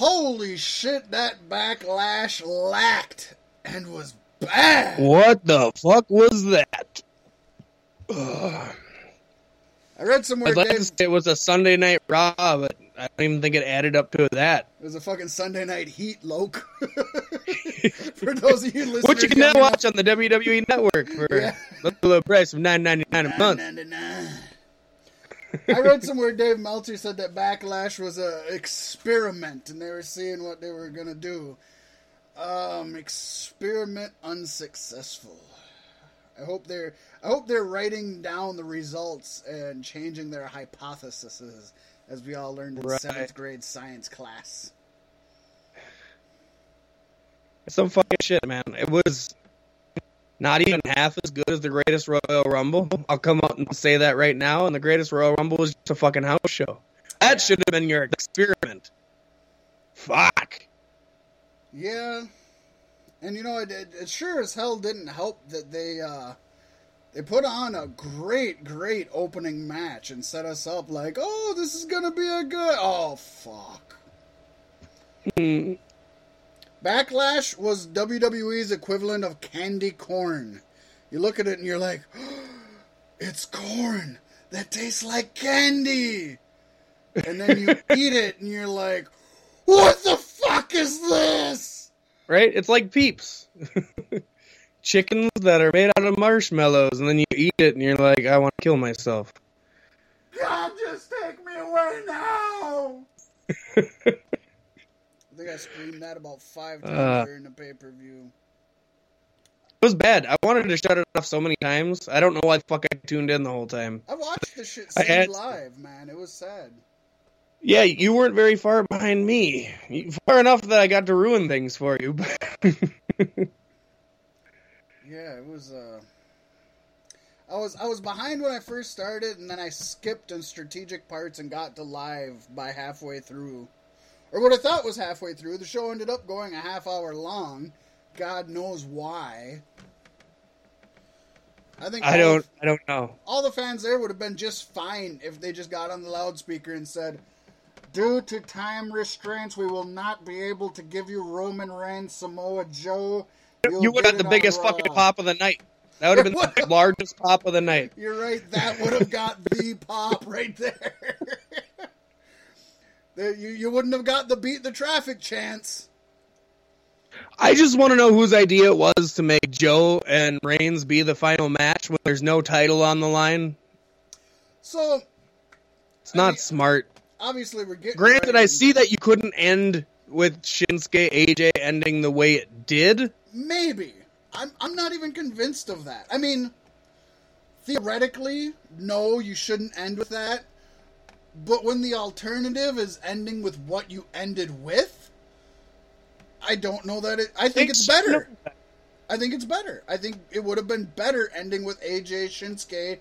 Holy shit, that backlash lacked and was bad. What the fuck was that? Ugh. I read somewhere I'd like Dave, it was a Sunday night Raw, but I don't even think it added up to that. it was a fucking Sunday night heat, Loke. For those of you listening, Which you can now watch on the WWE Network for Yeah. the low price of nine ninety nine a month. I read somewhere Dave Meltzer said that Backlash was a experiment, and they were seeing what they were gonna do. Um, experiment unsuccessful. I hope they're I hope they're writing down the results and changing their hypotheses, as we all learned in Right. seventh grade science class. Some fucking shit, man. It was not even half as good as the Greatest Royal Rumble. I'll come out and say that right now. And the Greatest Royal Rumble was just a fucking house show. That should have been your experiment. Fuck. Yeah, and you know it, it, it sure as hell didn't help that they uh, they put on a great, great opening match and set us up like, oh, this is gonna be a good. Oh fuck. Backlash was WWE's equivalent of candy corn. You look at it and you're like, it's corn that tastes like candy. And then you eat it and you're like, what the fuck is this? Right? It's like peeps. Chickens that are made out of marshmallows, and then you eat it, and you're like, I want to kill myself. God, just take me away now! I think I screamed that about five times Uh. during the pay per view. It was bad. I wanted to shut it off so many times. I don't know why the fuck I tuned in the whole time. I watched the shit had- live, man. It was sad. Yeah, you weren't very far behind me. Far enough that I got to ruin things for you. Yeah, it was. uh I was I was behind when I first started, and then I skipped in strategic parts and got to live by halfway through, or what I thought was halfway through. The show ended up going a half hour long. God knows why. I think I don't. the- I don't know. all the fans there would have been just fine if they just got on the loudspeaker and said, "Due to time restraints, we will not be able to give you Roman Reigns, Samoa Joe." You'll You would have the biggest Raw." fucking pop of the night. That would have been the largest pop of the night. You're right. That would have got the pop right there. You you wouldn't have got the beat the traffic chance. I just want to know whose idea it was to make Joe and Reigns be the final match when there's no title on the line. So It's not mean- smart. obviously we're getting. Granted, right I see that you couldn't end with Shinsuke AJ ending the way it did. Maybe. I'm I'm not even convinced of that. I mean, theoretically, no, you shouldn't end with that. But when the alternative is ending with what you ended with, I don't know that it I think it's better. I think it's better. I think it would have been better ending with AJ Shinsuke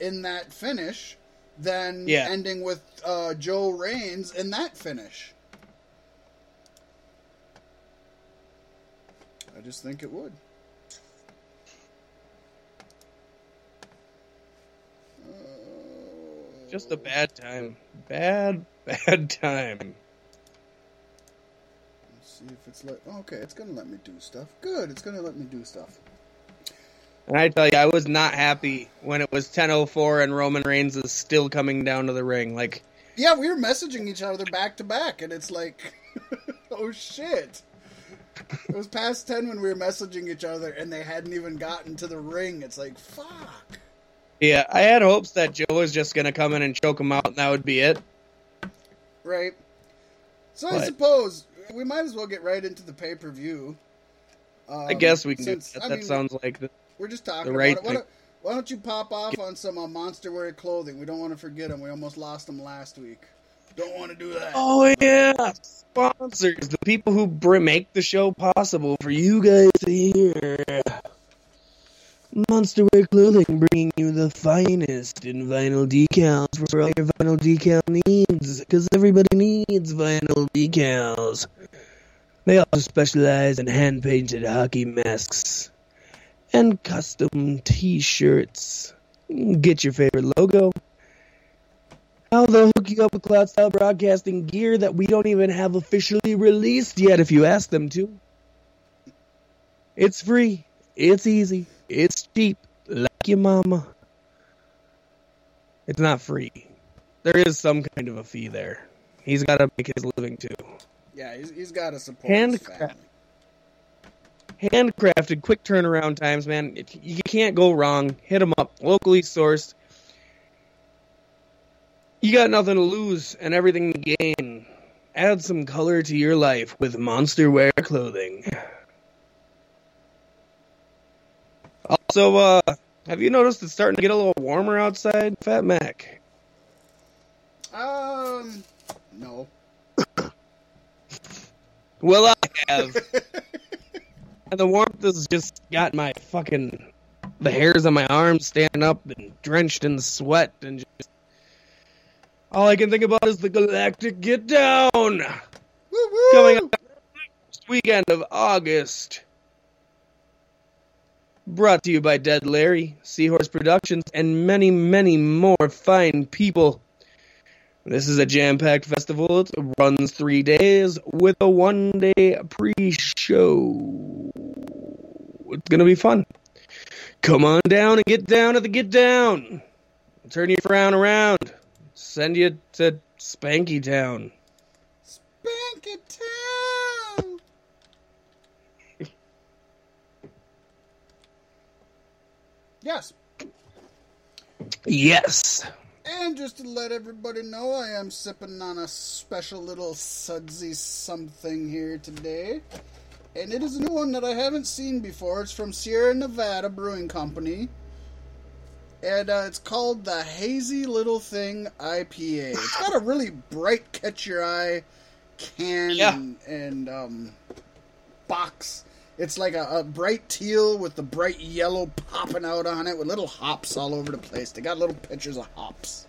in that finish than Yeah. ending with uh, Joe Reigns in that finish. I just think it would. Just a bad time. Bad, bad time. Let's see if it's let. Okay, it's gonna let me do stuff. Good, it's gonna let me do stuff. And I tell you, I was not happy when it was 10:04 and Roman Reigns is still coming down to the ring. Like, Yeah, we were messaging each other back to back, and it's like, oh shit. It was past 10 when we were messaging each other, and they hadn't even gotten to the ring. It's like, fuck. Yeah, I had hopes that Joe was just gonna come in and choke him out, and that would be it. Right? So I suppose we might as well get right into the pay per view. Um, I guess we can do since- that. That mean, sounds like the, We're just talking right about it. Why don't, why don't you pop off on some uh, monster wear clothing? We don't want to forget them. We almost lost them last week. Don't want to do that. Oh yeah, sponsors, the people who br- make the show possible for you guys to hear. Monsterwear Clothing, bringing you the finest in vinyl decals for all your vinyl decal needs, because everybody needs vinyl decals. They also specialize in hand painted hockey masks and custom t shirts. Get your favorite logo Now they'll hook you up with cloud style broadcasting gear that we don't even have officially released yet if you ask them to. It's free, it's easy, it's cheap, like your mama. It's not free. There is some kind of a fee there. He's got to make his living too. Yeah, he's, he's got to support Handcraft. handcrafted, quick turnaround times, man. It, you can't go wrong. Hit him up, locally sourced. You got nothing to lose and everything to gain. Add some color to your life with Monster Wear clothing. Also, uh, have you noticed it's starting to get a little warmer outside, Fat Mac? Um, no. Well, I have. And the warmth has just got my fucking the hairs on my arms standing up and drenched in sweat and just all I can think about is the galactic get down Woo woo! coming up next weekend of August. Brought to you by Dead Larry, Seahorse Productions, and many, many more fine people. This is a jam-packed festival. It runs three days with a one-day pre-show. It's gonna be fun. Come on down and get down at the get down. Turn your frown around. Send you to Spanky Town. Spank it town. Yes, Yes. and just to let everybody know, I am sipping on a special little sudsy something here today. And it is a new one that I haven't seen before. It's from Sierra Nevada Brewing Company. And uh, it's called the Hazy Little Thing IPA. It's got a really bright, catch your eye can Yeah. and, and um, box. It's like a, a bright teal with the bright yellow popping out on it with little hops all over the place. They got little pictures of hops.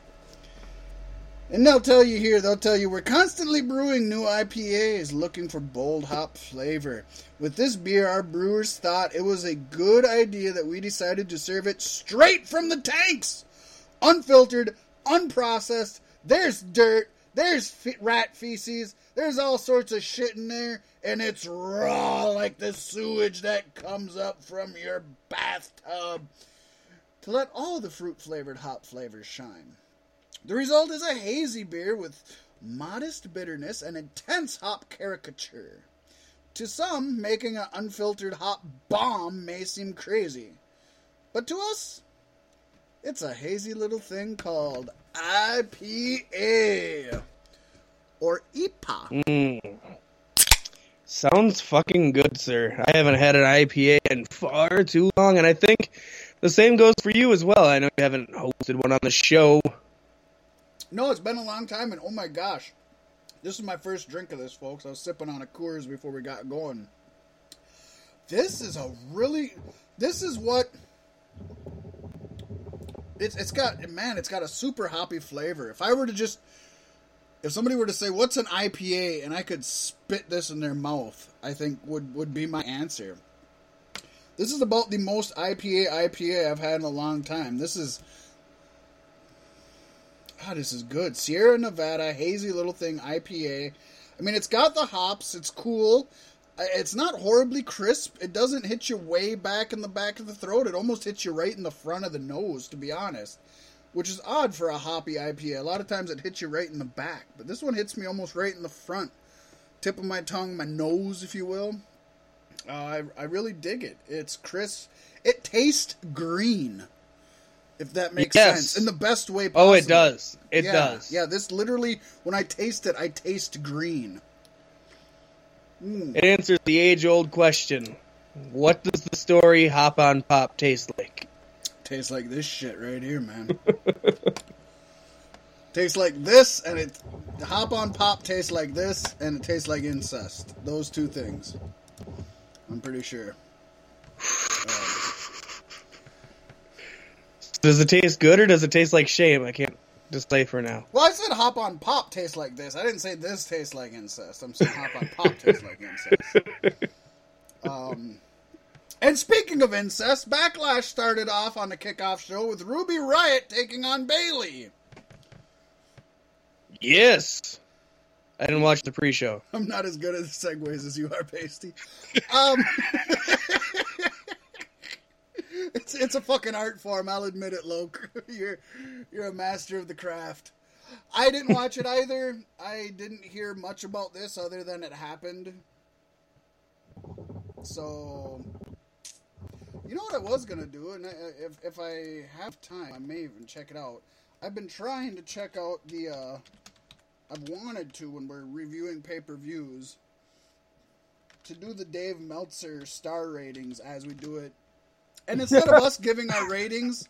And they'll tell you here, they'll tell you we're constantly brewing new IPAs looking for bold hop flavor. With this beer, our brewers thought it was a good idea that we decided to serve it straight from the tanks. Unfiltered, unprocessed. There's dirt, there's rat feces, there's all sorts of shit in there, and it's raw like the sewage that comes up from your bathtub. To let all the fruit flavored hop flavors shine. The result is a hazy beer with modest bitterness and intense hop caricature. To some, making an unfiltered hop bomb may seem crazy. But to us, it's a hazy little thing called IPA. Or IPA. Mm. Sounds fucking good, sir. I haven't had an IPA in far too long, and I think the same goes for you as well. I know you haven't hosted one on the show. No, it's been a long time, and oh my gosh. This is my first drink of this, folks. I was sipping on a Coors before we got going. This is a really. This is what. It's, it's got. Man, it's got a super hoppy flavor. If I were to just. If somebody were to say, What's an IPA? and I could spit this in their mouth, I think would, would be my answer. This is about the most IPA IPA I've had in a long time. This is. God, this is good. Sierra Nevada, hazy little thing, IPA. I mean, it's got the hops. It's cool. Uh, It's not horribly crisp. It doesn't hit you way back in the back of the throat. It almost hits you right in the front of the nose, to be honest. Which is odd for a hoppy IPA. A lot of times it hits you right in the back. But this one hits me almost right in the front. Tip of my tongue, my nose, if you will. Uh, I, I really dig it. It's crisp. It tastes green. If that makes Yes. sense. In the best way possible. Oh, it does. It yeah, does. Yeah, this literally, when I taste it, I taste green. Mm. It answers the age old question What does the story Hop on Pop taste like? Tastes like this shit right here, man. tastes like this, and it. Hop on pop tastes like this, and it tastes like incest. Those two things. I'm pretty sure. Does it taste good or does it taste like shame? I can't decipher now. Well, I said hop on pop tastes like this. I didn't say this tastes like incest. I'm saying hop on pop tastes like incest. Um, and speaking of incest, Backlash started off on the kickoff show with Ruby Riot taking on Bailey. Yes. I didn't watch the pre-show. I'm not as good at segues as you are, Pasty. Um, it's it's a fucking art form. I'll admit it, Loke. You're you're a master of the craft. I didn't watch it either. I didn't hear much about this other than it happened. So, you know what I was gonna do, and I, if if I have time, I may even check it out. I've been trying to check out the. Uh, I've wanted to when we're reviewing pay per views to do the Dave Meltzer star ratings as we do it, and instead of us giving our ratings,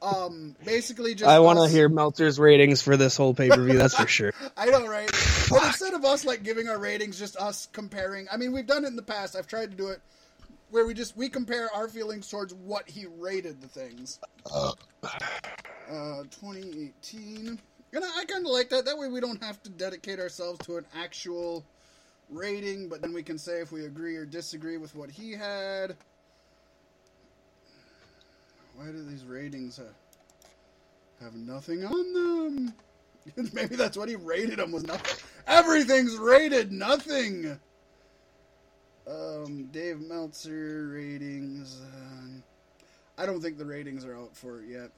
um, basically just I want to hear Meltzer's ratings for this whole pay-per-view. That's for sure. I know, right? But instead of us like giving our ratings, just us comparing. I mean, we've done it in the past. I've tried to do it where we just we compare our feelings towards what he rated the things. Uh, 2018, and I, I kind of like that. That way, we don't have to dedicate ourselves to an actual rating, but then we can say if we agree or disagree with what he had. Why do these ratings have, have nothing on them? Maybe that's what he rated them was nothing. Everything's rated nothing. Um, Dave Meltzer ratings. Um, I don't think the ratings are out for it yet.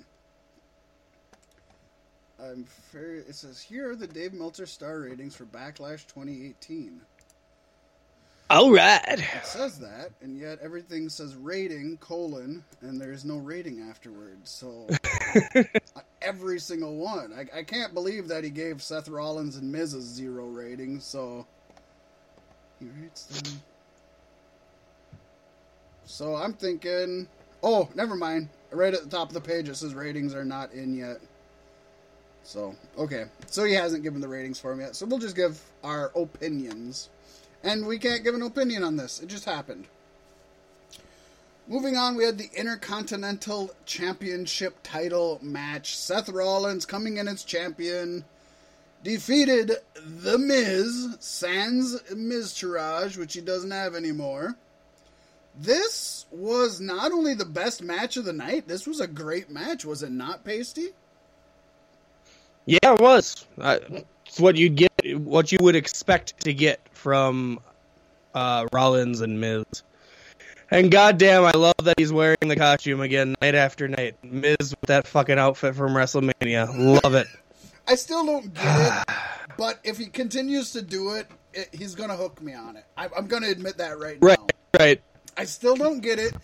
I'm fair. It says here are the Dave Meltzer star ratings for Backlash 2018. All right. It says that, and yet everything says rating colon, and there's no rating afterwards. So every single one, I, I can't believe that he gave Seth Rollins and Miz a zero rating. So he rates them. So I'm thinking, oh, never mind. Right at the top of the page, it says ratings are not in yet. So okay, so he hasn't given the ratings for him yet. So we'll just give our opinions. And we can't give an opinion on this. It just happened. Moving on, we had the Intercontinental Championship title match. Seth Rollins coming in as champion defeated The Miz, sans Miztourage, which he doesn't have anymore. This was not only the best match of the night, this was a great match, was it not, Pasty? Yeah, it was. Uh, it's what you get, what you would expect to get from uh, Rollins and Miz. And goddamn, I love that he's wearing the costume again night after night. Miz with that fucking outfit from WrestleMania. Love it. I still don't get it, but if he continues to do it, it he's gonna hook me on it. I, I'm gonna admit that right, Right, now. right. I still don't get it.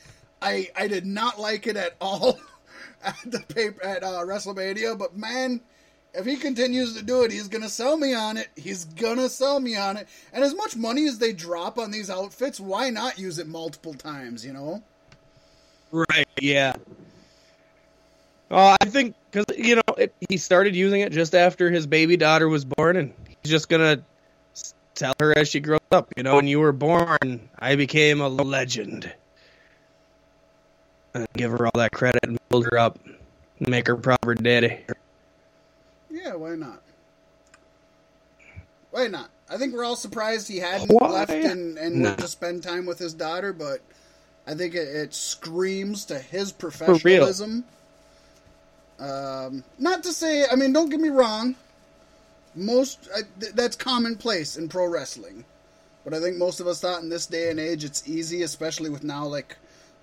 I I did not like it at all at the paper at uh, WrestleMania, but man, if he continues to do it, he's gonna sell me on it. He's gonna sell me on it. And as much money as they drop on these outfits, why not use it multiple times? You know? Right. Yeah. Uh, I think because you know it, he started using it just after his baby daughter was born, and he's just gonna tell her as she grows up. You know, when you were born, I became a legend, and give her all that credit and build her up, and make her proper daddy. Yeah, why not? Why not? I think we're all surprised he hadn't Why left and, and not? went to spend time with his daughter, but I think it, it screams to his professionalism. Um, not to say, I mean, don't get me wrong. Most I, th- that's commonplace in pro wrestling, but I think most of us thought in this day and age it's easy, especially with now like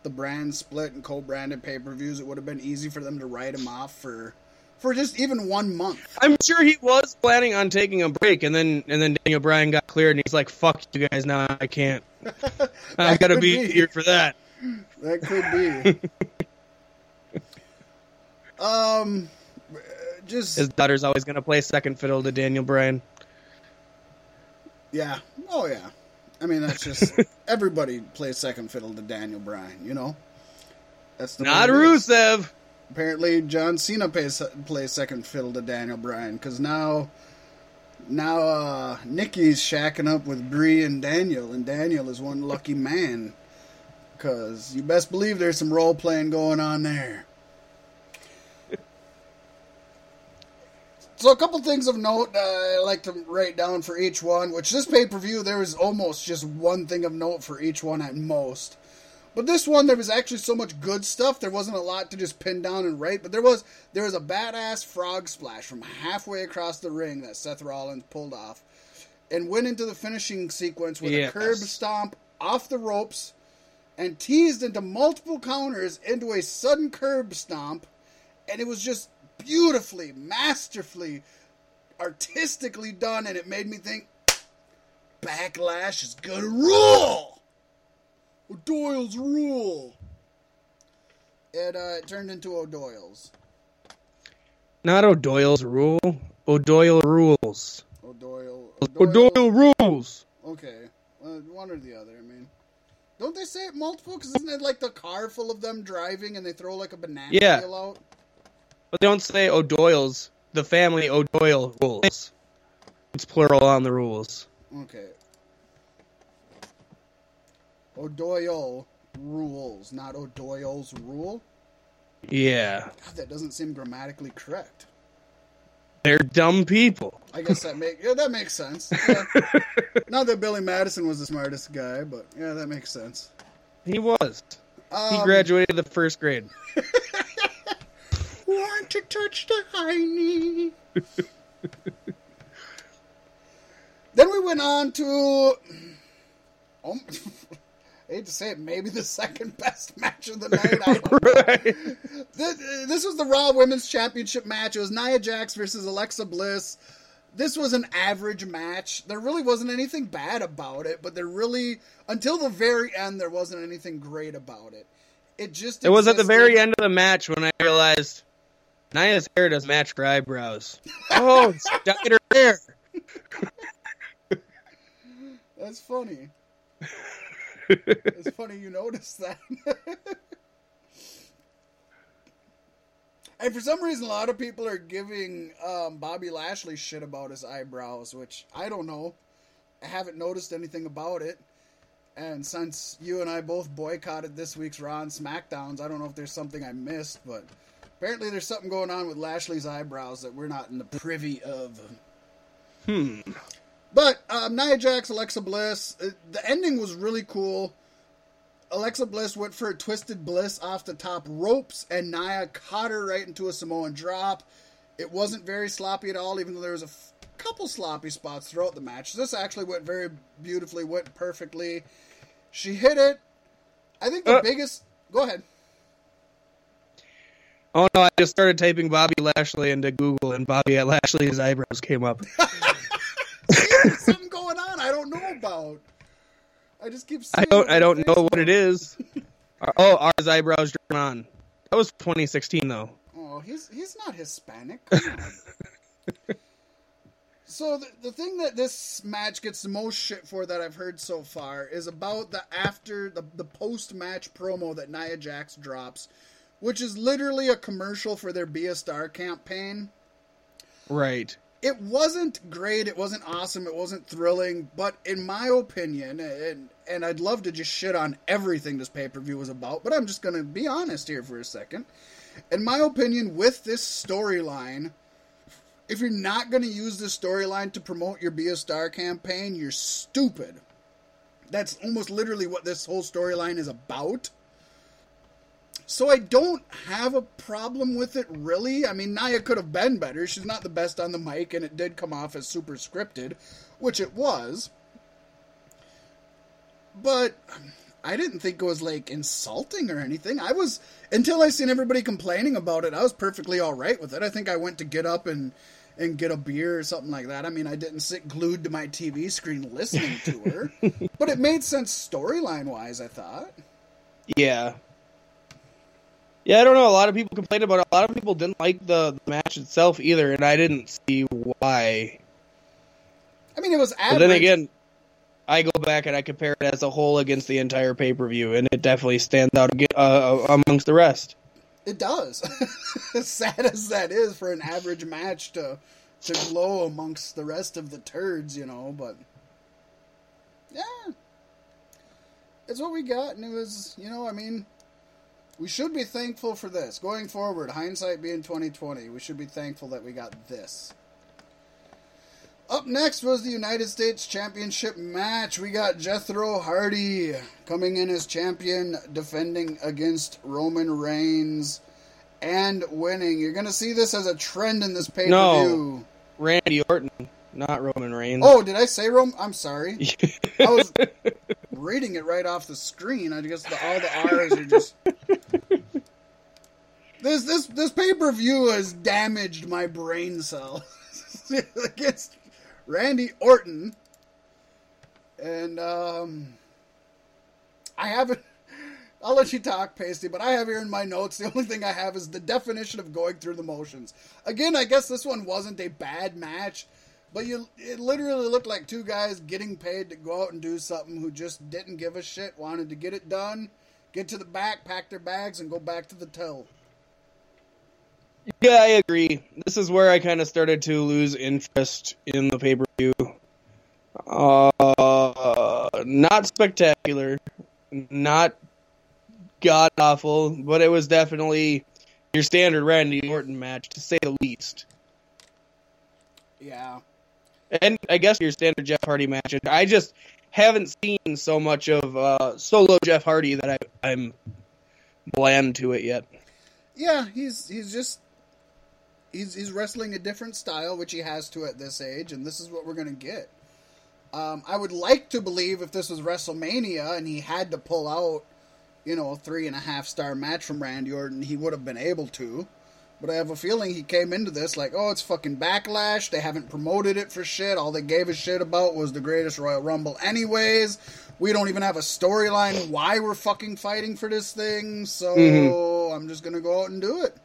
the brand split and co-branded pay-per-views. It would have been easy for them to write him off for for just even one month. I'm sure he was planning on taking a break, and then and then Daniel Bryan got cleared, and he's like, "Fuck you guys, now I can't. I gotta be be. here for that." That could be. um, just His daughter's always gonna play second fiddle to Daniel Bryan. yeah. Oh yeah. I mean, that's just everybody plays second fiddle to Daniel Bryan. You know, that's the Not. Rusev. Apparently, John Cena plays plays second fiddle to Daniel Bryan because now. Now, uh, Nikki's shacking up with Brie and Daniel, and Daniel is one lucky man. Because you best believe there's some role playing going on there. So a couple things of note uh, I like to write down for each one. Which this pay per view there was almost just one thing of note for each one at most. But this one, there was actually so much good stuff. There wasn't a lot to just pin down and write. But there was there was a badass frog splash from halfway across the ring that Seth Rollins pulled off, and went into the finishing sequence with Yes. a curb stomp off the ropes, and teased into multiple counters into a sudden curb stomp, and it was just beautifully, masterfully, artistically done, and it made me think, Backlash is gonna rule. O'Doyle's rule. It uh, it turned into O'Doyle's. Not O'Doyle's rule. O'Doyle rules. O'Doyle. O'Doyle rules. Okay, uh, one or the other. I mean, don't they say it multiple? Because isn't it like the car full of them driving and they throw like a banana Yeah. peel out? But they don't say O'Doyle's. The family O'Doyle rules. It's plural on the rules. Okay. O'Doyle rules, not O'Doyle's rule. Yeah. God, that doesn't seem grammatically correct. They're dumb people. I guess that make yeah, that makes sense. Yeah. Not that Billy Madison was the smartest guy, but yeah, that makes sense. He was. He Um, graduated the first grade. Want to touch the high knee? then we went on to. Oh, I hate to say it, maybe the second best match of the night. Right. This, this was the Raw Women's Championship match. It was Nia Jax versus Alexa Bliss. This was an average match. There really wasn't anything bad about it, but there really, until the very end, there wasn't anything great about it. It just It was at the very end of the match when I realized Nia's hair doesn't match her eyebrows. Oh, it's dyed her hair. That's funny. it's funny you noticed that. and for some reason, a lot of people are giving um, Bobby Lashley shit about his eyebrows, which I don't know. I haven't noticed anything about it. And since you and I both boycotted this week's Raw and SmackDowns, I don't know if there's something I missed, but apparently there's something going on with Lashley's eyebrows that we're not in the privy of. Hmm. But um, Nia Jax, Alexa Bliss, uh, the ending was really cool. Alexa Bliss went for a twisted bliss off the top ropes, and Nia caught her right into a Samoan drop. It wasn't very sloppy at all, even though there was a f- couple sloppy spots throughout the match. This actually went very beautifully, went perfectly. She hit it. I think the Uh. biggest. Go ahead. Oh no, I just started typing Bobby Lashley into Google and Bobby Lashley's eyebrows came up. There's something going on I don't know about. I just keep. I don't I don't know what it is. Oh, are his eyebrows drawn on? That was 2016 though. Oh, he's he's not Hispanic. So the the thing that this match gets the most shit for that I've heard so far is about the after the the post match promo that Nia Jax drops, which is literally a commercial for their Be a Star campaign. Right. It wasn't great. It wasn't awesome. It wasn't thrilling. But in my opinion, and and I'd love to just shit on everything this pay per view was about, but I'm just gonna be honest here for a second. In my opinion, with this storyline, if you're not gonna use this storyline to promote your Be a Star campaign, you're stupid. That's almost literally what this whole storyline is about. So I don't have a problem with it really. I mean, Nia could have been better. She's not the best on the mic, and it did come off as super scripted, which it was. But I didn't think it was like insulting or anything. I was until I seen everybody complaining about it. I was perfectly all right with it. I think I went to get up and and get a beer or something like that. I mean, I didn't sit glued to my TV screen listening to her, but it made sense storyline wise. I thought. Yeah. Yeah, I don't know. A lot of people complained about it. A lot of people didn't like the, the match itself either, and I didn't see why. I mean, it was But then again, I go back and I compare it as a whole against the entire pay per view, and it definitely stands out uh, amongst the rest. It does. as sad as that is for an average match to to glow amongst the rest of the turds, you know, but yeah. It's what we got and it was, you know, I mean, we should be thankful for this. Going forward, hindsight being 2020, we should be thankful that we got this. Up next was the United States Championship match. We got Jeff Hardy coming in as champion, defending against Roman Reigns and winning. You're going to see this as a trend in this pay per view. No. Randy Orton, not Roman Reigns. Oh, did I say Rome? I'm sorry. I was reading it right off the screen. I guess the, all the R's are just. This this this pay per view has damaged my brain cells against Randy Orton, and um, I haven't. I'll let you talk, Pasty, but I have here in my notes the only thing I have is the definition of going through the motions. Again, I guess this one wasn't a bad match, but you it literally looked like two guys getting paid to go out and do something who just didn't give a shit, wanted to get it done, get to the back, pack their bags, and go back to the till. Yeah, I agree. This is where I kind of started to lose interest in the pay per view. Uh, not spectacular, not god awful, but it was definitely your standard Randy Orton match, to say the least. Yeah. And I guess your standard Jeff Hardy match. And I just haven't seen so much of uh, solo Jeff Hardy that I, I'm bland to it yet. Yeah, he's he's just he's he's wrestling a different style, which he has to at this age, and this is what we're gonna get. Um, I would like to believe if this was WrestleMania and he had to pull out, you know, a three and a half star match from Randy Orton, he would have been able to. But I have a feeling he came into this like, oh, it's fucking backlash. They haven't promoted it for shit. All they gave a shit about was the greatest Royal Rumble, anyways. We don't even have a storyline why we're fucking fighting for this thing. So Mhm. I'm just gonna go out and do it.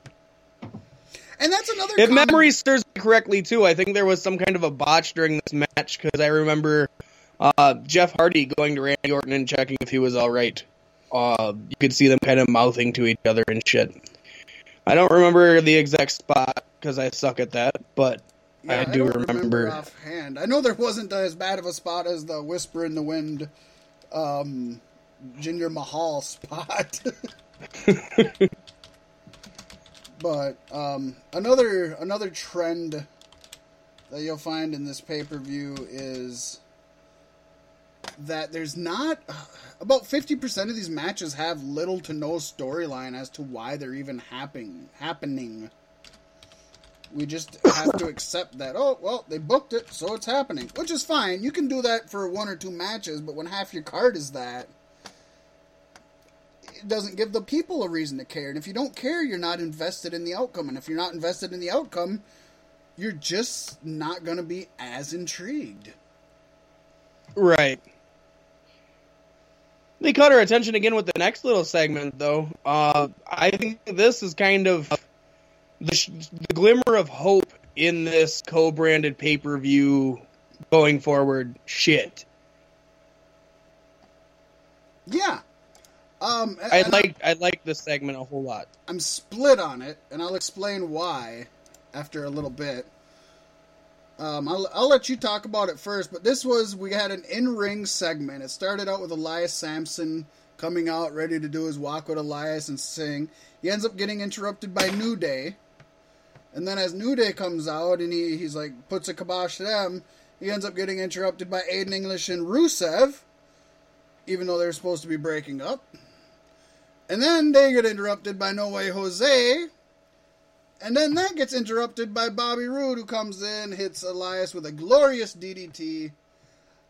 And that's another. If common- memory serves me correctly, too, I think there was some kind of a botch during this match because I remember uh, Jeff Hardy going to Randy Orton and checking if he was all right. Uh, you could see them kind of mouthing to each other and shit. I don't remember the exact spot because I suck at that, but I do don't remember. offhand. I know there wasn't as bad of a spot as the Whisper in the Wind, um, Jinder Mahal spot. but um, another another trend that you'll find in this pay per view is that there's not about 50% of these matches have little to no storyline as to why they're even happening happening. We just have to accept that oh well they booked it so it's happening which is fine. You can do that for one or two matches but when half your card is that it doesn't give the people a reason to care and if you don't care you're not invested in the outcome and if you're not invested in the outcome you're just not going to be as intrigued Right. They caught our attention again with the next little segment, though. Uh, I think this is kind of the, sh- the glimmer of hope in this co-branded pay-per-view going forward. Shit, yeah um I like I like this segment a whole lot. I'm split on it, and I'll explain why after a little bit. Um, I'll, I'll let you talk about it first, but this was we had an in-ring segment. It started out with Elias Sampson coming out ready to do his walk with Elias and sing. He ends up getting interrupted by New Day, and then as New Day comes out and he he's like puts a kibosh to them, he ends up getting interrupted by Aiden English and Rusev, even though they're supposed to be breaking up. And then they get interrupted by No Way Jose. And then that gets interrupted by Bobby Roode, who comes in, hits Elias with a glorious DDT.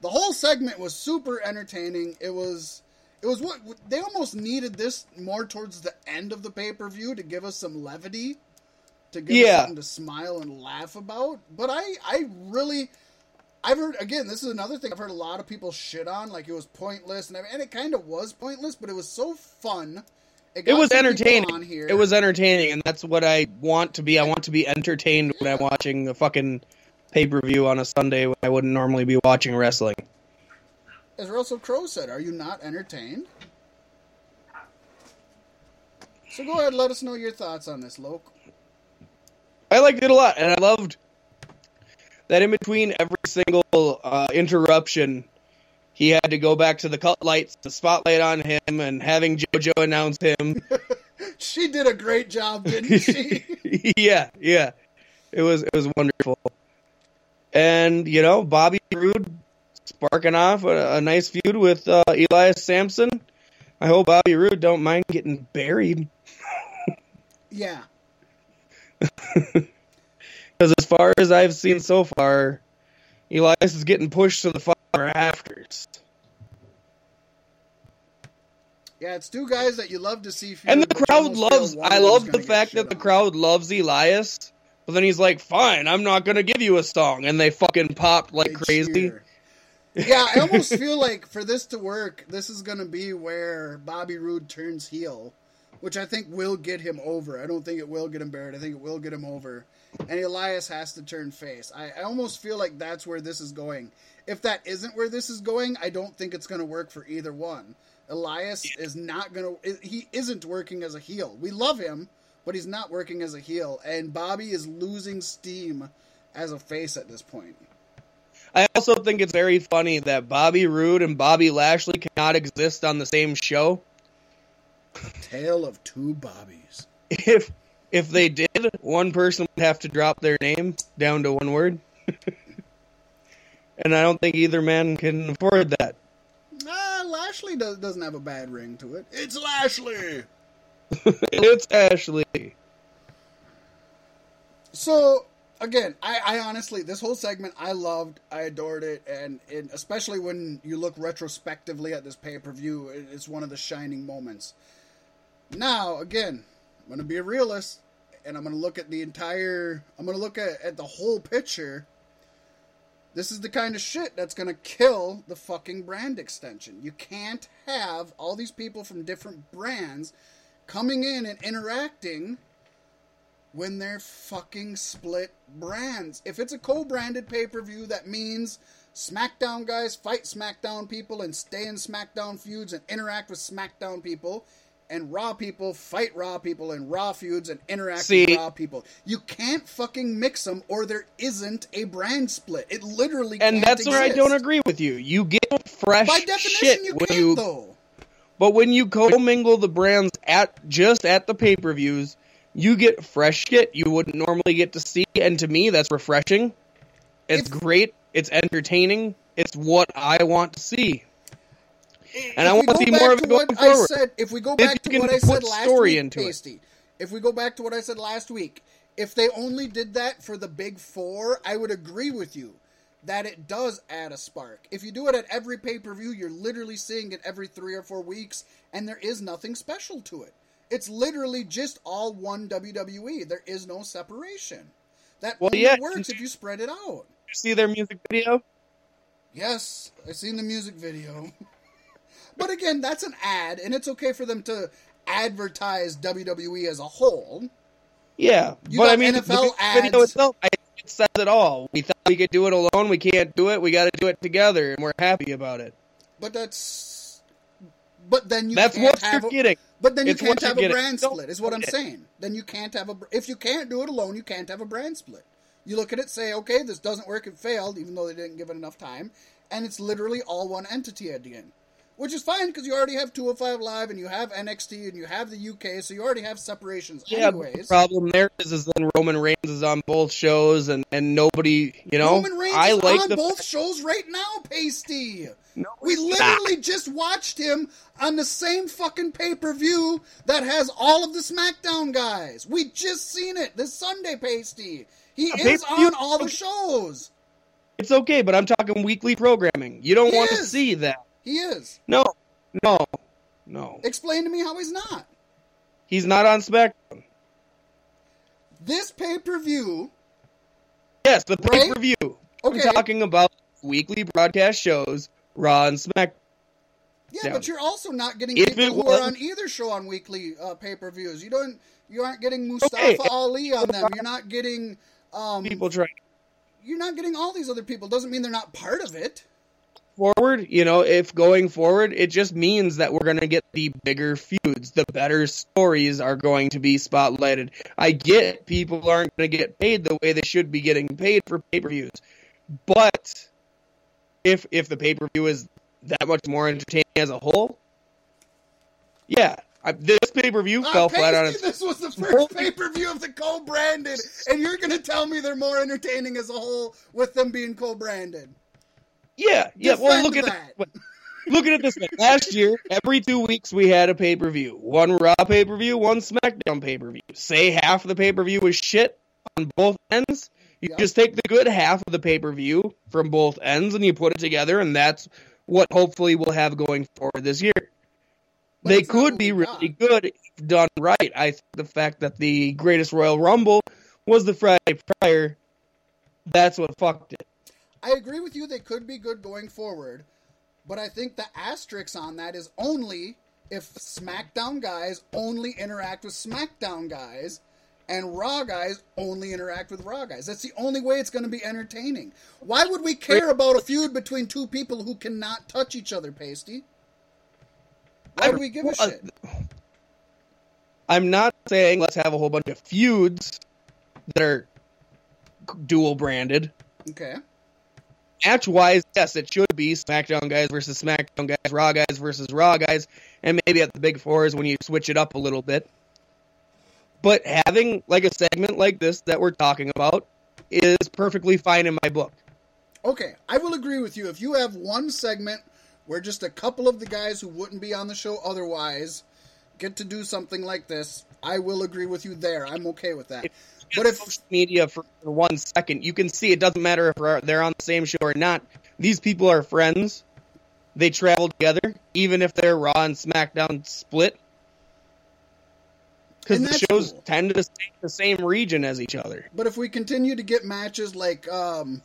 The whole segment was super entertaining. It was, it was what they almost needed this more towards the end of the pay per view to give us some levity, to give us something to smile and laugh about. But I, I really, I've heard again. This is another thing I've heard a lot of people shit on, like it was pointless, and, and it kind of was pointless, but it was so fun. It got was entertaining. On here. It was entertaining, and that's what I want to be. I want to be entertained when I'm watching a fucking pay-per-view on a Sunday when I wouldn't normally be watching wrestling. As Russell Crowe said, are you not entertained? So go ahead, let us know your thoughts on this, Loke. I liked it a lot, and I loved that in between every single uh, interruption, he had to go back to the cut lights, the spotlight on him, and having JoJo announce him. She did a great job, didn't she? yeah, yeah, it was it was wonderful. and you know Bobby Roode sparking off a, a nice feud with uh, Elias Sampson. I hope Bobby Roode don't mind getting buried. Yeah. Because as far as I've seen so far, Elias is getting pushed to the far afters. Yeah, it's two guys that you love to see. And the feud, but you crowd loves. I love the fact that the on. crowd loves Elias, but then he's like, "Fine, I'm not gonna give you a song," and they fucking popped like They crazy. cheer. yeah, I almost feel like for this to work, this is going to be where Bobby Roode turns heel, which I think will get him over. I don't think it will get him buried. I think it will get him over. And Elias has to turn face. I, I almost feel like that's where this is going. If that isn't where this is going, I don't think it's going to work for either one. Elias is not going to. He isn't working as a heel. We love him, but he's not working as a heel. And Bobby is losing steam as a face at this point. I also think it's very funny that Bobby Roode and Bobby Lashley cannot exist on the same show. Tale of two Bobbies. If if they did, one person would have to drop their name down to one word. and I don't think either man can afford that. Ah, Lashley does, doesn't have a bad ring to it. It's Lashley. it's Ashley. So again, I, I honestly this whole segment I loved, I adored it, and, and especially when you look retrospectively at this pay per view, it, it's one of the shining moments. Now, again, I'm gonna be a realist, and I'm gonna look at the entire. I'm gonna look at, at the whole picture. This is the kind of shit that's gonna kill the fucking brand extension. You can't have all these people from different brands coming in and interacting when they're fucking split brands. If it's a co-branded pay-per-view, that means SmackDown guys fight SmackDown people and stay in SmackDown feuds and interact with SmackDown people, and Raw people fight Raw people in Raw feuds and interact See- with Raw people. You can't fucking mix them, or there isn't a brand split. It literally And that's where I don't agree with you. You get fresh By definition, shit you when can't you though. But when you commingle the brands at just at the pay per views, you get fresh shit you wouldn't normally get to see, and to me, that's refreshing. It's If- great. It's entertaining. It's what I want to see. And If I want to see more of it going what I forward. said, if we go back to what I said last week, into it. Pasty, if we go back to what I said last week, if they only did that for the big four, I would agree with you that it does add a spark. If you do it at every pay per view, you're literally seeing it every three or four weeks, and there is nothing special to it. It's literally just all one WWE. There is no separation. That Well, only yeah, works if you spread it out. You see their music video? Yes, I've seen the music video. but again, that's an ad, and it's okay for them to advertise WWE as a whole. Yeah, You but I mean, NFL the video ads. itself, I, it says it all. We thought we could do it alone. We can't do it. We got to do it together, and we're happy about it. But that's. But then you That's can't what have you're a, getting. But then you It's can't have a brand split. Is what I'm saying. Then you can't have a. If you can't do it alone, you can't have a brand split. You look at it, say, okay, this doesn't work. It failed, even though they didn't give it enough time, and it's literally all one entity at the end, which is fine because you already have 205 Live and you have NXT and you have the UK, so you already have separations Yeah, but the problem there is, is then Roman Reigns is on both shows, and, and nobody, you know, Roman Reigns I is like on both shows right now, Pasty. No, we he's not. literally just watched him on the same fucking pay per view that has all of the SmackDown guys. We just seen it this Sunday, Pasty. He is on all the shows. It's okay, but I'm talking weekly programming. You don't want to see that. He is. No, no, no. Explain to me how he's not. He's not on SmackDown. This pay per view. Yes, the pay per view. Okay. I'm talking about weekly broadcast shows, Raw and Smack. Yeah, but you're also not getting If people who are on either show on weekly uh, pay per views. You don't. You aren't getting Mustafa Okay. Ali on them. You're not getting. Um, People try you're not getting all these other people. Doesn't mean they're not part of it. Forward. You know, if going forward, it just means that we're going to get the bigger feuds. The better stories are going to be spotlighted. I get people aren't going to get paid the way they should be getting paid for pay per views, but if if the pay per view is that much more entertaining as a whole, yeah, I, this pay per view Ah, fell flat on its. This was the first pay per view of the co branded, and you're going to tell me they're more entertaining as a whole with them being co branded. Yeah, yeah. Well, look at that. Look at it this way. Last year, every two weeks we had a pay per view. One Raw pay per view, one SmackDown pay per view. Say half of the pay per view was shit on both ends. You Yeah. just take the good half of the pay per view from both ends and you put it together, and that's what hopefully we'll have going forward this year. But they could be really good if done right. I think the fact that the greatest Royal Rumble was the Friday prior, that's what fucked it. I agree with you, they could be good going forward, but I think the asterisk on that is only if SmackDown guys only interact with SmackDown guys and Raw guys only interact with Raw guys. That's the only way it's going to be entertaining. Why would we care about a feud between two people who cannot touch each other, Pasty? Why do we give a shit? I'm not saying let's have a whole bunch of feuds that are dual branded. Okay. Match wise, yes, it should be SmackDown guys versus SmackDown guys, Raw guys versus Raw guys, and maybe at the Big Four is when you switch it up a little bit. But having like a segment like this that we're talking about is perfectly fine in my book. Okay, I will agree with you. If you have one segment where just a couple of the guys who wouldn't be on the show otherwise get to do something like this, I will agree with you there. I'm okay with that. But if social media for one second, you can see it doesn't matter if they're- on the same show or not. These people are friends. They travel together, even if they're Raw and SmackDown split. Because the shows cool. tend to stay in the same region as each other. but if we continue to get matches like um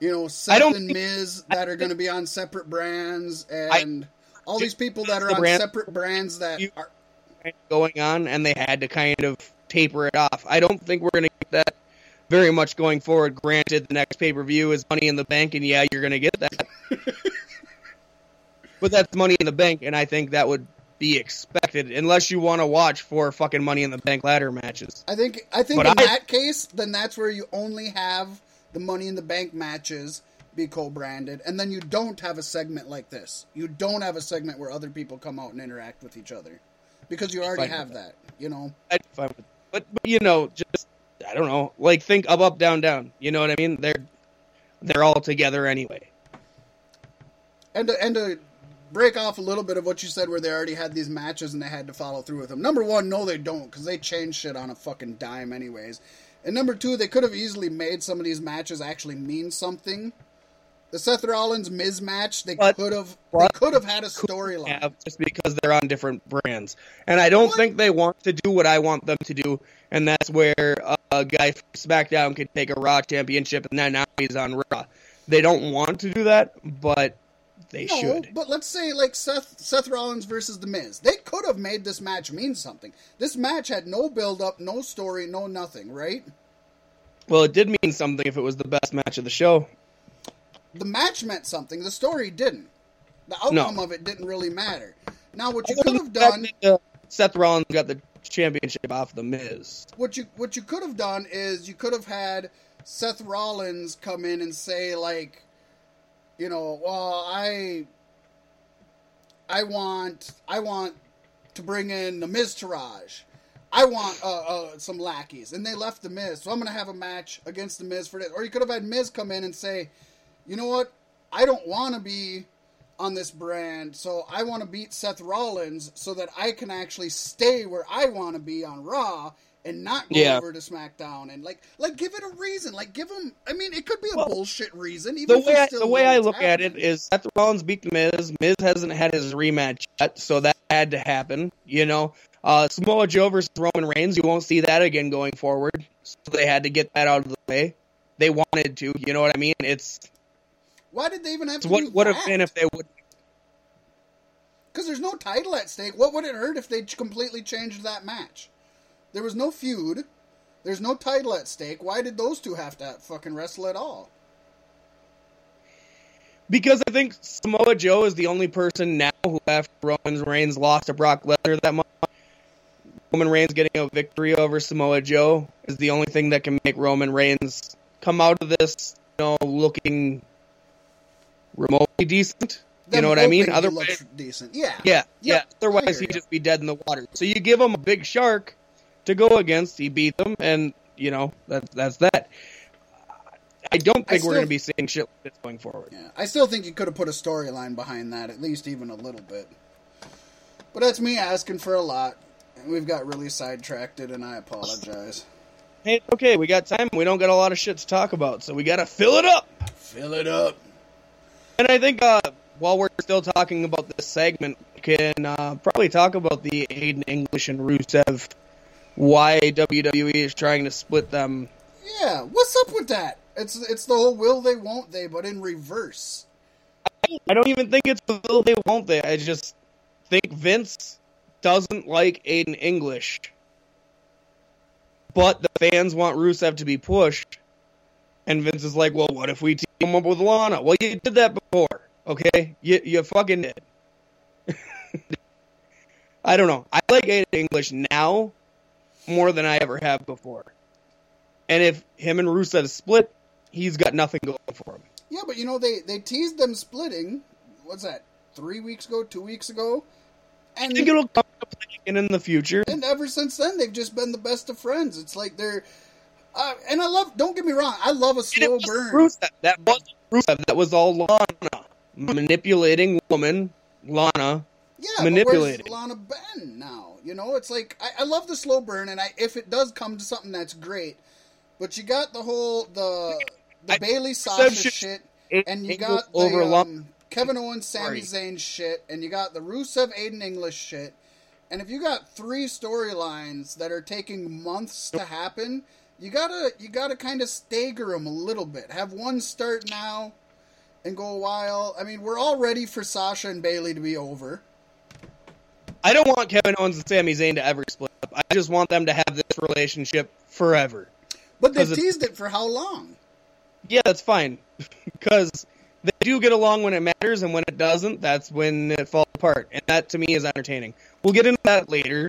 you know I Seth don't and Miz that are going to be on separate brands and all these people that are the on brand- separate brands that are Going on, and they had to kind of taper it off. I don't think we're going to get that very much going forward. Granted, the next pay per view is Money in the Bank, and yeah, you're going to get that. but that's Money in the Bank, and I think that would be expected unless you want to watch four fucking Money in the Bank ladder matches. I think I think But in I- that case, then that's where you only have the Money in the Bank matches be co-branded, and then you don't have a segment like this. You don't have a segment where other people come out and interact with each other because you already have that. You know, I'd fine with but, but you know, just I don't know, like think up, up, down, down. You know what I mean? They're they're all together anyway. and to, and to break off a little bit of what you said, where they already had these matches and they had to follow through with them. Number one, no, they don't because they change shit on a fucking dime, anyways. And number two, they could have easily made some of these matches actually mean something. The Seth Rollins Miz match, they could have they could have had a storyline. just because they're on different brands. And I don't What? think they want to do what I want them to do, and that's where uh, a guy from SmackDown could take a Raw championship and then now he's on Raw. They don't want to do that, but they No, should. but let's say like Seth Seth Rollins versus The Miz. They could have made this match mean something. This match had no build up, no story, no nothing, right? Well, it did mean something if it was the best match of the show. The match meant something. The story didn't. The outcome of it didn't really matter. Now, what you could have done, that, uh, Seth Rollins got the championship off the Miz. what you what you could have done is you could have had Seth Rollins come in and say like, you know, well, I, I want I want to bring in the Miztourage. I want uh, uh, some lackeys, and they left the Miz, so I'm going to have a match against the Miz for this. Or you could have had Miz come in and say, you know what, I don't want to be on this brand, so I want to beat Seth Rollins so that I can actually stay where I want to be on Raw and not go Yeah. over to SmackDown and like like give it a reason. Like give him. I mean, it could be a Well, bullshit reason. The Even if way I, the way I look at it is Seth Rollins beat the Miz. Miz hasn't had his rematch yet, so that had to happen. You know, uh, Samoa Joe versus Roman Reigns. You won't see that again going forward. So they had to get that out of the way. They wanted to. You know what I mean? It's, Why did they even have it's to what would have been if they would. Because there's no title at stake. What would it hurt if they completely changed that match? There was no feud. There's no title at stake. Why did those two have to fucking wrestle at all? Because I think Samoa Joe is the only person now who, after Roman Reigns lost to Brock Lesnar that month, Roman Reigns getting a victory over Samoa Joe is the only thing that can make Roman Reigns come out of this, you know, looking remotely decent. You know what I mean? Otherwise, decent. Yeah. yeah, yeah. Yep, Otherwise, he'd just be dead in the water. So you give him a big shark to go against. He beat them, and you know that's that's that. I don't think still- we're going to be seeing shit like this going forward. Yeah, I still think you could have put a storyline behind that, at least even a little bit. But that's me asking for a lot. And we've got really sidetracked, it, and I apologize. Hey, okay, we got time. We don't got a lot of shit to talk about, so we got to fill it up. Fill it up. And I think uh, while we're still talking about this segment, we can uh, probably talk about the Aiden English and Rusev. Why WWE is trying to split them. Yeah, what's up with that? It's it's the whole will they won't they, but in reverse. I don't even think it's will they won't they. I just think Vince doesn't like Aiden English, but the fans want Rusev to be pushed. And Vince is like, well, what if we team up with Lana? Well, you did that before, okay? You you fucking did. I don't know. I like Aiden English now more than I ever have before. And if him and Rusev split, he's got nothing going for him. Yeah, but you know they they teased them splitting. What's that? Three weeks ago, two weeks ago, and I think it'll come to play again in the future. and ever since then they've just been the best of friends. It's like they're. Uh, and I love. Don't get me wrong. I love a slow burn. Rusev. That wasn't Rusev. That was all Lana. Manipulating woman, Lana. Yeah, manipulating. Lana Ben now? You know, it's like I, I love the slow burn, and I if it does come to something that's great, but you got the whole the the I- Bayley Sasha shit, It- and you got the um, Kevin Owens, Sami. Zayn shit, and you got the Rusev Aiden English shit, and if you got three storylines that are taking months to happen, you gotta you gotta kind of stagger them a little bit. Have one start now, and go a while. I mean, we're all ready for Sasha and Bayley to be over. I don't want Kevin Owens and Sami Zayn to ever split up. I just want them to have this relationship forever. But it- teased it for how long? Yeah, that's fine. Because they do get along when it matters, and when it doesn't, that's when it falls apart. And that, to me, is entertaining. We'll get into that later.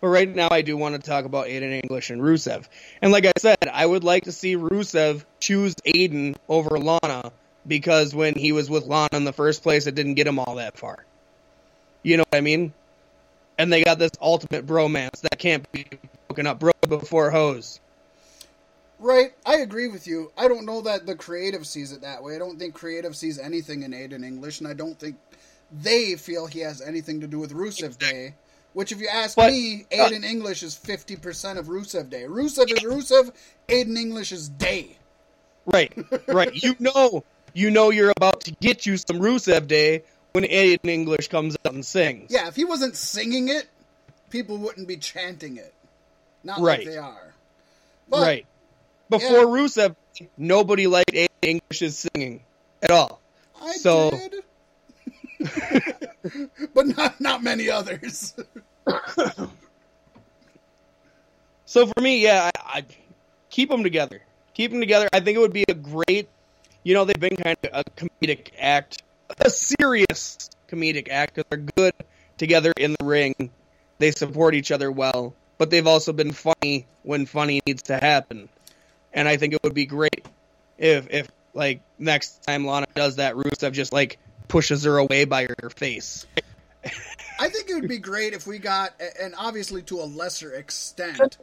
But right now, I do want to talk about Aiden English and Rusev. And like I said, I would like to see Rusev choose Aiden over Lana because when he was with Lana in the first place, it didn't get him all that far. You know what I mean? And they got this ultimate bromance that can't be broken up. Bro before hose. Right, I agree with you. I don't know that the creative sees it that way. I don't think creative sees anything in Aiden English, and I don't think they feel he has anything to do with Rusev Day. Which, if you ask But- me, uh, Aiden English is 50% of Rusev Day. Rusev is Rusev, Aiden English is Day. Right, right. you know, you know, you're about to get you some Rusev Day when Aiden English comes out and sings. Yeah, if he wasn't singing it, people wouldn't be chanting it. Not Right. like they are. But, right. Before Rusev, nobody liked Aiden English's singing at all. I So- did. but not not many others. So for me, yeah, I, I keep them together. Keep them together. I think it would be a great. You know, they've been kind of a comedic act, a serious comedic act because they're good together in the ring. They support each other well, but they've also been funny when funny needs to happen. And I think it would be great if, if like next time Lana does that, Rusev just like pushes her away by her face. I think it would be great if we got, and obviously to a lesser extent,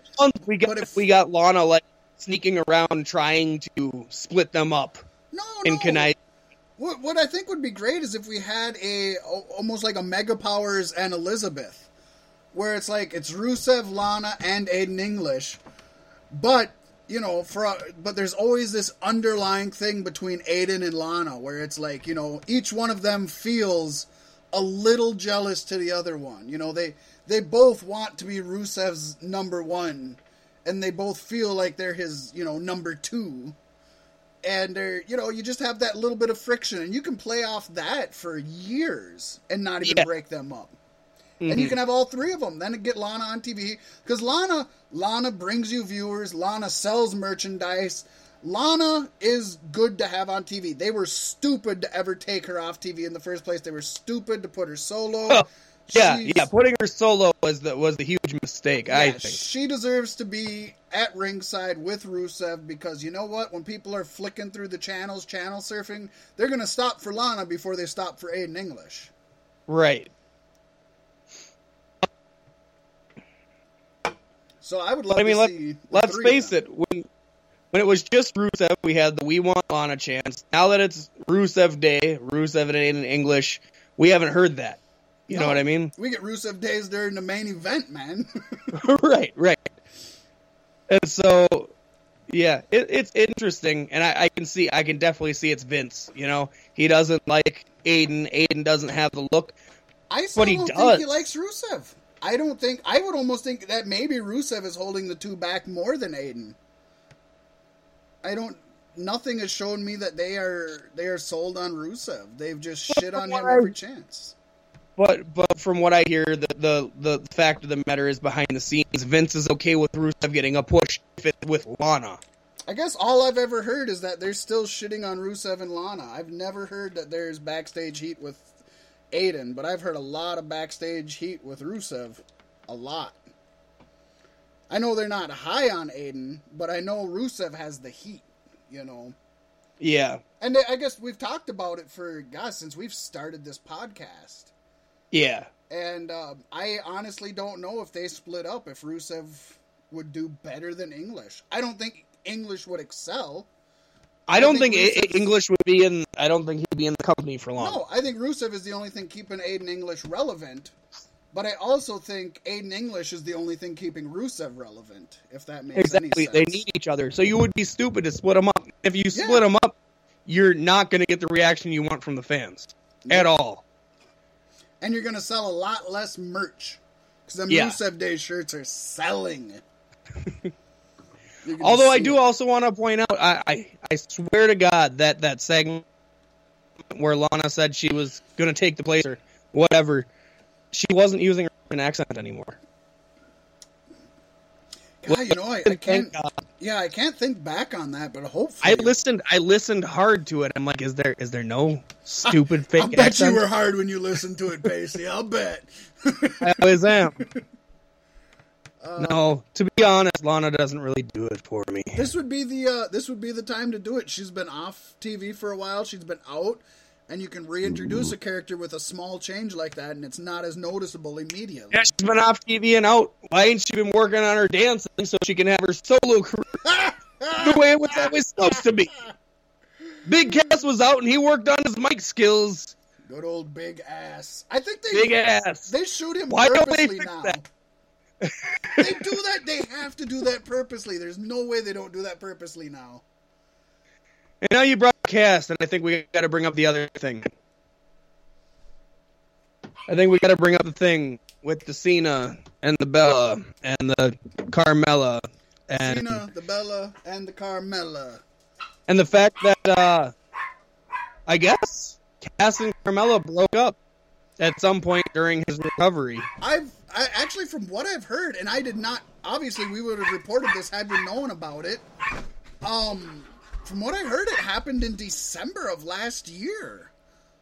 We got But if- we got Lana like sneaking around trying to split them up no, in no. connive. What, what I think would be great is if we had a almost like a Mega Powers and Elizabeth, where it's like it's Rusev, Lana, and Aiden English, but you know, for a, but there's always this underlying thing between Aiden and Lana, where it's like you know each one of them feels a little jealous to the other one. You know, they they both want to be Rusev's number one, and they both feel like they're his you know number two and they're you know you just have that little bit of friction and you can play off that for years and not even Yeah. break them up and you mm-hmm. can have all three of them then get lana on tv because lana lana brings you viewers lana sells merchandise lana is good to have on tv they were stupid to ever take her off tv in the first place they were stupid to put her solo Yeah, She's- yeah. Putting her solo was the was the huge mistake. I think. she deserves to be at ringside with Rusev because you know what? When people are flicking through the channels, channel surfing, they're gonna stop for Lana before they stop for Aiden English. Right. So I would love I mean, to let, see let's face it. When when it was just Rusev, we had the We Want Lana chance. Now that it's Rusev Day, Rusev and Aiden English, we haven't heard that. You know what I mean? We get Rusev days during the main event, man. right, right. And so, yeah, it, it's interesting, and I, I can see, I can definitely see it's Vince. You know, he doesn't like Aiden. Aiden doesn't have the look. I still But he don't think does. he likes Rusev. I don't think. I would almost think that maybe Rusev is holding the two back more than Aiden. I don't. Nothing has shown me that they are they are sold on Rusev. They've just shit on him every chance. But but from what I hear, the the the fact of the matter is behind the scenes, Vince is okay with Rusev getting a push if it's with Lana. I guess all I've ever heard is that they're still shitting on Rusev and Lana. I've never heard that there's backstage heat with Aiden, but I've heard a lot of backstage heat with Rusev. A lot. I know they're not high on Aiden, but I know Rusev has the heat, you know. Yeah, And I guess we've talked about it for, gosh, since we've started this podcast. yeah. And uh, I honestly don't know if they split up, if Rusev would do better than English. I don't think English would excel. I don't think think, I- English would be in. I don't think he'd be in the company for long. No, I think Rusev is the only thing keeping Aiden English relevant. But I also think Aiden English is the only thing keeping Rusev relevant, if that makes exactly. any sense. They need each other. So you would be stupid to split them up. If you Yeah. split them up, you're not going to get the reaction you want from the fans at all. and you're going to sell a lot less merch. Because the Yeah. Rusev Day shirts are selling. Although I do it. also want to point out, I, I I swear to God that that segment where Lana said she was going to take the place or whatever, she wasn't using an accent anymore. God, you know, I, I can't. Yeah, I can't think back on that, but hopefully, I listened. I listened hard to it. I'm like, is there is there no stupid fake I bet you were hard when you listened to it, Pacey. I'll bet. I always am. Uh, no, to be honest, Lana doesn't really do it for me. This would be the uh, this would be the time to do it. She's been off TV for a while. She's been out, and you can reintroduce a character with a small change like that, and it's not as noticeable immediately. Yeah, she's been off TV and out. Why ain't she been working on her dancing so she can have her solo career the way it was always supposed to be? Big Cass was out and he worked on his mic skills. Good old big ass. I think they Big ass. they shoot him Why don't they fix now. that? They do that. They have to do that purposely. There's no way they don't do that purposely now. And now you brought Cass, and I think we got to bring up the other thing. I think we got to bring up the thing with the Cena and the Bella and the Carmella and Cena, the Bella, and the Carmella. and the fact that uh, I guess Cass and Carmella broke up at some point during his recovery. I've I, actually, from what I've heard, and I did not. Obviously, we would have reported this had we known about it. Um, from what I heard, it happened in December of last year.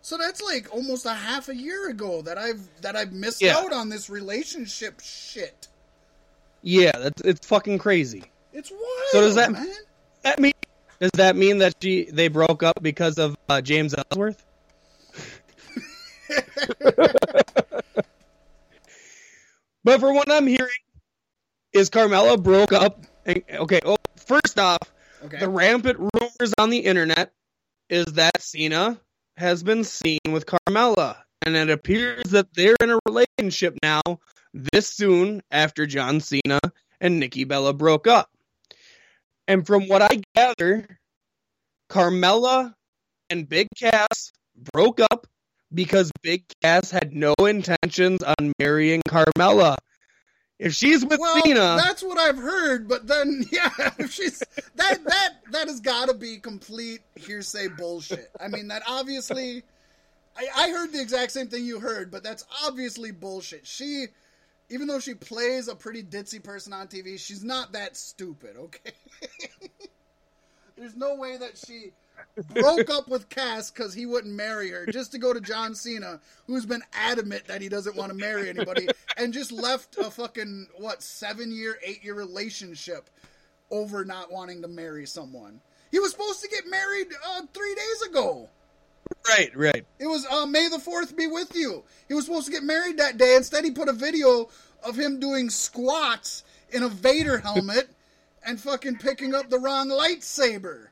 So that's like almost a half a year ago that I've that I've missed Yeah. out on this relationship shit. Yeah, that's it's fucking crazy. It's wild. So does that- man? That mean does that mean that she they broke up because of uh, James Ellsworth? but for what I'm hearing, is Carmella broke up? And, okay, oh, first off, Okay. the rampant rumors on the internet is that Cena has been seen with Carmella, and it appears that they're in a relationship now. This soon after John Cena and Nikki Bella broke up. And from what I gather, Carmella and Big Cass broke up because Big Cass had no intentions on marrying Carmella. If she's with well, Cena, that's what I've heard, but then yeah, if she's that that that has got to be complete hearsay bullshit. I mean, that obviously, I, I heard the exact same thing you heard, but that's obviously bullshit. She, even though she plays a pretty ditzy person on TV, she's not that stupid. Okay, there's no way that she. Broke up with Cass because he wouldn't marry her, just to go to John Cena, who's been adamant that he doesn't want to marry anybody, and just left a fucking what seven year, eight year relationship over not wanting to marry someone. He was supposed to get married uh, three days ago. Right, right. It was uh, May the Fourth be with you. He was supposed to get married that day. Instead, he put a video of him doing squats in a Vader helmet and fucking picking up the wrong lightsaber.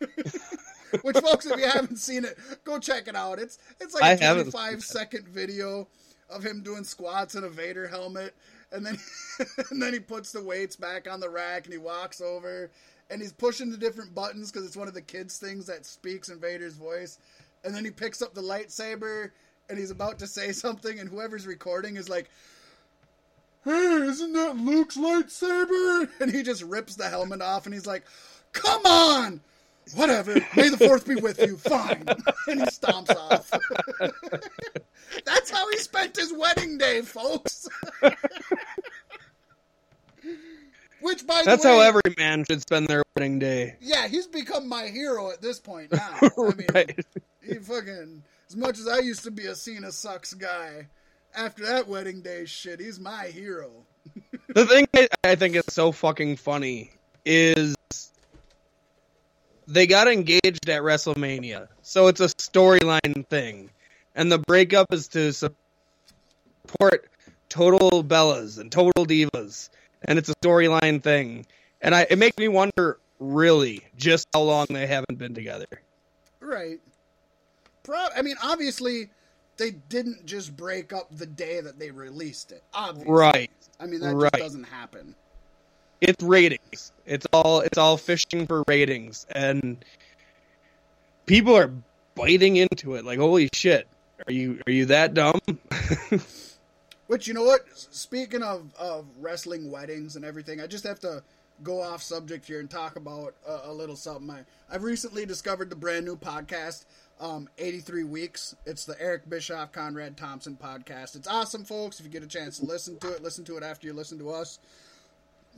Which, folks, if you haven't seen it, go check it out. It's it's like I a haven't 25 second video of him doing squats in a Vader helmet, and then and then he puts the weights back on the rack and he walks over and he's pushing the different buttons because it's one of the kids' things that speaks in Vader's voice, and then he picks up the lightsaber and he's about to say something, and whoever's recording is like. Hey, isn't that Luke's lightsaber? And he just rips the helmet off and he's like, Come on! Whatever. May the fourth be with you. Fine. and he stomps off. That's how he spent his wedding day, folks. Which, by the way That's way, how every man should spend their wedding day. yeah, he's become my hero at this point now. I mean, right. he fucking as much as I used to be a Cena sucks guy. After that wedding day shit, he's my hero. The thing I, I think is so fucking funny is they got engaged at WrestleMania, so it's a storyline thing, and the breakup is to support total Bellas and total divas, and it's a storyline thing, and I it makes me wonder really just how long they haven't been together. Right. Pro- I mean, obviously, they didn't just break up the day that they released it. Obviously. Right. I mean, that Right. just doesn't happen. It's ratings. It's all it's all fishing for ratings and people are biting into it like holy shit. Are you are you that dumb? Which, you know what? Speaking of, of wrestling weddings and everything, I just have to go off subject here and talk about a, a little something. I, I've recently discovered the brand new podcast, um, 83 Weeks. It's the Eric Bischoff, Conrad Thompson podcast. It's awesome, folks. If you get a chance to listen to it, listen to it after you listen to us.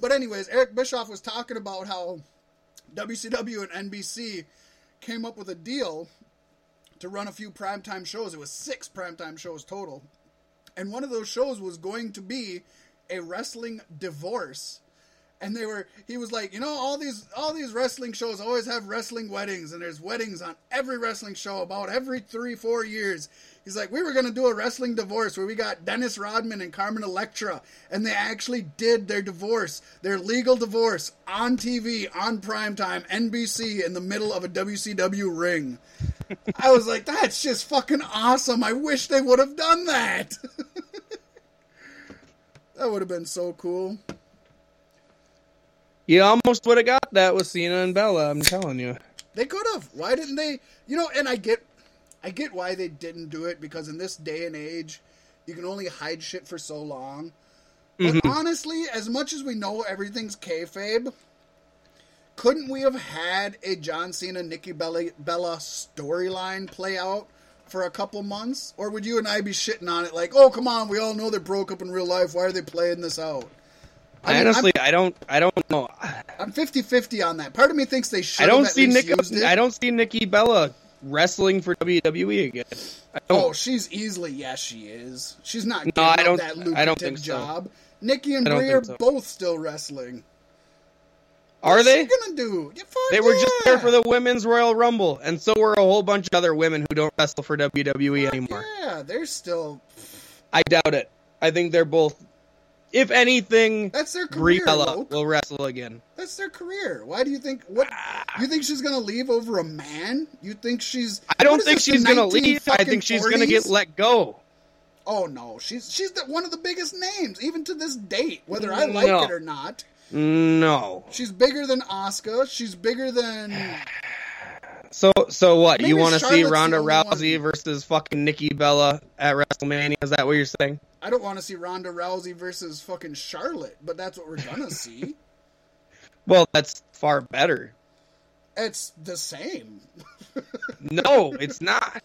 But, anyways, Eric Bischoff was talking about how WCW and NBC came up with a deal to run a few primetime shows. It was six primetime shows total. And one of those shows was going to be a wrestling divorce. And they were he was like you know all these all these wrestling shows always have wrestling weddings and there's weddings on every wrestling show about every three four years he's like we were going to do a wrestling divorce where we got dennis rodman and carmen electra and they actually did their divorce their legal divorce on tv on primetime nbc in the middle of a wcw ring I was like, that's just fucking awesome. I wish they would have done that. that would have been so cool. you almost would have got that with Cena and Bella, I'm telling you. They could have. Why didn't they? You know, and I get, I get why they didn't do it because in this day and age, you can only hide shit for so long. But mm-hmm. honestly, as much as we know everything's kayfabe, couldn't we have had a John Cena Nikki Bella, Bella storyline play out for a couple months? Or would you and I be shitting on it like, oh come on, we all know they broke up in real life. Why are they playing this out? I mean, Honestly, I don't I don't know. I'm 50-50 on that. Part of me thinks they should. I don't have see Nikki. I don't see Nikki Bella wrestling for WWE again. Oh, she's easily yes, she is. She's not No, I don't- that I lucrative don't think so. job. Nikki and I Brie are so. both still wrestling. Are What's they? gonna do? Yeah, They were just there for the women's Royal Rumble, and so were a whole bunch of other women who don't wrestle for WWE anymore. Yeah, they're still. I doubt it. I think they're both. If anything, That's their career. Bella will wrestle again. That's their career. Why do you think? What you think she's gonna leave over a man? You think she's? I don't think this, she's gonna leave. I think she's fucking gonna get let go. Oh no, she's she's the, one of the biggest names, even to this date, whether I like No. it or not. No. She's bigger than Oscar. She's bigger than. So so what? Maybe you want to see Ronda Rousey one- versus fucking Nikki Bella at WrestleMania? Is that what you're saying? I don't want to see Ronda Rousey versus fucking Charlotte, but that's what we're gonna see. Well, that's far better. It's the same. No, it's not.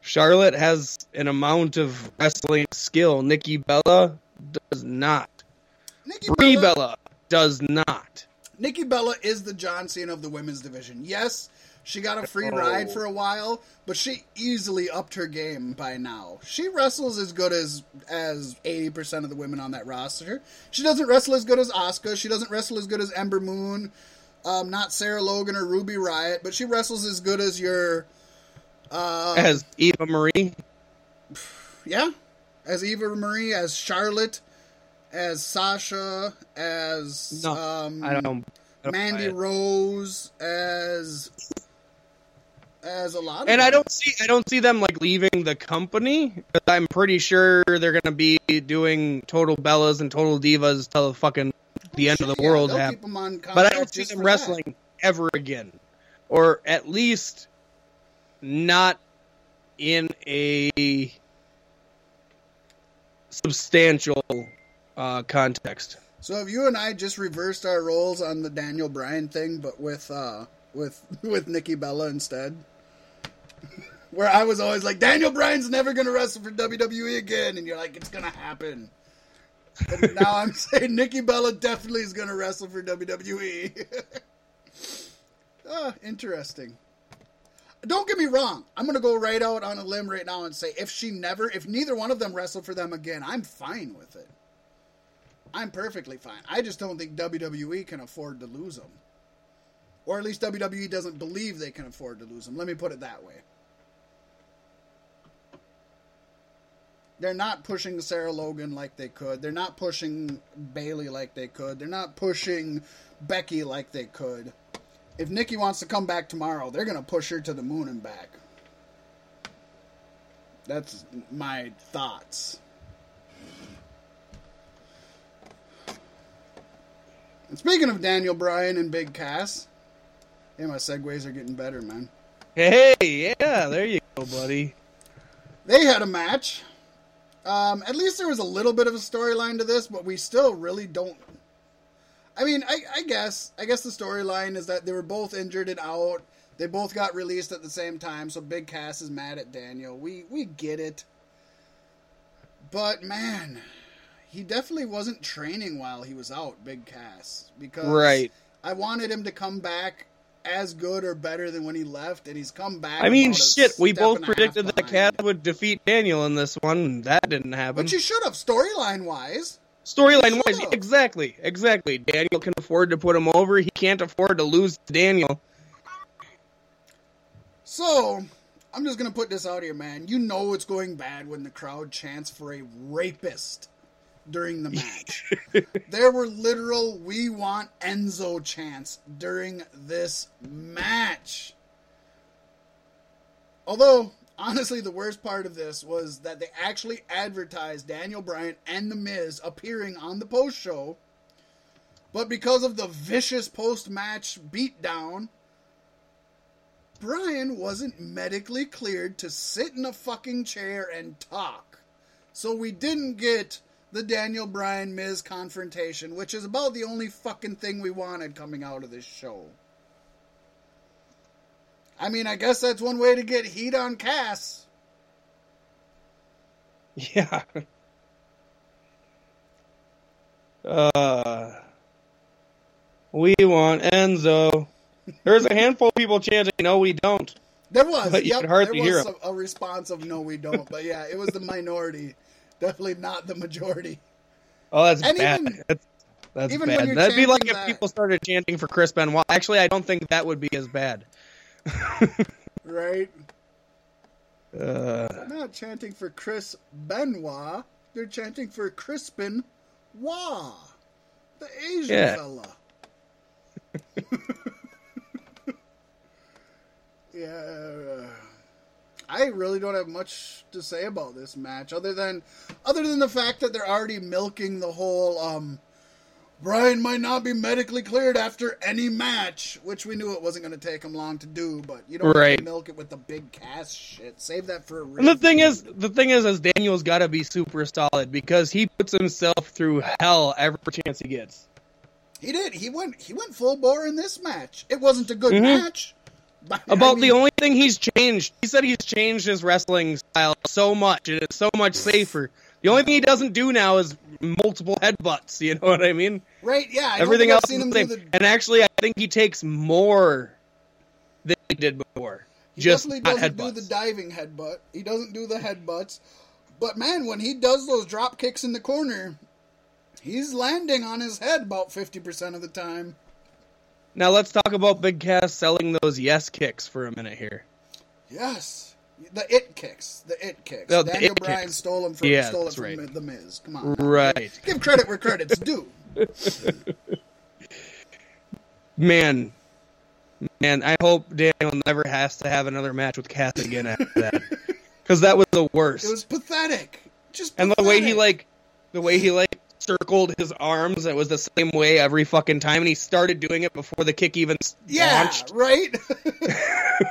Charlotte has an amount of wrestling skill. Nikki Bella does not. Nikki Brie Bella, Bella does not. Nikki Bella is the John Cena of the women's division. Yes, she got a free Oh. ride for a while, but she easily upped her game by now. She wrestles as good as as eighty percent of the women on that roster. She doesn't wrestle as good as Asuka. She doesn't wrestle as good as Ember Moon. Um, not Sarah Logan or Ruby Riott, but she wrestles as good as your uh, As Eva Marie. yeah, as Eva Marie, as Charlotte, as Sasha, as No, um, I don't. I don't Mandy. Rose, as as a lot. Of And I don't see I don't see them like leaving the company. I'm pretty sure they're gonna be doing total Bellas and total Divas till the fucking the end of the world happens. But I don't see them for that. wrestling ever again, or at least not in a substantial uh, context. So have you and I just reversed our roles on the Daniel Bryan thing, but with uh with with Nikki Bella instead? Where I was always like, Daniel Bryan's never gonna wrestle for WWE again, and you're like, it's gonna happen. And now I'm saying Nikki Bella definitely is gonna wrestle for WWE. ah, interesting. Don't get me wrong. I'm gonna go right out on a limb right now and say if she never, if neither one of them wrestle for them again, I'm fine with it. I'm perfectly fine. I just don't think WWE can afford to lose them. Or at least WWE doesn't believe they can afford to lose them. Let me put it that way. They're not pushing Sarah Logan like they could. They're not pushing Bayley like they could. They're not pushing Becky like they could. If Nikki wants to come back tomorrow, they're going to push her to the moon and back. That's my thoughts. And speaking of Daniel Bryan and Big Cass, hey, my segues are getting better, man. Hey, yeah, there you go, buddy. They had a match. Um, at least there was a little bit of a storyline to this, but we still really don't. I mean, I, I guess I guess the storyline is that they were both injured and out. They both got released at the same time, so Big Cass is mad at Daniel. We we get it. But man, he definitely wasn't training while he was out, Big Cass, because Right. I wanted him to come back as good or better than when he left, and he's come back. I mean, shit, we both and a half predicted that. Cass would defeat Daniel in this one. and That didn't happen. But you should have storyline wise. Storyline wise, exactly, exactly. Daniel can afford to put him over. He can't afford to lose to Daniel. So I'm just gonna put this out here, man. You know it's going bad when the crowd chants for a rapist during the match. there were literal "We want Enzo" chants during this match. Although, honestly, the worst part of this was that they actually advertised Daniel Bryan and The Miz appearing on the post show. But because of the vicious post match beatdown, Bryan wasn't medically cleared to sit in a fucking chair and talk. So we didn't get the Daniel Bryan Miz confrontation, which is about the only fucking thing we wanted coming out of this show. I mean, I guess that's one way to get heat on Cass. Yeah. Uh, we want Enzo. There's a handful of people chanting, "No, we don't." There was, But you yep, could hardly there was hear a, a response of no, we don't. But yeah, it was the minority, definitely not the majority. Oh, that's And bad. even- that's that's bad. That'd be like chanting if people started chanting for Chris Benoit. Actually, I don't think that would be as bad. Right? Uh, They're not chanting for Chris Benoit. They're chanting for Crispin Wah, the Asian Yeah. fella. yeah, I really don't have much to say about this match, other than other than the fact that they're already milking the whole. Um, Bryan might not be medically cleared after any match, which we knew it wasn't going to take him long to do. But you don't Right. to milk it with the Big Cass shit. Save that for a. and the review. thing is, the thing is, is Daniel's got to be super solid because he puts himself through hell every chance he gets. He did. He went. He went full bore in this match. It wasn't a good Mhm. match. But, I About mean, the only thing he's changed, he said he's changed his wrestling style so much, and it's so much safer. The only thing he doesn't do now is multiple headbutts. You know what I mean? Right? Yeah. I Everything else seen is him the do same. the. And actually, I think he takes more than he did before. He Just definitely not doesn't do the diving headbutt. He doesn't do the headbutts. But man, when he does those drop kicks in the corner, he's landing on his head about fifty percent of the time. Now let's talk about Big Cass selling those yes kicks for a minute here. Yes, the it kicks, the it kicks. Oh, the Daniel it Bryan kicks. stole him from Yeah, stole it from right. the Miz. Come on, now. Right. Give credit where credit's due. Man, man, I hope Daniel never has to have another match with Cass again after that, because that was the worst. It was pathetic. Just and the way he like, the way he like circled his arms, it was the same way every fucking time, and he started doing it before the kick even yeah, launched. right.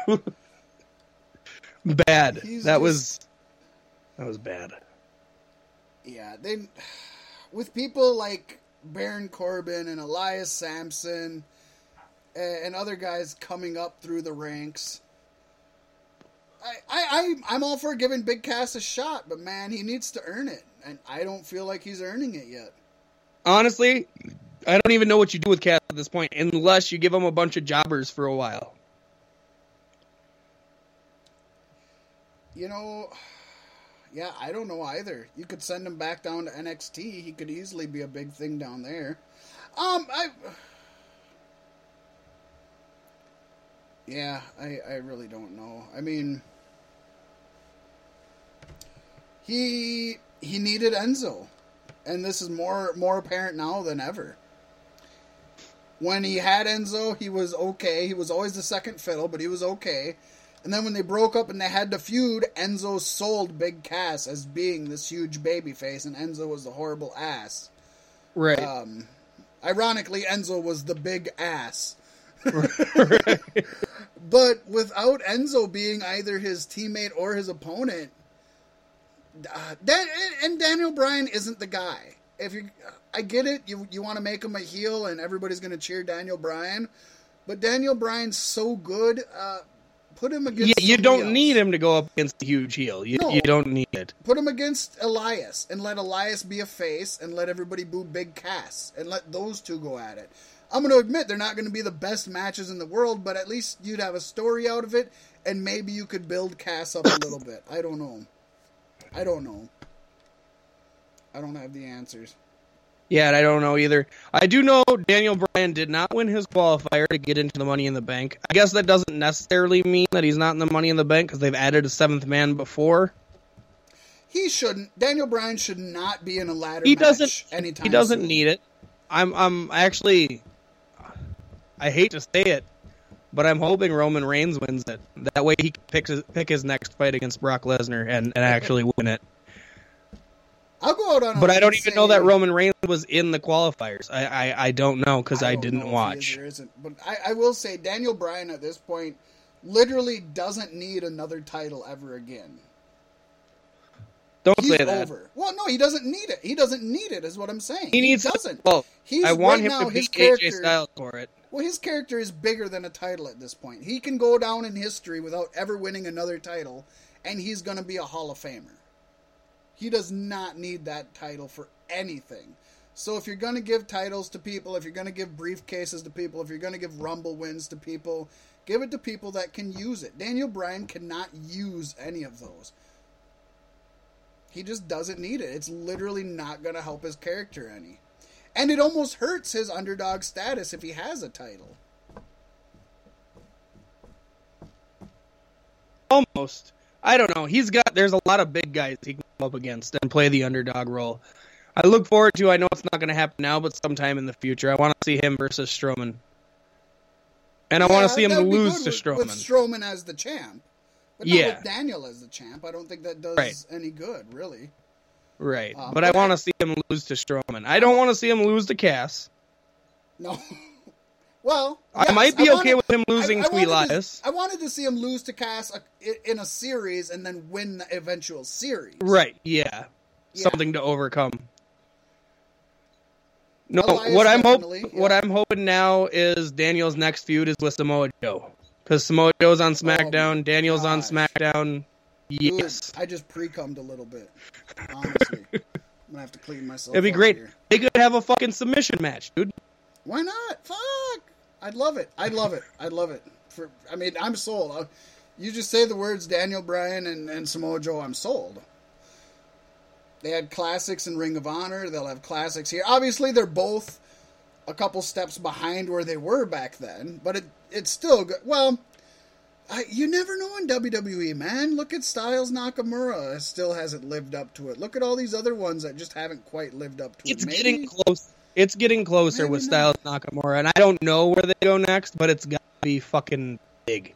Bad. He's that just- was that was bad. yeah, they with people like Baron Corbin and Elias Samson and other guys coming up through the ranks. I, I, I, I'm all for giving Big Cass a shot, but man, he needs to earn it, and I don't feel like he's earning it yet. Honestly, I don't even know what you do with Cass at this point, unless you give him a bunch of jobbers for a while. You know, yeah, I don't know either. You could send him back down to NXT. He could easily be a big thing down there. Um, I. Yeah, I, I really don't know. I mean, he he needed Enzo, and this is more more apparent now than ever. When he had Enzo, he was okay. He was always the second fiddle, but he was okay. And then when they broke up and they had to feud, Enzo sold Big Cass as being this huge babyface, and Enzo was the horrible ass. Right. Um, ironically, Enzo was the big ass. right. But without Enzo being either his teammate or his opponent, uh, Dan- and Daniel Bryan isn't the guy. If you, I get it, you you want to make him a heel, and everybody's going to cheer Daniel Bryan, but Daniel Bryan's so good. Uh, put him against. Yeah, you don't else. need him to go up against a huge heel. You, No. you don't need it. Put him against Elias and let Elias be a face and let everybody boo Big Cass and let those two go at it. I'm going to admit they're not going to be the best matches in the world, but at least you'd have a story out of it and maybe you could build Cass up a little bit. I don't know. I don't know. I don't have the answers. Yeah, I don't know either. I do know Daniel Bryan did not win his qualifier to get into the Money in the Bank. I guess that doesn't necessarily mean that he's not in the Money in the Bank because they've added a seventh man before. He shouldn't. Daniel Bryan should not be in a ladder He match doesn't. anytime He doesn't soon. need it. I'm. I'm actually. I hate to say it, but I'm hoping Roman Reigns wins it. That way he can pick his, pick his next fight against Brock Lesnar and, and actually win it. I'll go out on But I don't even know that Roman Reigns was in the qualifiers. I I, I don't know because I, don't didn't he watch. is. But I, I will say Daniel Bryan at this point literally doesn't need another title ever again. Don't He's say that. over. Well, no, he doesn't need it. He doesn't need it, is what I'm saying. He needs doesn't. Well, He's I want right him now, to beat AJ Styles for it. Well, his character is bigger than a title at this point. He can go down in history without ever winning another title, and he's going to be a Hall of Famer. He does not need that title for anything. So if you're going to give titles to people, if you're going to give briefcases to people, if you're going to give Rumble wins to people, give it to people that can use it. Daniel Bryan cannot use any of those. He just doesn't need it. It's literally not going to help his character any. And it almost hurts his underdog status if he has a title. Almost. I don't know. He's got. There's a lot of big guys he can go up against and play the underdog role. I look forward to. I know it's not going to happen now, but sometime in the future, I want to see him versus Strowman, and I want to see him lose to Strowman. With Strowman as the champ. But not Yeah. with Daniel as the champ. I don't think that does Right. any good, really. Right, Um, but I want to see him lose to Strowman. I don't want to see him lose to Cass. No. well, I might be wanted- okay with him losing I, I to wanted Elias. I wanted to see him lose to Cass uh, in a series and then win the eventual series. Right? Yeah. Yeah. something to overcome. No, Elias what I'm hoping, yeah. what I'm hoping now is Daniel's next feud is with Samoa Joe, because Samoa Joe's on SmackDown, Daniel's on Oh. SmackDown. Yes. I just pre-cummed a little bit. Honestly, I'm gonna have to clean myself. It'd be great. here. They could have a fucking submission match, dude. Why not? Fuck! I'd love it. I'd love it. I'd love it. For I mean, I'm sold. I, you just say the words Daniel Bryan and, and Samoa Joe. I'm sold. They had classics in Ring of Honor. They'll have classics here. Obviously, they're both a couple steps behind where they were back then, but it it's still good. Well, I, you never know in WWE, man. Look at Styles Nakamura; still hasn't lived up to it. Look at all these other ones that just haven't quite lived up to It's it. Maybe, getting close. It's getting closer Maybe with not. Styles Nakamura, and I don't know where they go next, but it's got to be fucking big.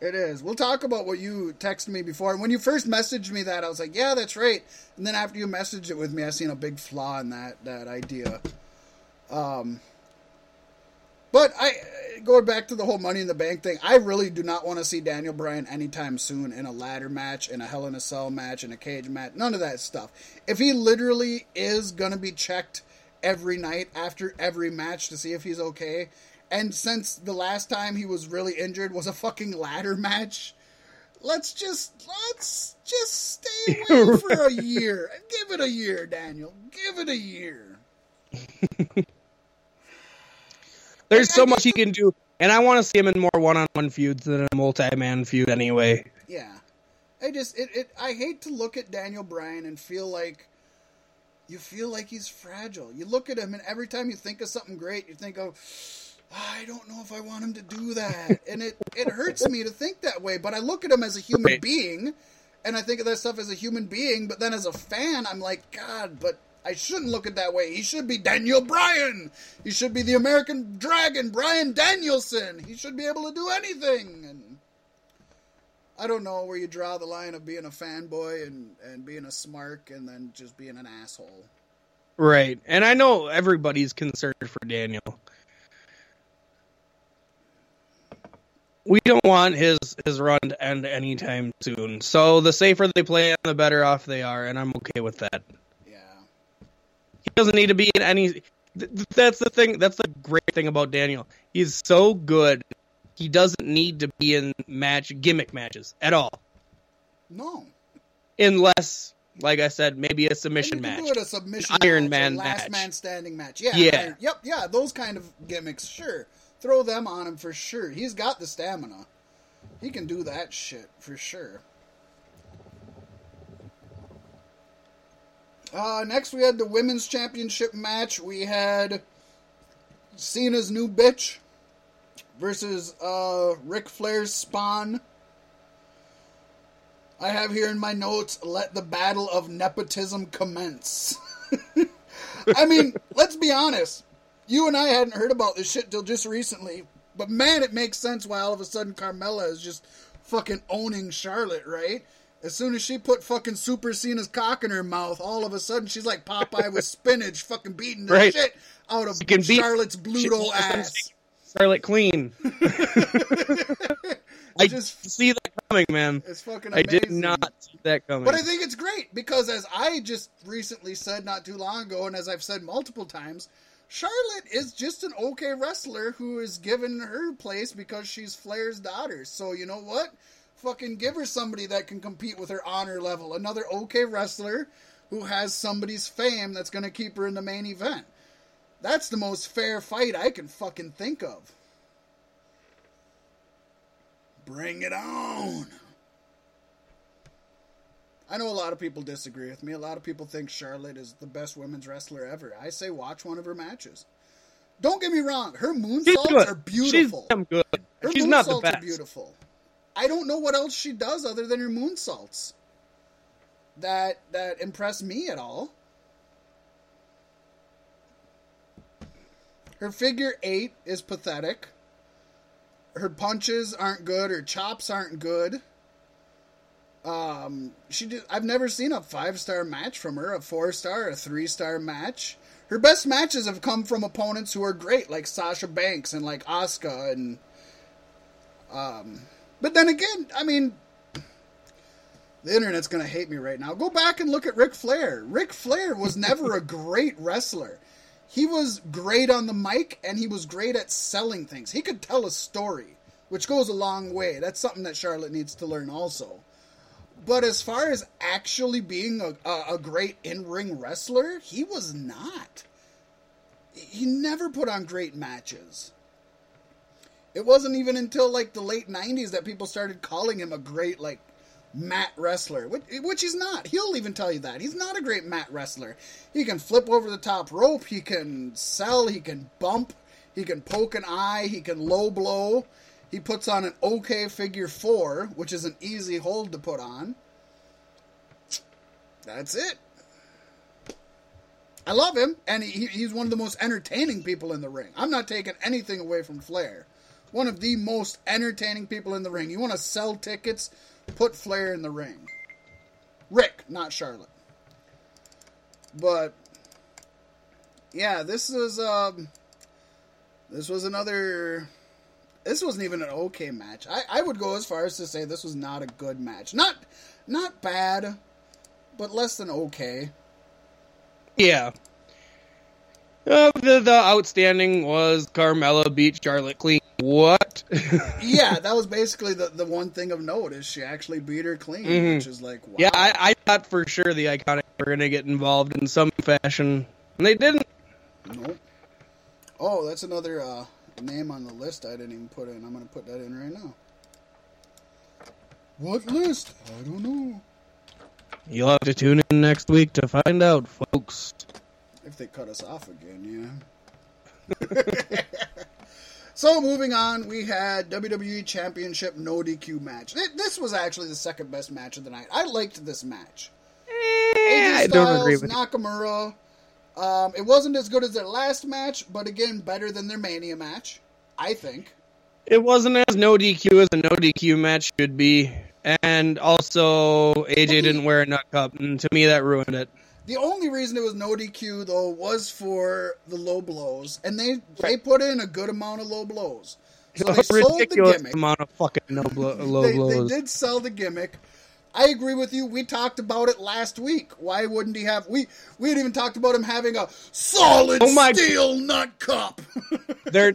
It is. We'll talk about what you texted me before. And when you first messaged me that, I was like, "Yeah, that's right." And then after you messaged it with me, I seen a big flaw in that that idea. Um, but I going back to the whole Money in the Bank thing. I really do not want to see Daniel Bryan anytime soon in a ladder match, in a Hell in a Cell match, in a cage match. None of that stuff. If he literally is gonna be checked every night after every match to see if he's okay. And since the last time he was really injured was a fucking ladder match, let's just let's just stay away for a year. Give it a year, Daniel. Give it a year. There's so much he can do, and I want to see him in more one-on-one feuds than a multi-man feud anyway. Yeah. I just it, it I hate to look at Daniel Bryan and feel like you feel like he's fragile. You look at him and every time you think of something great, you think of ah, I don't know if I want him to do that. and it it hurts me to think that way, but I look at him as a human Right. being and I think of that stuff as a human being, but then as a fan, I'm like, God, but I shouldn't look at that way. He should be Daniel Bryan. He should be the American Dragon, Bryan Danielson. He should be able to do anything. And I don't know where you draw the line of being a fanboy and, and being a smark and then just being an asshole. Right, and I know everybody's concerned for Daniel. We don't want his his run to end anytime soon. So the safer they play the better off they are, and I'm okay with that. Doesn't need to be in any. th- th- That's the thing. That's the great thing about Daniel. He's so good. He doesn't need to be in match gimmick matches at all, No. unless, like I said, maybe a submission match. a submission Iron match, Man last match. man standing match. Yeah. Yeah. Iron- yep. Yeah. Those kind of gimmicks. Sure. Throw them on him for sure. He's got the stamina. He can do that shit for sure. Uh, next, we had the women's championship match. We had Cena's new bitch versus uh, Ric Flair's spawn. I have here in my notes, let the battle of nepotism commence. I mean, let's be honest. You and I hadn't heard about this shit till just recently, but man, it makes sense why all of a sudden Carmella is just fucking owning Charlotte, right? As soon as she put fucking Super Cena's cock in her mouth, all of a sudden she's like Popeye with spinach, fucking beating the Right. shit out of Charlotte's she- Bluto ass. Charlotte clean. I just- see that coming, man. It's fucking I did not see that coming. But I think it's great because, as I just recently said not too long ago, and as I've said multiple times, Charlotte is just an okay wrestler who is given her place because she's Flair's daughter. So, you know what? Fucking give her somebody that can compete with her honor level. Another okay wrestler who has somebody's fame that's going to keep her in the main event. That's the most fair fight I can fucking think of. Bring it on. I know a lot of people disagree with me. A lot of people think Charlotte is the best women's wrestler ever. I say watch one of her matches. Don't get me wrong, her moonsaults are beautiful. She's damn good. her She's not the best. are beautiful. I don't know what else she does other than her moonsaults that that impress me at all. Her figure eight is pathetic. Her punches aren't good. Her chops aren't good. Um, she did, I've never seen a five star match from her, a four star, a three star match. Her best matches have come from opponents who are great, like Sasha Banks and like Asuka and um. But then again, I mean, the internet's gonna hate me right now. Go back and look at Ric Flair. Ric Flair was never a great wrestler. He was great on the mic and he was great at selling things. He could tell a story, which goes a long way. That's something that Charlotte needs to learn also. But as far as actually being a, a, a great in ring wrestler, he was not. He never put on great matches. It wasn't even until like the late 90s that people started calling him a great, like, mat wrestler, which, which he's not. He'll even tell you that. He's not a great mat wrestler. He can flip over the top rope, he can sell, he can bump, he can poke an eye, he can low blow. He puts on an okay figure four, which is an easy hold to put on. That's it. I love him, and he, he's one of the most entertaining people in the ring. I'm not taking anything away from Flair. One of the most entertaining people in the ring. You want to sell tickets? Put Flair in the ring. Rick, not Charlotte. But yeah, this is um, this was another. This wasn't even an okay match. I, I would go as far as to say this was not a good match. Not not bad, but less than okay. Yeah. Uh, the the outstanding was Carmella beat Charlotte clean. What? yeah, that was basically the, the one thing of note is she actually beat her clean, Mhm. which is like wow. Yeah, I, I thought for sure the Iconic were gonna get involved in some fashion, and they didn't. Nope. Oh, that's another uh, name on the list I didn't even put in. I'm gonna put that in right now. What list? I don't know. You'll have to tune in next week to find out, folks. If they cut us off again, yeah. so moving on, we had WWE Championship No DQ match. This was actually the second best match of the night. I liked this match. Eh, AJ I don't agree Styles, with you. Nakamura. Um, it wasn't as good as their last match, but again, better than their Mania match. I think. It wasn't as no DQ as a no DQ match should be, and also AJ didn't wear a nut cup, and to me that ruined it. The only reason it was no DQ though was for the low blows, and they they put in a good amount of low blows. So they sold the gimmick. amount of fucking no blo- low They, they did sell the gimmick. I agree with you. We talked about it last week. Why wouldn't he have? We we had even talked about him having a solid Oh my- steel nut cup. Their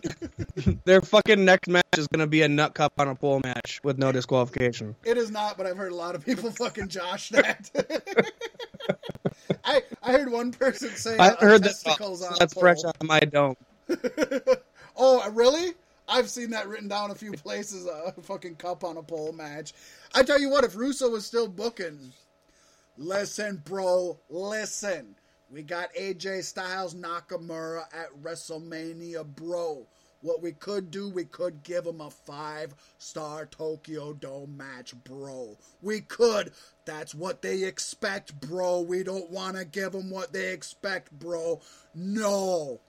their fucking next match is gonna be a nut cup on a pole match with no disqualification. It is not, but I've heard a lot of people fucking josh that. I I heard one person say I heard that that's fresh on my dome. Oh, really? I've seen that written down a few places. A fucking cup on a pole match. I tell you what, if Russo was still booking, listen, bro, listen. We got AJ Styles Nakamura at WrestleMania, bro. What we could do, we could give him a five star Tokyo Dome match, bro. We could. That's what they expect, bro. We don't want to give them what they expect, bro. No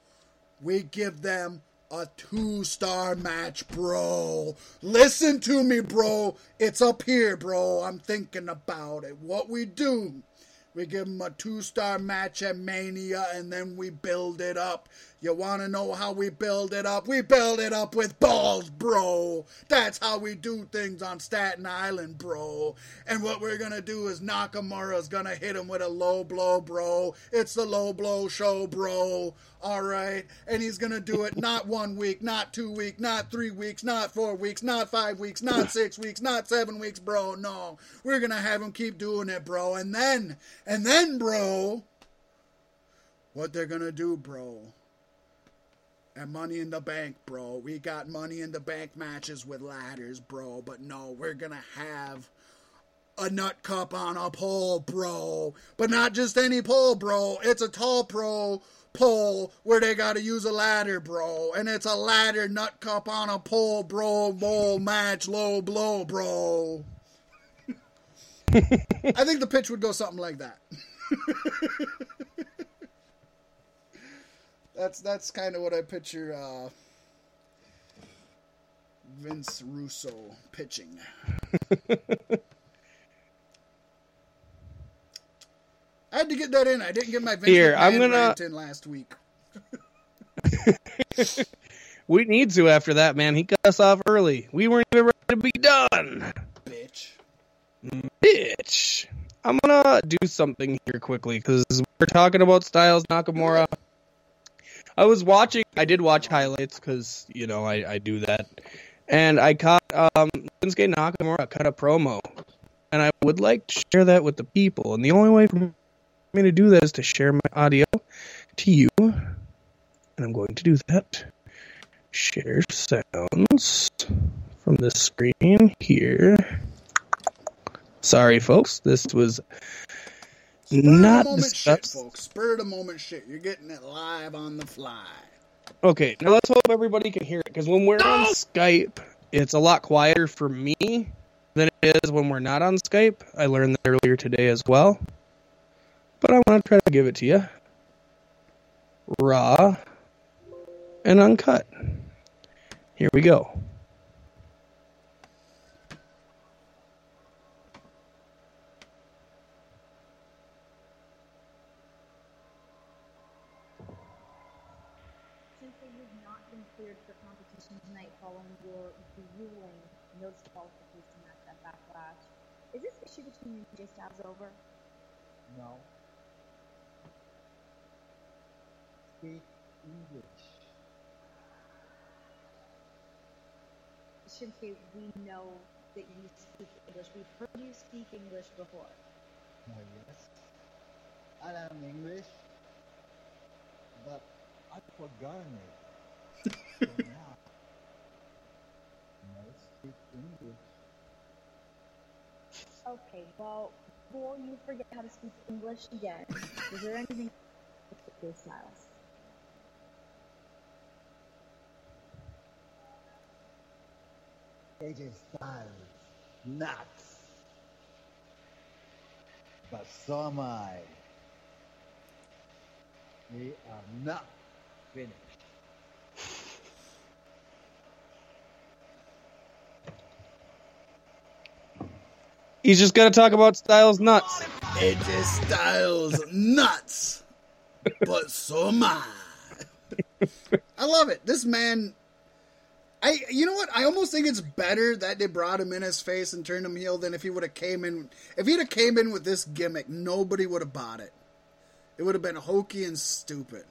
we give them a two star match, bro. Listen to me, bro. It's up here, bro. I'm thinking about it. What we do, we give them a two star match at Mania and then we build it up. You want to know how we build it up? We build it up with balls, bro. That's how we do things on Staten Island, bro. And what we're going to do is Nakamura's going to hit him with a low blow, bro. It's the low blow show, bro. All right. And he's going to do it not one week, not two weeks, not three weeks, not four weeks, not five weeks, not six weeks, not seven weeks, bro. No. We're going to have him keep doing it, bro. And then, and then, bro, what they're going to do, bro. And Money in the Bank, bro. We got Money in the Bank matches with ladders, bro. But no, we're to have a nut cup on a pole, bro. But not just any pole, bro. It's a tall pro pole where they got to use a ladder, bro. And it's a ladder nut cup on a pole, bro. Bowl match, low blow, bro. I think the pitch would go something like that. that's that's kind of what I picture uh, Vince Russo pitching. I had to get that in. I didn't get my Vince Here, McMahon I'm gonna- in last week. We need to after that, man. He cut us off early. We weren't even ready to be done. Bitch. Bitch. I'm gonna do something here quickly because we're talking about Styles Nakamura. I was watching. I did watch highlights because you know I, I do that, and I caught um Shinsuke Nakamura cut a promo, and I would like to share that with the people. And the only way for me to do that is to share my audio to you. And I'm going to do that. Share sounds from the screen here. Sorry, folks. This was Spur not of the moment shit, folks. Spur of the moment shit. You're getting it live on the fly. Okay, now let's hope everybody can hear it because when we're on Skype, it's a lot quieter for me than it is when we're not on Skype. I learned that earlier today as well. But I want to try to give it to you raw and uncut. Here we go. Since they have not been cleared for competition tonight following your grueling no disqualification match at Backlash, is this issue between you and AJ Styles over? No. Speak English. Shinsuke, we know that you speak English. We've heard you speak English before. No, yes. I am English, but I've forgotten it. so now, no, speak English. Okay, well, before you forget how to speak English again, is there anything with Styles? AJ Styles, nuts. But so am I. We are not finished. He's just going to talk about Styles nuts. It is Styles nuts, but so am I. I love it. This man, I you know what? I almost think it's better that they brought him in his face and turned him heel than if he would have came in. If he'd have came in with this gimmick, nobody would have bought it. It would have been hokey and stupid.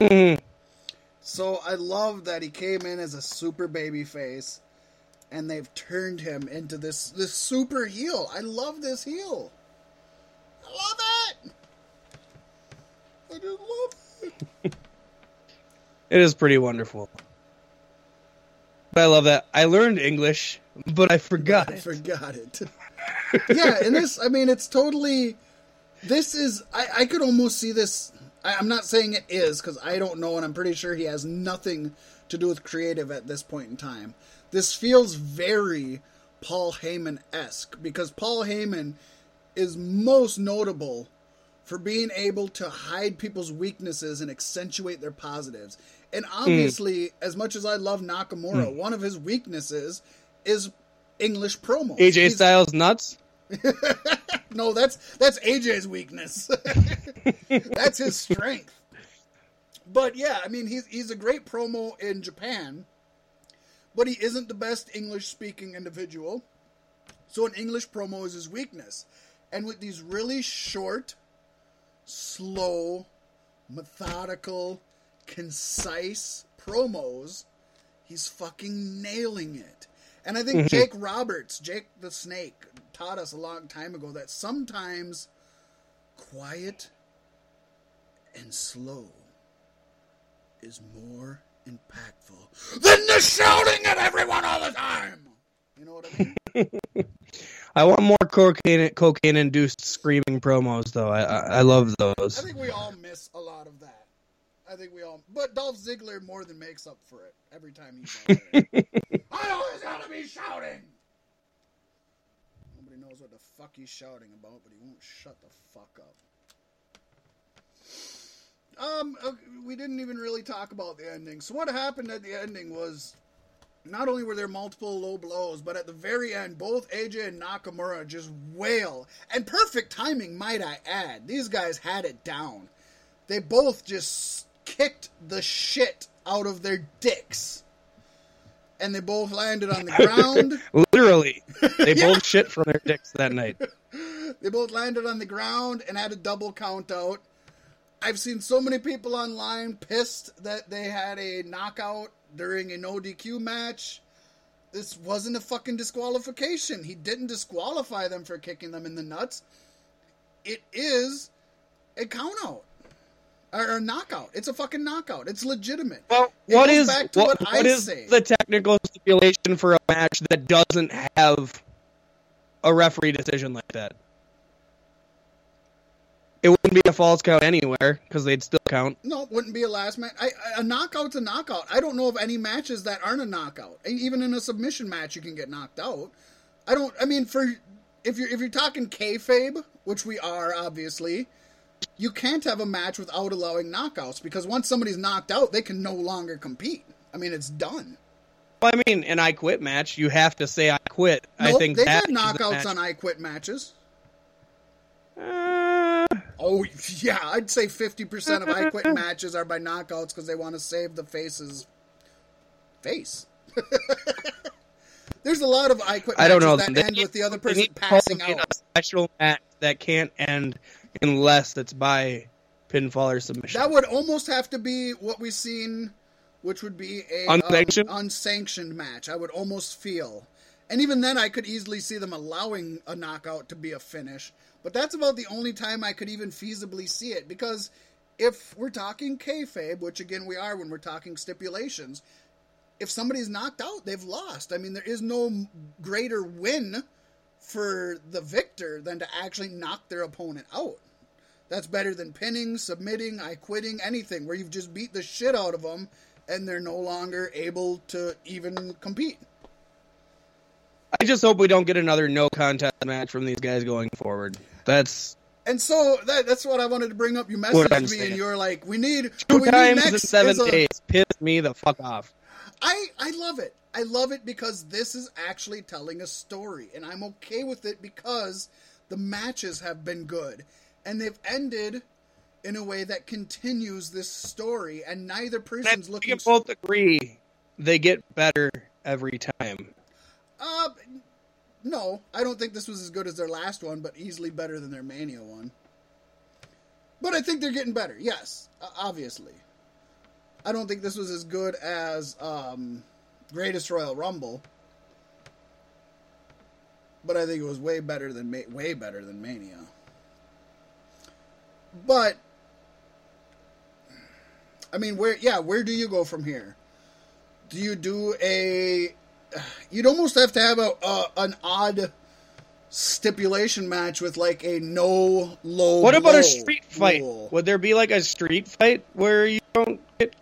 Mhm. So I love that he came in as a super baby face, and they've turned him into this this super heel. I love this heel. I love it. I just love it. It is pretty wonderful. But I love that. I learned English, but I forgot I it. forgot it. yeah, and this, I mean, it's totally. This is. I, I could almost see this. I, I'm not saying it is because I don't know, and I'm pretty sure he has nothing to do with creative at this point in time. This feels very Paul Heyman esque because Paul Heyman is most notable for being able to hide people's weaknesses and accentuate their positives. And mm. obviously, as much as I love Nakamura, mm. one of his weaknesses is English promos. AJ He's- Styles nuts? no, that's that's AJ's weakness. that's his strength. But yeah, I mean he's he's a great promo in Japan, but he isn't the best English speaking individual. So an English promo is his weakness. And with these really short, slow, methodical, concise promos, he's fucking nailing it. And I think mm-hmm. Jake Roberts, Jake the Snake, taught us a long time ago that sometimes quiet and slow is more impactful than the shouting at everyone all the time. You know what I mean? I want more cocaine cocaine induced screaming promos though. I I, I love those. I think we all miss a lot of that. I think we all, but Dolph Ziggler more than makes up for it every time he's out there. I always gotta be shouting. Nobody knows what the fuck he's shouting about, but he won't shut the fuck up. Um, we didn't even really talk about the ending. So what happened at the ending was not only were there multiple low blows, but at the very end, both AJ and Nakamura just wail. And perfect timing, might I add. These guys had it down. They both just kicked the shit out of their dicks. And they both landed on the ground. Literally, they Yeah. both shit from their dicks that night. They both landed on the ground and had a double count out. I've seen so many people online pissed that they had a knockout during an ODQ match. this wasn't a fucking disqualification. He didn't disqualify them for kicking them in the nuts. It is a count out. Or a knockout. It's a fucking knockout. It's legitimate. Well, what is what, back to what, what is say. the technical stipulation for a match that doesn't have a referee decision like that? It wouldn't be a false count anywhere because they'd still count. No, it wouldn't be a last match. I, a knockout's a knockout. I don't know of any matches that aren't a knockout. Even in a submission match, you can get knocked out. I don't. I mean, for if you're if you're talking kayfabe, which we are obviously, you can't have a match without allowing knockouts because once somebody's knocked out, they can no longer compete. I mean, it's done. Well, I mean, an I quit match, you have to say I quit. I think they've had knockouts on I Quit matches. Uh, Oh yeah, I'd say fifty percent of I Quit matches are by knockouts because they want to save the face's face. There's a lot of I Quit I matches don't know. that They end need- with the other they person need to passing out. A special match that can't end unless it's by pinfall or submission. That would almost have to be what we've seen, which would be a Unsanctioned? um, unsanctioned match. I would almost feel, and even then, I could easily see them allowing a knockout to be a finish. But that's about the only time I could even feasibly see it because if we're talking kayfabe, which again we are when we're talking stipulations, if somebody's knocked out, they've lost. I mean, there is no greater win for the victor than to actually knock their opponent out. That's better than pinning, submitting, I quitting, anything where you've just beat the shit out of them and they're no longer able to even compete. I just hope we don't get another no contest match from these guys going forward. That's And so that, that's what I wanted to bring up. You messaged me and you're like, "We need two we need times in seven a- days. Pissed me the fuck off. I I love it. I love it because this is actually telling a story, and I'm okay with it because the matches have been good, and they've ended in a way that continues this story, and neither person's looking. can both agree they get better every time. Uh, no, I don't think this was as good as their last one, but easily better than their Mania one. But I think they're getting better. Yes, obviously. I don't think this was as good as um, Greatest Royal Rumble, but I think it was way better than way better than Mania. But I mean, where? Yeah, where do you go from here? Do you do a you'd almost have to have a, a an odd stipulation match with like a no low. What about a street fight? rule. Would there be like a street fight where you don't get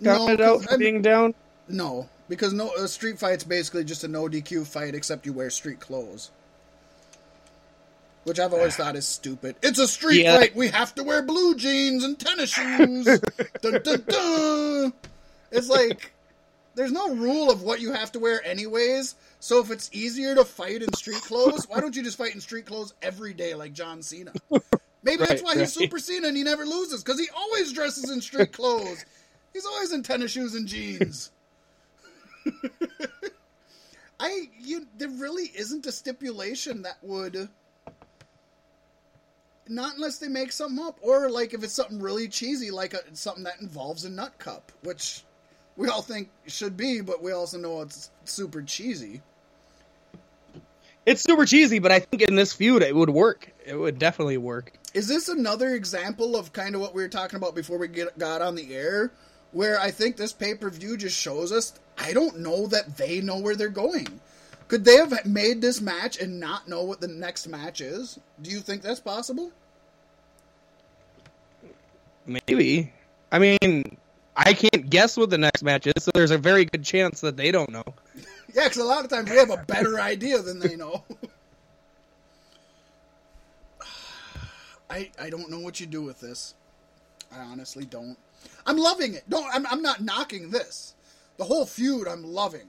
No, out for I'm- being down? no, because no a street fight's basically just a no DQ fight except you wear street clothes. Which I've always ah. thought is stupid. It's a street Yeah. fight. We have to wear blue jeans and tennis shoes. dun, dun, dun. It's like there's no rule of what you have to wear anyways. So if it's easier to fight in street clothes, why don't you just fight in street clothes every day like John Cena? Maybe that's Right, why he's. Super Cena and he never loses because he always dresses in street clothes. He's always in tennis shoes and jeans. I you there really isn't a stipulation that would not unless they make something up or like if it's something really cheesy like a, something that involves a nut cup which we all think should be but we also know it's super cheesy It's super cheesy, but I think in this feud it would work. It would definitely work. is this another example of kind of what we were talking about before we get, got on the air where i think this pay-per-view just shows us i don't know that they know where they're going could they have made this match and not know what the next match is do you think that's possible Maybe. I mean, I can't guess what the next match is, so there's a very good chance that they don't know. Yeah, because a lot of times we have a better idea than they know. I I don't know what you do with this. I honestly don't. I'm loving it. Don't. I'm, I'm not knocking this. The whole feud, I'm loving,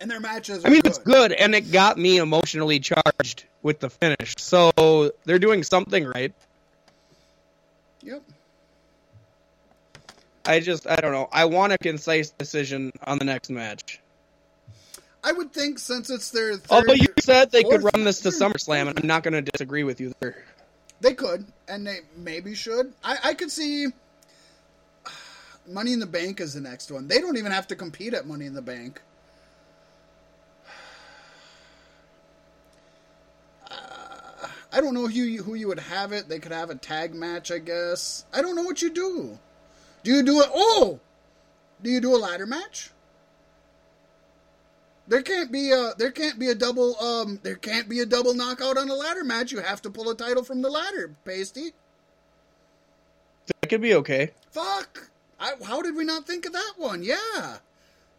and their matches. Are I mean, good. it's good, and it got me emotionally charged with the finish. So they're doing something right. Yep. I just I don't know. I want a concise decision on the next match. I would think since it's their oh, third, although you said they could run this to SummerSlam, and I'm not going to disagree with you there. They could, and they maybe should. I, I could see Money in the Bank is the next one. They don't even have to compete at Money in the Bank. I don't know who you, who you would have it. They could have a tag match, I guess. I don't know what you do. Do you do it? Oh, do you do a ladder match? There can't be a there can't be a double um there can't be a double knockout on a ladder match. You have to pull a title from the ladder, Pasty. That could be okay. Fuck! I, how did we not think of that one? Yeah,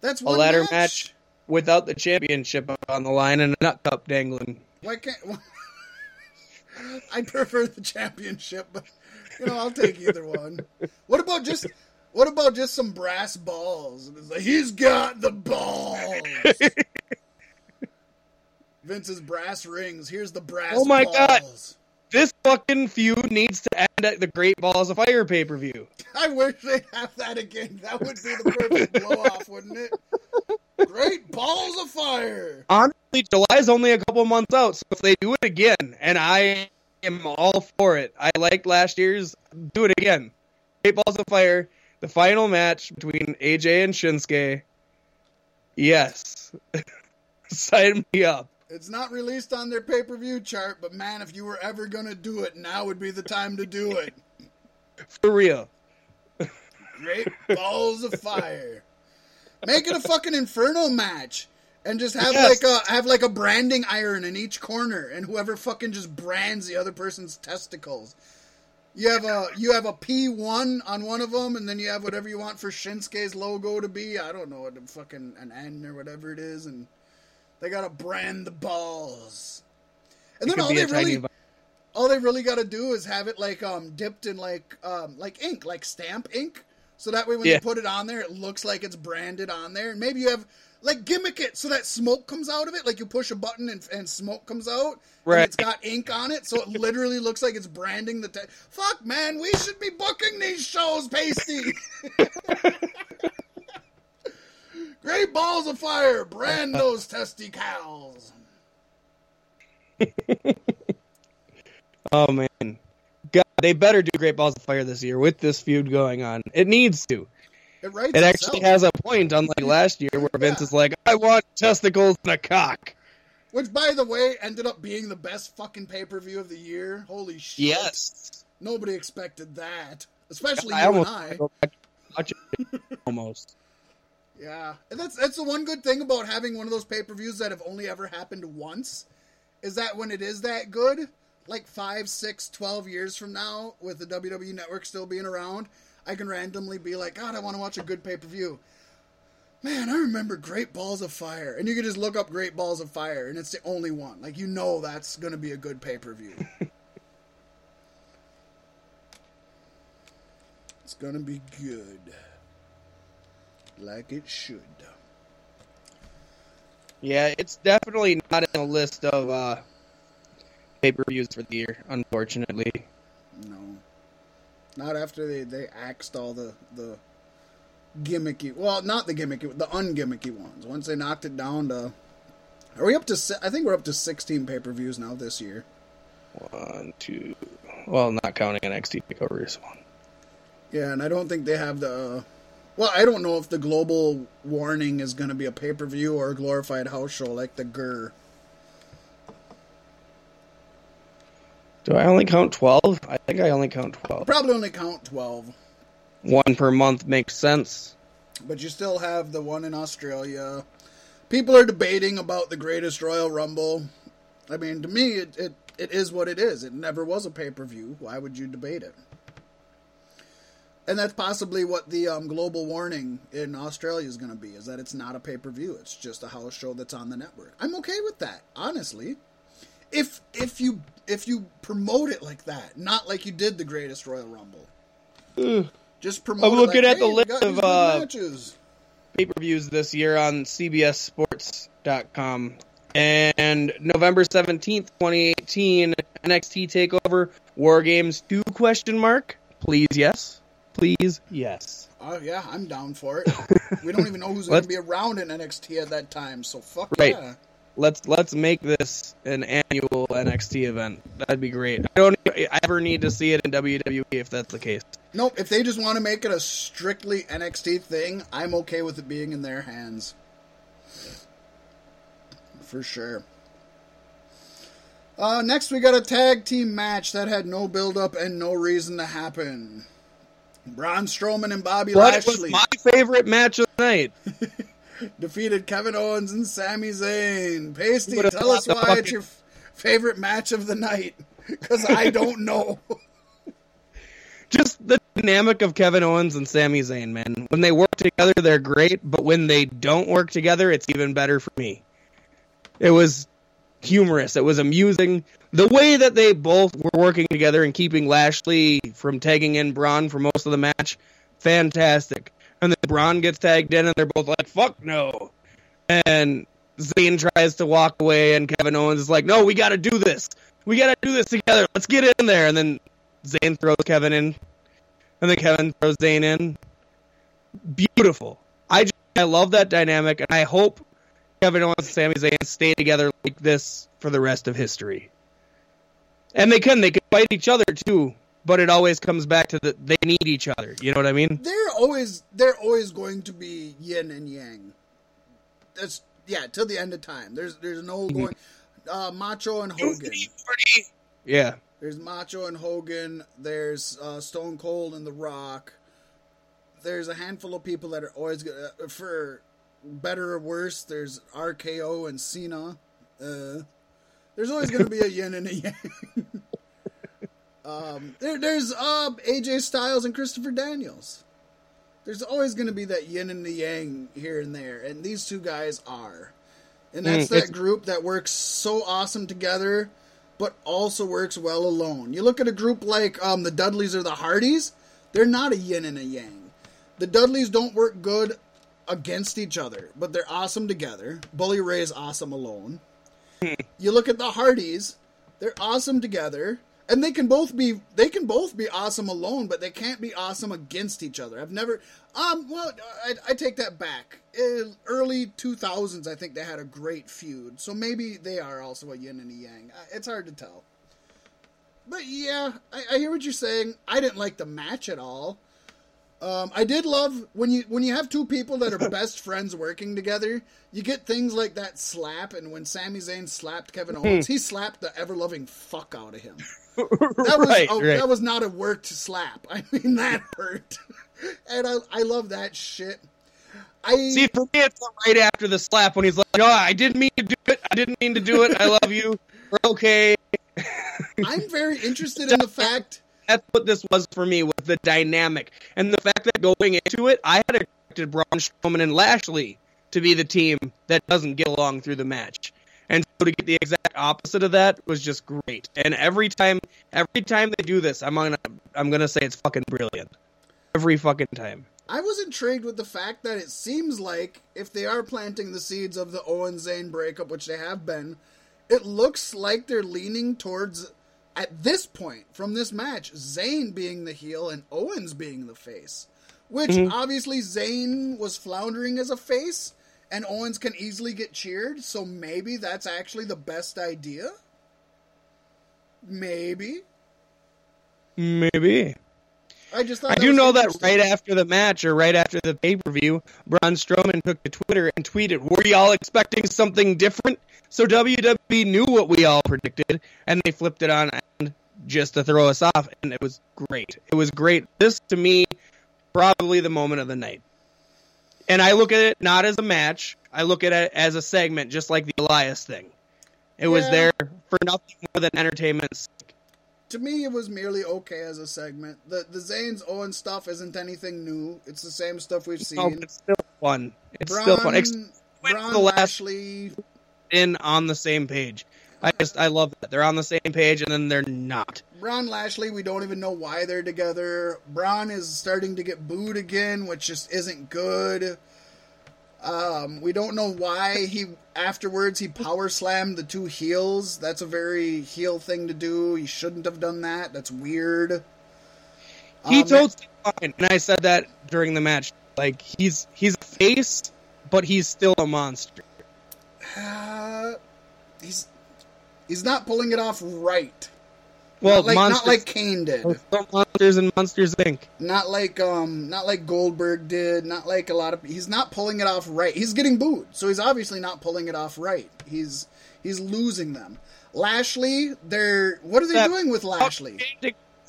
that's A one ladder match without the championship on the line and a nut cup dangling. Why can't? I prefer the championship, but you know I'll take either one. What about just? What about just some brass balls? And it's like he's got the balls. Vince's brass rings. Here's the brass. Oh my God. This fucking feud needs to end at the Great Balls of Fire pay per view. I wish they'd have that again. That would be the perfect blow off, wouldn't it? Great balls of fire. Honestly, July's only a couple months out, so if they do it again, and I am all for it. I liked last year's. Do it again. Great Balls of Fire, the final match between AJ and Shinsuke. Yes. Sign me up. It's not released on their pay per view chart, but man, if you were ever gonna do it, now would be the time to do it. For real. Great balls of fire. Make it a fucking inferno match. And just have Yes. like a have like a branding iron in each corner, and whoever fucking just brands the other person's testicles. You have a you have a P one on one of them, and then you have whatever you want for Shinsuke's logo to be. I don't know what the fucking an N or whatever it is, and they gotta brand the balls. And It then all they a really all they really got to do is have it like um dipped in like um like ink, like stamp ink, so that way when Yeah. you put it on there, it looks like it's branded on there. And maybe you have like gimmick it so that smoke comes out of it, like you push a button and, and smoke comes out, Right. and it's got ink on it, so it literally looks like it's branding the. Te- Fuck, man, we should be booking these shows, Pasty. Great balls of fire, brand those testy testicles. Oh man. God, they better do Great Balls of Fire this year with this feud going on. It needs to. It writes It actually has a point, unlike last year where Vince is like, I want testicles and a cock. Which, by the way, ended up being the best fucking pay per view of the year. Holy shit! Yes. nobody expected that, especially I you and I. go back and watch it. almost. Yeah, and that's that's the one good thing about having one of those pay per views that have only ever happened once, is that when it is that good, like five, six, twelve years from now, with the WWE Network still being around, I can randomly be like, God, I want to watch a good pay per view. Man, I remember Great Balls of Fire, and you can just look up Great Balls of Fire, and it's the only one. Like you know, that's going to be a good pay per view. it's going to be good, like it should. Yeah, it's definitely not in the list of uh, pay per views for the year, unfortunately. No. Not after they, they axed all the, the gimmicky, well, not the gimmicky, the ungimmicky ones. Once they knocked it down to, are we up to, I think we're up to 16 pay per views now this year. One, two. Well, not counting NXT takeovers. One. Yeah, and I don't think they have the, uh, well, I don't know if the global warning is going to be a pay per view or a glorified house show like the GUR. Do I only count 12? I think I only count 12. Probably only count 12. One per month makes sense. but you still have the one in Australia. People are debating about the greatest Royal Rumble. I mean, to me, it, it, it is what it is. It never was a pay per view. Why would you debate it? And that's possibly what the um, global warning in Australia is going to be: is that it's not a pay per view. It's just a house show that's on the network. I'm okay with that, honestly. If if you if you promote it like that, not like you did the Greatest Royal Rumble. Just promote. I'm looking like, at the "Hey, we list of, uh, matches." pay per views this year on CBSSports.com. And November 17th, 2018, NXT TakeOver War Games 2 question mark. Please, yes. Please, yes. Oh yeah, I'm down for it. we don't even know who's going to be around in NXT at that time, so fuck Right. yeah. Let's let's make this an annual NXT event. That'd be great. I don't ever need to see it in WWE if that's the case. Nope, if they just want to make it a strictly NXT thing, I'm okay with it being in their hands. For sure. Uh, next, we got a tag team match that had no build up and no reason to happen. Braun Strowman and Bobby But it was my favorite match of the night. defeated Kevin Owens and Sami Zayn. Pasty, tell us why fucking- it's your f- favorite match of the night. Because I don't know. Just the dynamic of Kevin Owens and Sami Zayn, man. When they work together, they're great, but when they don't work together, it's even better for me. It was humorous. It was amusing. The way that they both were working together and keeping Lashley from tagging in Braun for most of the match, fantastic. And then Braun gets tagged in, and they're both like, "Fuck no!" And Zayn tries to walk away, and Kevin Owens is like, "No, we got to do this. We got to do this together. Let's get in there." And then Zayn throws Kevin in, and then Kevin throws Zayn in. Beautiful. I just, I love that dynamic, and I hope Kevin Owens and Sami Zayn stay together like this for the rest of history. And they can. They can fight each other too, but it always comes back to that they need each other. You know what I mean? they're always they're always going to be yin and yang. That's yeah, till the end of time. There's there's no Mm-hmm. going. Uh, Macho and Hogan. Yeah. There's Macho and Hogan. There's uh, Stone Cold and The Rock. There's a handful of people that are always good uh, for better or worse. There's RKO and Cena. Uh, there's always going to be a yin and a yang. um, there, there's uh, AJ Styles and Christopher Daniels. There's always going to be that yin and the yang here and there, and these two guys are. And that's Mm, that it's- group that works so awesome together, but also works well alone. You look at a group like um, the Dudleys or the Hardys, they're not a yin and a yang. The Dudleys don't work good against each other, but they're awesome together. Bully Ray is awesome alone. you look at the Hardys, they're awesome together, and they can both be they can both be awesome alone, but they can't be awesome against each other. I've never um well I, I take that back. In early 2000s, I think they had a great feud, so maybe they are also a yin and a yang. It's hard to tell. But yeah, I, I hear what you're saying. I didn't like the match at all. Um, I did love when you when you have two people that are best friends working together, you get things like that slap. And when Sami Zayn slapped Kevin Owens, he slapped the ever loving fuck out of him. That was right, oh, right. that was not a worked slap. I mean that hurt, and I I love that shit. I See, for me, it's right after the slap when he's like, "Oh, I didn't mean to do it. I didn't mean to do it. I love you. We're okay." I'm very interested in the fact. That's what this was for me with the dynamic and the fact that going into it, I had expected Braun Strowman and Lashley to be the team that doesn't get along through the match, so to get the exact opposite of that was just great. And every time, every time they do this, I'm gonna, I'm gonna say it's fucking brilliant. Every fucking time. I was intrigued with the fact that it seems like if they are planting the seeds of the Owen Zayn breakup, which they have been, it looks like they're leaning towards, at this point from this match, Zayn being the heel and Owens being the face. Which mm-hmm. obviously Zayn was floundering as a face, and Owens can easily get cheered, so maybe that's actually the best idea? Maybe. Maybe. I just thought I do know that right after the match or right after the pay per view, Braun Strowman took to Twitter and tweeted, "Were y'all expecting something different?" So WWE knew what we all predicted, and they flipped it on and just to throw us off, and it was great. It was great. This to me, probably the moment of the night. And I look at it not as a match. I look at it as a segment, just like the Elias thing. It was there for nothing more than entertainment. to me, it was merely okay as a segment. The the Zayn's Owen stuff isn't anything new. It's the same stuff we've seen. Oh, it's still fun. It's Braun, still fun. Braun the last- Lashley. in on the same page. I just I love that they're on the same page and then they're not. Braun Lashley, we don't even know why they're together. Braun is starting to get booed again, which just isn't good. Um, we don't know why he afterwards he power slammed the two heels. That's a very heel thing to do. He shouldn't have done that. That's weird. He Um, told fine, and I said that during the match. Like he's he's a face, but he's still a monster. Uh, he's he's not pulling it off right. Well, not like, monsters, not like Kane did. monsters and Monsters Inc. Not like um not like Goldberg did, not like a lot of he's not pulling it off right. He's getting booed, so he's obviously not pulling it off right. He's he's losing them. Lashley, they're what are they doing with Lashley?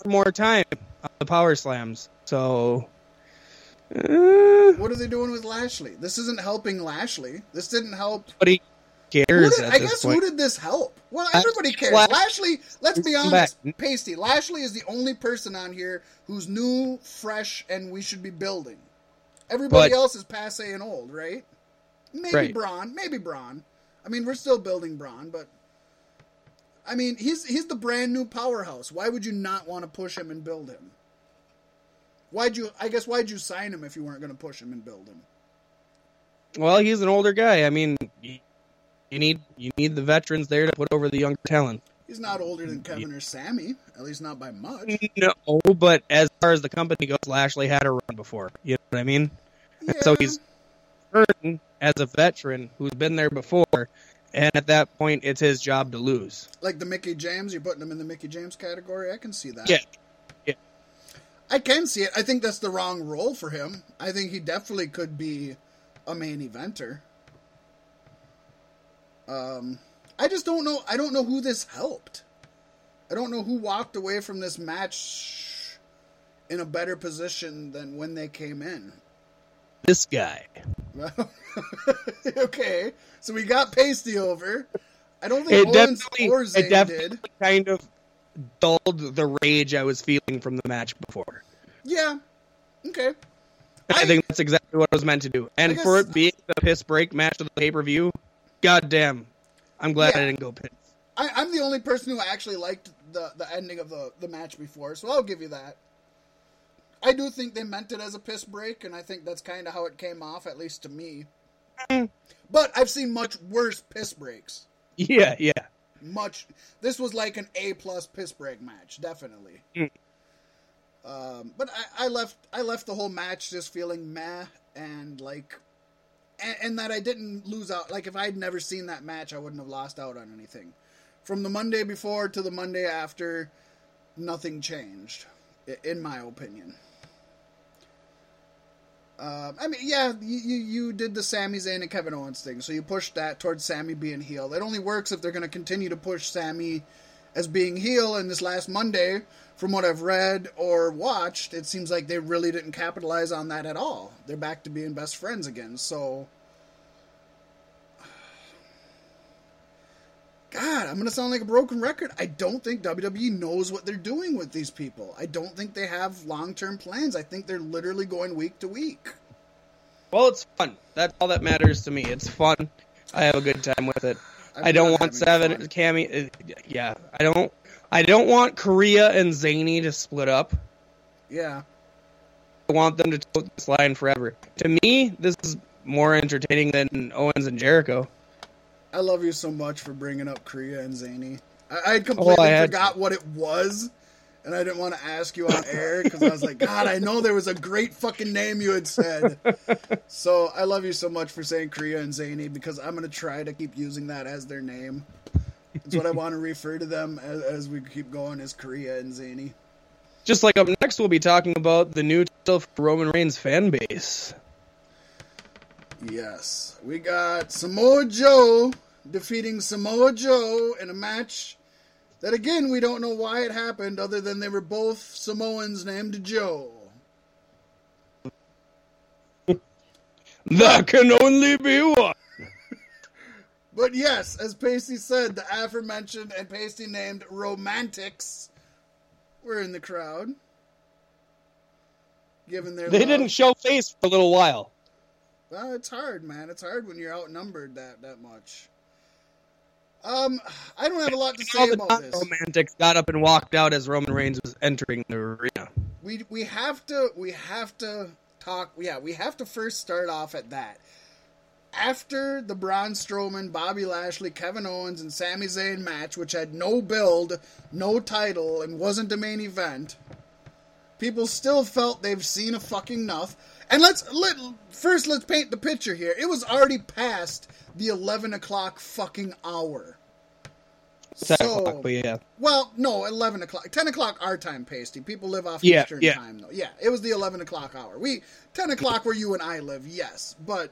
more time on the power slams. So, uh, What are they doing with Lashley? This isn't helping Lashley. This didn't help. nobody Who cares did, I guess point. who did this help? Well, everybody cares. Lash- Lashley, let's be honest. Pasty. Lashley is the only person on here who's new, fresh, and we should be building. Everybody But- else is passe and old, right? Maybe Right. Braun, maybe Braun. I mean, we're still building Braun, but I mean, he's he's the brand new powerhouse. Why would you not want to push him and build him? Why'd you? I guess why'd you sign him if you weren't going to push him and build him? Well, he's an older guy. I mean, you need you need the veterans there to put over the younger talent. He's not older than Kevin or Sami, at least not by much. No, but as far as the company goes, Lashley had a run before. You know what I mean? Yeah. So he's earned as a veteran who's been there before, and at that point, it's his job to lose. like the Mickie James. You're putting him in the Mickie James category. I can see that. Yeah. I can see it. I think that's the wrong role for him. I think he definitely could be a main eventer. Um, I just don't know. I don't know who this helped. I don't know who walked away from this match in a better position than when they came in. This guy. okay, so we got Pasty over. I don't think It Owens definitely, or it definitely did. kind of dulled the rage I was feeling from the match before. Yeah. Okay. I, I- think that's exactly what it was meant to do. And I for it being the piss break match of the pay per view, goddamn, I'm glad Yeah. I didn't go piss. I, I'm the only person who actually liked the, the ending of the, the match before, so I'll give you that. I do think they meant it as a piss break, and I think that's kind of how it came off, at least to me. But I've seen much worse piss breaks. Yeah, yeah. Much. This was like an A plus piss break match, definitely. Mm. Um, but I, I left I left the whole match just feeling meh and like, and, and that I didn't lose out. Like if I'd never seen that match, I wouldn't have lost out on anything. From the Monday before to the Monday after, nothing changed, in my opinion. Um, I mean, yeah, you, you you did the Sami Zayn and Kevin Owens thing, so you pushed that towards Sammy being heel. It only works if they're going to continue to push Sammy as being heel. And this last Monday, from what I've read or watched, it seems like they really didn't capitalize on that at all. They're back to being best friends again. So, God, I'm going to sound like a broken record. I don't think WWE knows what they're doing with these people. I don't think they have long term plans. I think they're literally going week to week. Well, it's fun. That's all that matters to me. It's fun. I have a good time with it. I don't want seven fun. Cammy. uh, Yeah, I don't. I don't want Korea and Zany to split up. Yeah. I want them to tote this line forever. To me, this is more entertaining than Owens and Jericho. I love you so much for bringing up Korea and Zany. I, I completely Oh, I had forgot what it was, and I didn't want to ask you on air because I was like, God, I know there was a great fucking name you had said. so I love you so much for saying Korea and Zany because I'm gonna try to keep using that as their name. That's what I want to refer to them as, as we keep going as Korea and Zany. Just like up next, we'll be talking about the new title Roman Reigns fan base. Yes, we got Samoa Joe defeating Samoa Joe in a match that again we don't know why it happened other than they were both Samoans named Joe. That can only be one. But yes, as Pacey said, the aforementioned and Pacey named Romantics were in the crowd. Giving their They love. didn't show face for a little while. Well, it's hard, man. It's hard when you're outnumbered that that much. Um, I don't have a lot to say about this. non-romantics got up and walked out as Roman Reigns was entering the arena. we we have to we have to talk yeah we have to first start off at that after the Braun Strowman, Bobby Lashley, Kevin Owens, and Sami Zayn match, which had no build, no title, and wasn't a main event, people still felt they've seen a fucking enough. And let's let first let's paint the picture here. It was already past the eleven o'clock fucking hour. Ten So- o'clock, but yeah. well, no, eleven o'clock, ten o'clock our time, pasty. People live off Yeah, Eastern yeah. time, though. Yeah, it was the eleven o'clock hour. We ten o'clock where you and I live, yes, but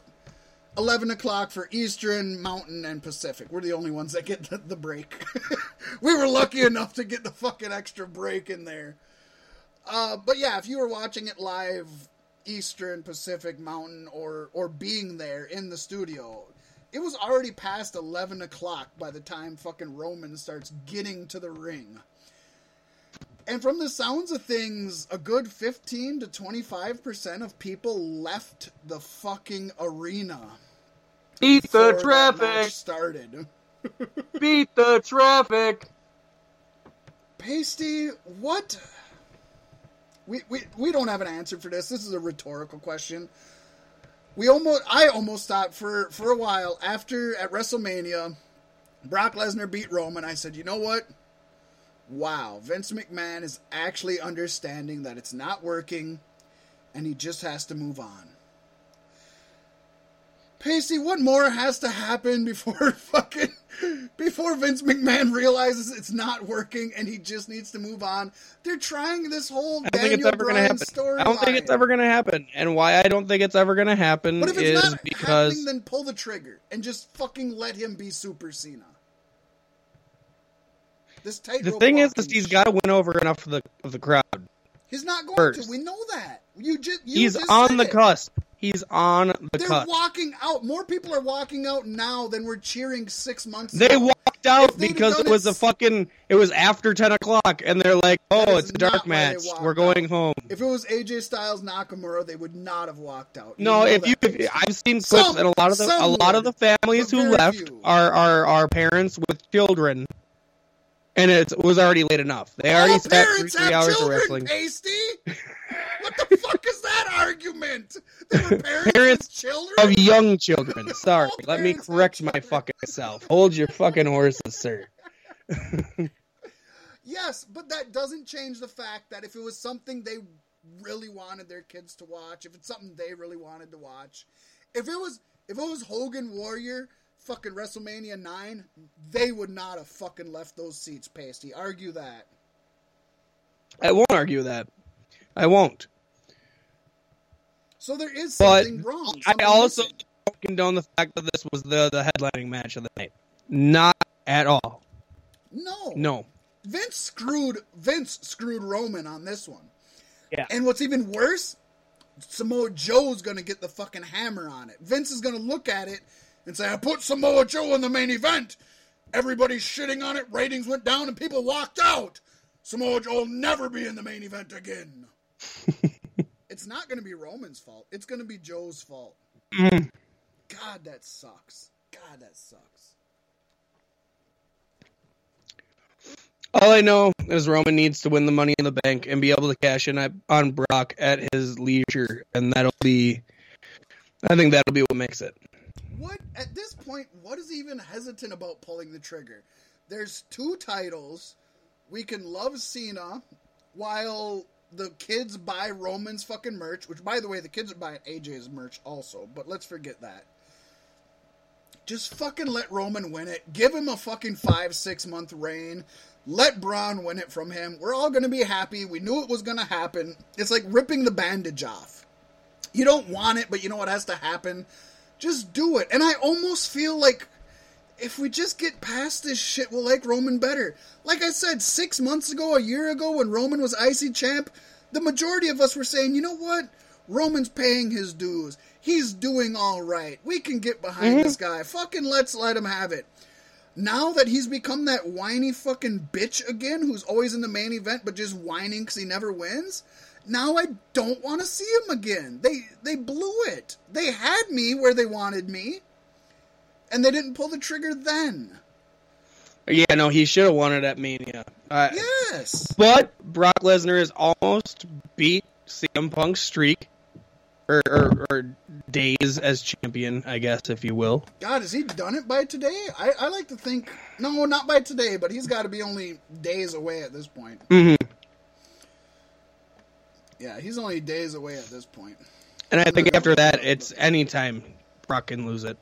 11 o'clock for Eastern, Mountain, and Pacific. We're the only ones that get the, the break. we were lucky enough to get the fucking extra break in there. Uh, but yeah, if you were watching it live, Eastern, Pacific, Mountain, or or being there in the studio, it was already past 11 o'clock by the time fucking Roman starts getting to the ring. And from the sounds of things, a good 15 to 25% of people left the fucking arena. Beat the traffic. started. Beat the traffic. Pasty, what? We, we we don't have an answer for this. This is a rhetorical question. We almost I almost thought for for a while after at WrestleMania, Brock Lesnar beat Roman. I said, you know what? Wow, Vince McMahon is actually understanding that it's not working, and he just has to move on. Pacey, what more has to happen before fucking before Vince McMahon realizes it's not working and he just needs to move on? They're trying this whole I think Daniel ever Bryan story. I don't think it's ever going to happen. And why I don't think it's ever going to happen But if it's is not because happening, then pull the trigger and just fucking let him be Super Cena. This the thing is, is he's got to win over enough of the of the crowd. He's not going first. to. We know that. You just. You He's just on the it. cusp. He's on the They're cusp. walking out. More people are walking out now than were cheering six months They ago. walked out If they'd have because it was a fucking. It was after ten o'clock, and they're like, "Oh, it's a dark match. We're going out. home." If it was AJ Styles Nakamura, they would not have walked out. You No, if you, if, I've seen clips, Some- and a lot of the a lot of the families who left few. are, are are parents with children, and it was already late enough. They already All parents three have hours of wrestling. Pasty. what the fuck is that argument? They were parents, Parents children. Of young children. Sorry, All let me correct my children. fucking self. Hold your fucking horses, sir. Yes, but that doesn't change the fact that if it was something they really wanted their kids to watch, if it's something they really wanted to watch, if it was if it was Hogan Warrior fucking WrestleMania 9, they would not have fucking left those seats, Pasty. Argue that. I won't argue that. I won't. So there is But something wrong. I also missing. don't condone the fact that this was the the headlining match of the night. Not at all. No. No. Vince screwed Vince screwed Roman on this one. Yeah. And what's even worse, Samoa Joe's gonna get the fucking hammer on it. Vince is gonna look at it and say, I put Samoa Joe in the main event. Everybody's shitting on it, ratings went down, and people walked out. Samoa Joe will never be in the main event again. it's not gonna be Roman's fault. It's gonna be Joe's fault. Mm. God, that sucks. God, that sucks. All I know is Roman needs to win the Money in the Bank and be able to cash in on Brock at his leisure, and that'll be. I think that'll be what makes it. What at this point? What is even hesitant about pulling the trigger? There's two titles. We can love Cena while the kids buy Roman's fucking merch. Which, by the way, the kids are buying AJ's merch also. But let's forget that. Just fucking let Roman win it. Give him a fucking five, six month reign. Let Braun win it from him. We're all gonna be happy. We knew it was gonna happen. It's like ripping the bandage off. You don't want it, but you know what has to happen just do it. And I almost feel like if we just get past this shit, we'll like Roman better. Like I said, six months ago, a year ago, when Roman was IC champ, the majority of us were saying, you know what? Roman's paying his dues. He's doing all right. We can get behind this mm-hmm. guy. Fucking let's let him have it. Now that he's become that whiny fucking bitch again, who's always in the main event but just whining because he never wins, now I don't want to see him again. They they blew it. They had me where they wanted me, and they didn't pull the trigger then. Yeah, no, he should have won it at Mania. Uh, Yes. But Brock Lesnar has almost beat CM Punk's streak, or, or, or days as champion, I guess, if you will. God, has he done it by today? I, I like to think no, not by today, but he's got to be only days away at this point. hmm Yeah, he's only days away at this point. And I think after that, it's anytime Brock can lose it.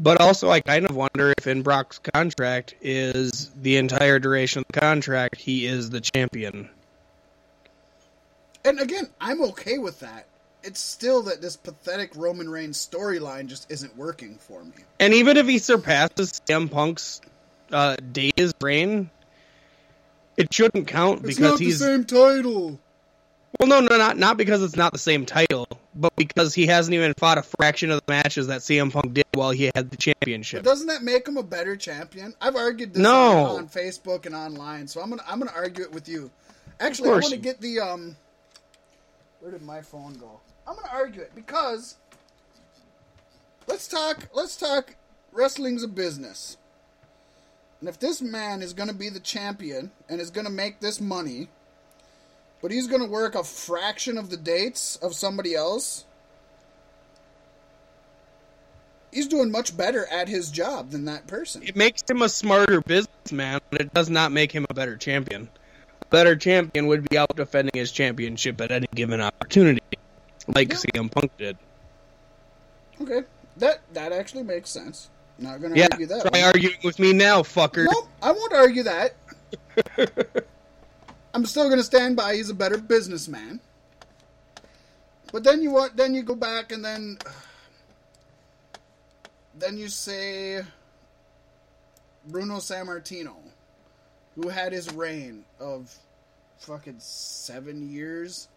But also, I kind of wonder if in Brock's contract is the entire duration of the contract, he is the champion. And again, I'm okay with that. it's still that this pathetic Roman Reigns storyline just isn't working for me. And even if he surpasses CM Punk's uh, days reign, it shouldn't count It's because not he's the same title. Well, no, no, not not because it's not the same title, but because he hasn't even fought a fraction of the matches that CM Punk did while he had the But championship. doesn't that make him a better champion? I've argued this No. on, on Facebook and online, so I'm gonna I'm gonna argue it with you. Actually, I want to get the um. Where did my phone go? I'm gonna argue it because. Let's talk. Let's talk. Wrestling's a business, and if this man is gonna be the champion and is gonna make this money, but he's gonna work a fraction of the dates of somebody else. He's doing much better at his job than that person. It makes him a smarter businessman, but it does not make him a better champion. A better champion would be out defending his championship at any given opportunity, like Yeah. CM Punk did. Okay, that that actually makes sense. Not gonna Yeah, argue that. try one. arguing with me now, fucker. Nope, I won't argue that. I'm still gonna stand by. He's a better businessman. But then you want, then you go back and then, then you say Bruno Sammartino, who had his reign of fucking seven years.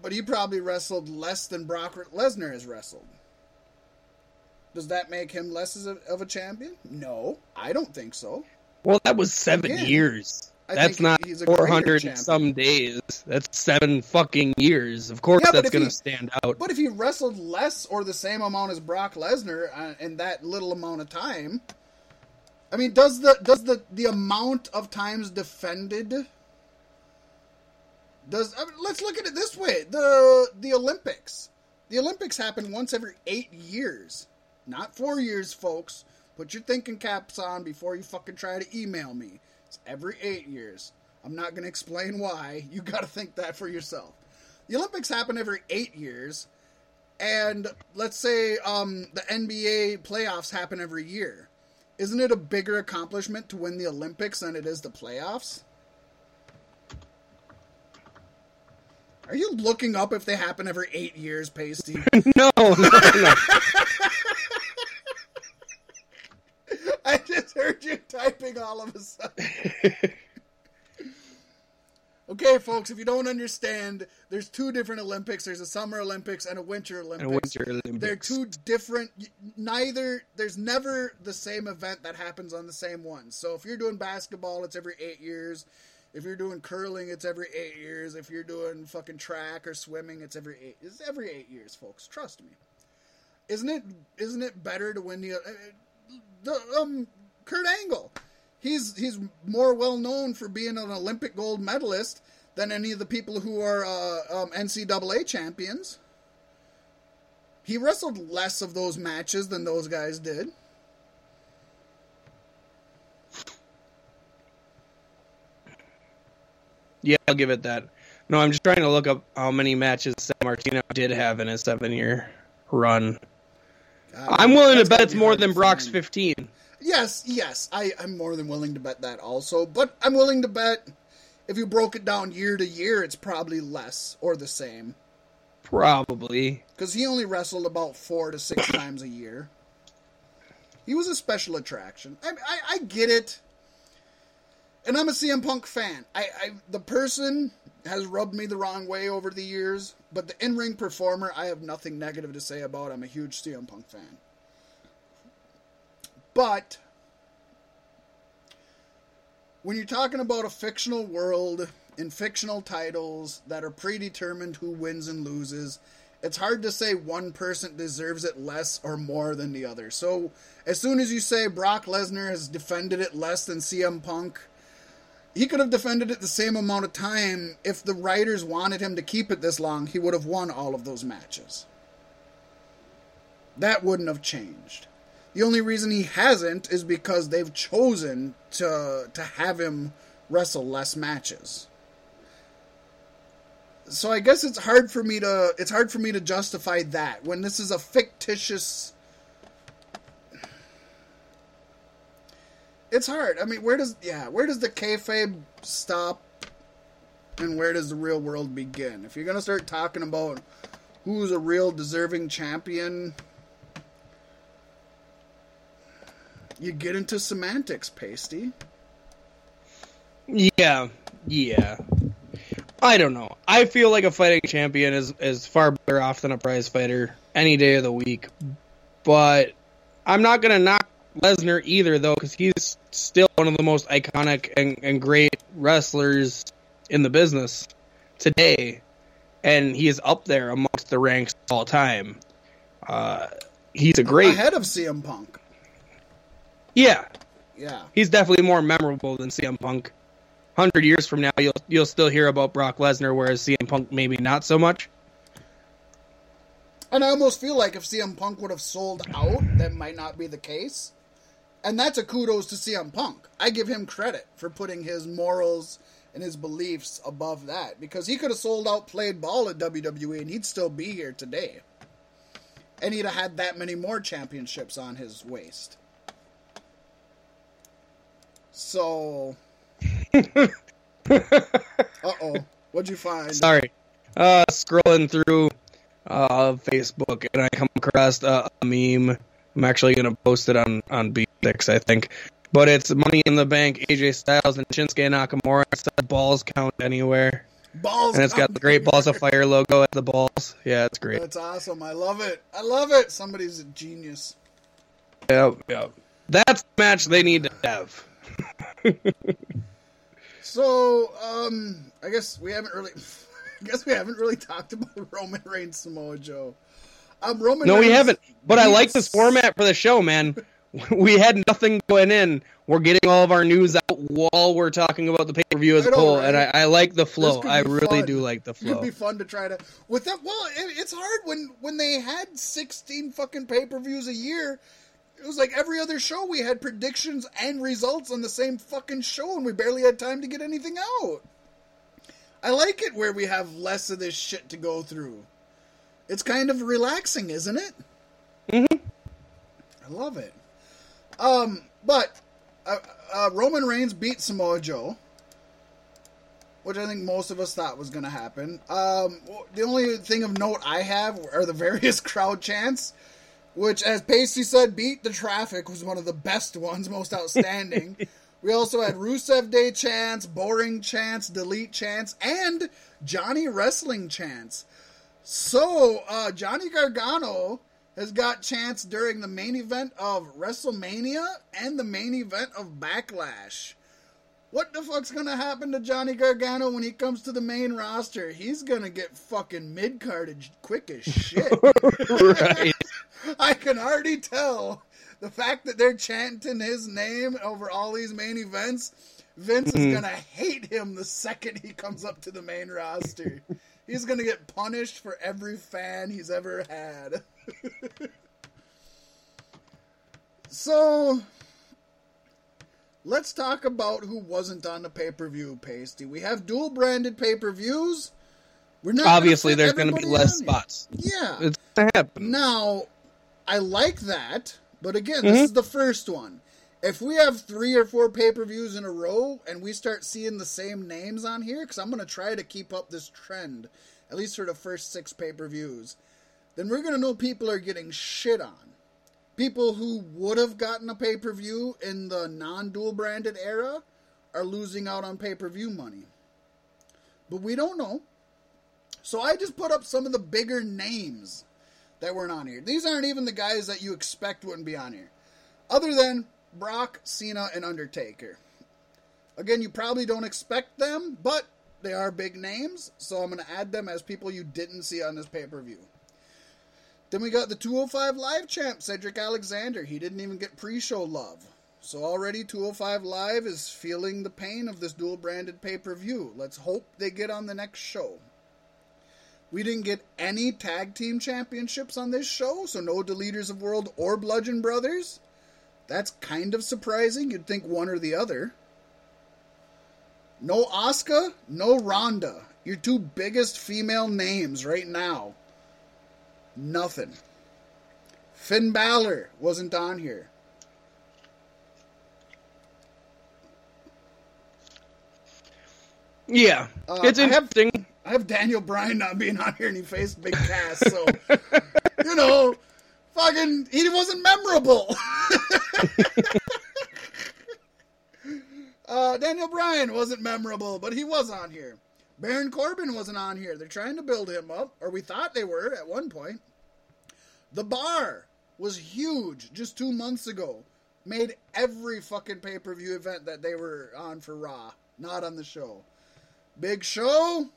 But he probably wrestled less than Brock Lesnar has wrestled. Does that make him less of a champion? No, I don't think so. Well, that was seven Again, years. I That's not he's a 400 some days. That's seven fucking years. Of course, Yeah, that's going to stand out. But if he wrestled less or the same amount as Brock Lesnar uh, in that little amount of time, I mean, does the does the the amount of times defended? Does I mean, let's look at it this way: the the Olympics. The Olympics happen once every eight years, not four years, folks. Put your thinking caps on before you fucking try to email me. It's every eight years. I'm not going to explain why. You got to think that for yourself. The Olympics happen every eight years, and let's say um, the NBA playoffs happen every year. Isn't it a bigger accomplishment to win the Olympics than it is the playoffs? Are you looking up if they happen every eight years, Pasty? no, no, no. I just heard you typing all of a sudden. Okay, folks, if you don't understand, there's two different Olympics. There's a Summer Olympics and a Winter Olympics. And Winter Olympics. They're two different. Neither. There's never the same event that happens on the same one. So if you're doing basketball, it's every eight years. If you're doing curling, it's every eight years. If you're doing fucking track or swimming, it's every eight. It's every eight years, folks. Trust me. Isn't it? Isn't it better to win the? Uh, the um Kurt Angle. He's he's more well known for being an Olympic gold medalist than any of the people who are uh, um, NCAA champions. He wrestled less of those matches than those guys did. Yeah, I'll give it that. No, I'm just trying to look up how many matches Sammartino did have in his seven year run. God, I'm willing to bet it's more than Brock's 15. Yes, yes, I, I'm more than willing to bet that also. But I'm willing to bet if you broke it down year to year, it's probably less or the same. Probably. Because he only wrestled about four to six times a year. He was a special attraction. I, I, I get it. And I'm a CM Punk fan. I, I the person has rubbed me the wrong way over the years, but the in-ring performer, I have nothing negative to say about. I'm a huge CM Punk fan. But when you're talking about a fictional world and fictional titles that are predetermined who wins and loses, it's hard to say one person deserves it less or more than the other. So as soon as you say Brock Lesnar has defended it less than CM Punk, he could have defended it the same amount of time if the writers wanted him to keep it this long. He would have won all of those matches. That wouldn't have changed. The only reason he hasn't is because they've chosen to to have him wrestle less matches. So I guess it's hard for me to it's hard for me to justify that when this is a fictitious It's hard. I mean, where does yeah, where does the kayfabe stop and where does the real world begin? If you're gonna start talking about who's a real deserving champion, you get into semantics, pasty. Yeah, yeah. I don't know. I feel like a fighting champion is is far better off than a prize fighter any day of the week. But I'm not gonna knock Lesnar either, though, because he's still one of the most iconic and, and great wrestlers in the business today, and he is up there amongst the ranks all time. Uh, he's a great, ahead of CM Punk. Yeah. Yeah, He's definitely more memorable than CM Punk. Hundred years from now, you'll you'll still hear about Brock Lesnar, whereas CM Punk maybe not so much. and I almost feel like if CM Punk would have sold out, that might not be the case. And that's a kudos to CM Punk. I give him credit for putting his morals and his beliefs above that because he could have sold out, played ball at WWE, and he'd still be here today. And he'd have had that many more championships on his waist. So, uh oh, what'd you find? Sorry, uh, scrolling through uh, Facebook, and I come across uh, a meme. I'm actually gonna post it on on B6, I think. But it's Money in the Bank, AJ Styles and Shinsuke Nakamura. It says balls count anywhere, Balls, and it's got the great balls of fire logo at the balls. Yeah, it's great. That's awesome. I love it. I love it. Somebody's a genius. Yep, yep. That's the match they need to have. So, um, I guess we haven't really, I guess we haven't really talked about Roman Reigns Samoa Joe. Um, Roman. No, we haven't. But I like this format for the show, man. We had nothing going in. We're getting all of our news out while we're talking about the pay per view as a whole, right? and I, I like the flow. I really fun. do like the flow. It'd be fun to try to with that. Well, it, it's hard when when they had sixteen fucking pay per views a year. It was like every other show we had predictions and results on the same fucking show, and we barely had time to get anything out. I like it where we have less of this shit to go through. It's kind of relaxing, isn't it? Mhm. I love it. Um, but uh, uh, Roman Reigns beat Samoa Joe which I think most of us thought was going to happen. Um, the only thing of note I have are the various crowd chants, which, as Pacey said, beat the traffic was one of the best ones, most outstanding. we also had Rusev Day chance, boring chance, delete chance, and Johnny Wrestling chance. So uh, Johnny Gargano has got chance during the main event of WrestleMania and the main event of Backlash. What the fuck's gonna happen to Johnny Gargano when he comes to the main roster? He's gonna get fucking mid carded quick as shit. right. I can already tell. The fact that they're chanting his name over all these main events, Vince is mm-hmm. gonna hate him the second he comes up to the main roster. He's gonna get punished for every fan he's ever had. so let's talk about who wasn't on the pay per view, Pasty. We have dual branded pay per views. We're not Obviously, there's going to be less spots. Yeah. It's going to happen. Now, I like that, but again, Mm-hmm. this is the first one. If we have three or four pay per views in a row and we start seeing the same names on here, because I'm going to try to keep up this trend, at least for the first six pay per views, then we're going to know people are getting shit on. People who would have gotten a pay per view in the non dual branded era are losing out on pay per view money. But we don't know. So I just put up some of the bigger names that weren't on here. These aren't even the guys that you expect wouldn't be on here. Other than Brock, Cena, and Undertaker. Again, you probably don't expect them, but they are big names, so I'm going to add them as people you didn't see on this pay per view. Then we got the 205 Live champ, Cedric Alexander. He didn't even get pre show love. So already 205 Live is feeling the pain of this dual branded pay per view. Let's hope they get on the next show. We didn't get any tag team championships on this show, so no Deleters of World or Bludgeon Brothers. That's kind of surprising. You'd think one or the other. No Asuka, no Ronda. Your two biggest female names right now. Nothing. Finn Balor wasn't on here. Yeah, Uh, it's I have- interesting. I have Daniel Bryan not being on here and he faced Big Cass, so you know, fucking he wasn't memorable. uh, Daniel Bryan wasn't memorable, but he was on here. Baron Corbin wasn't on here. They're trying to build him up, or we thought they were at one point. The bar was huge just two months ago. Made every fucking pay per view event that they were on for Raw, not on the show. Big show,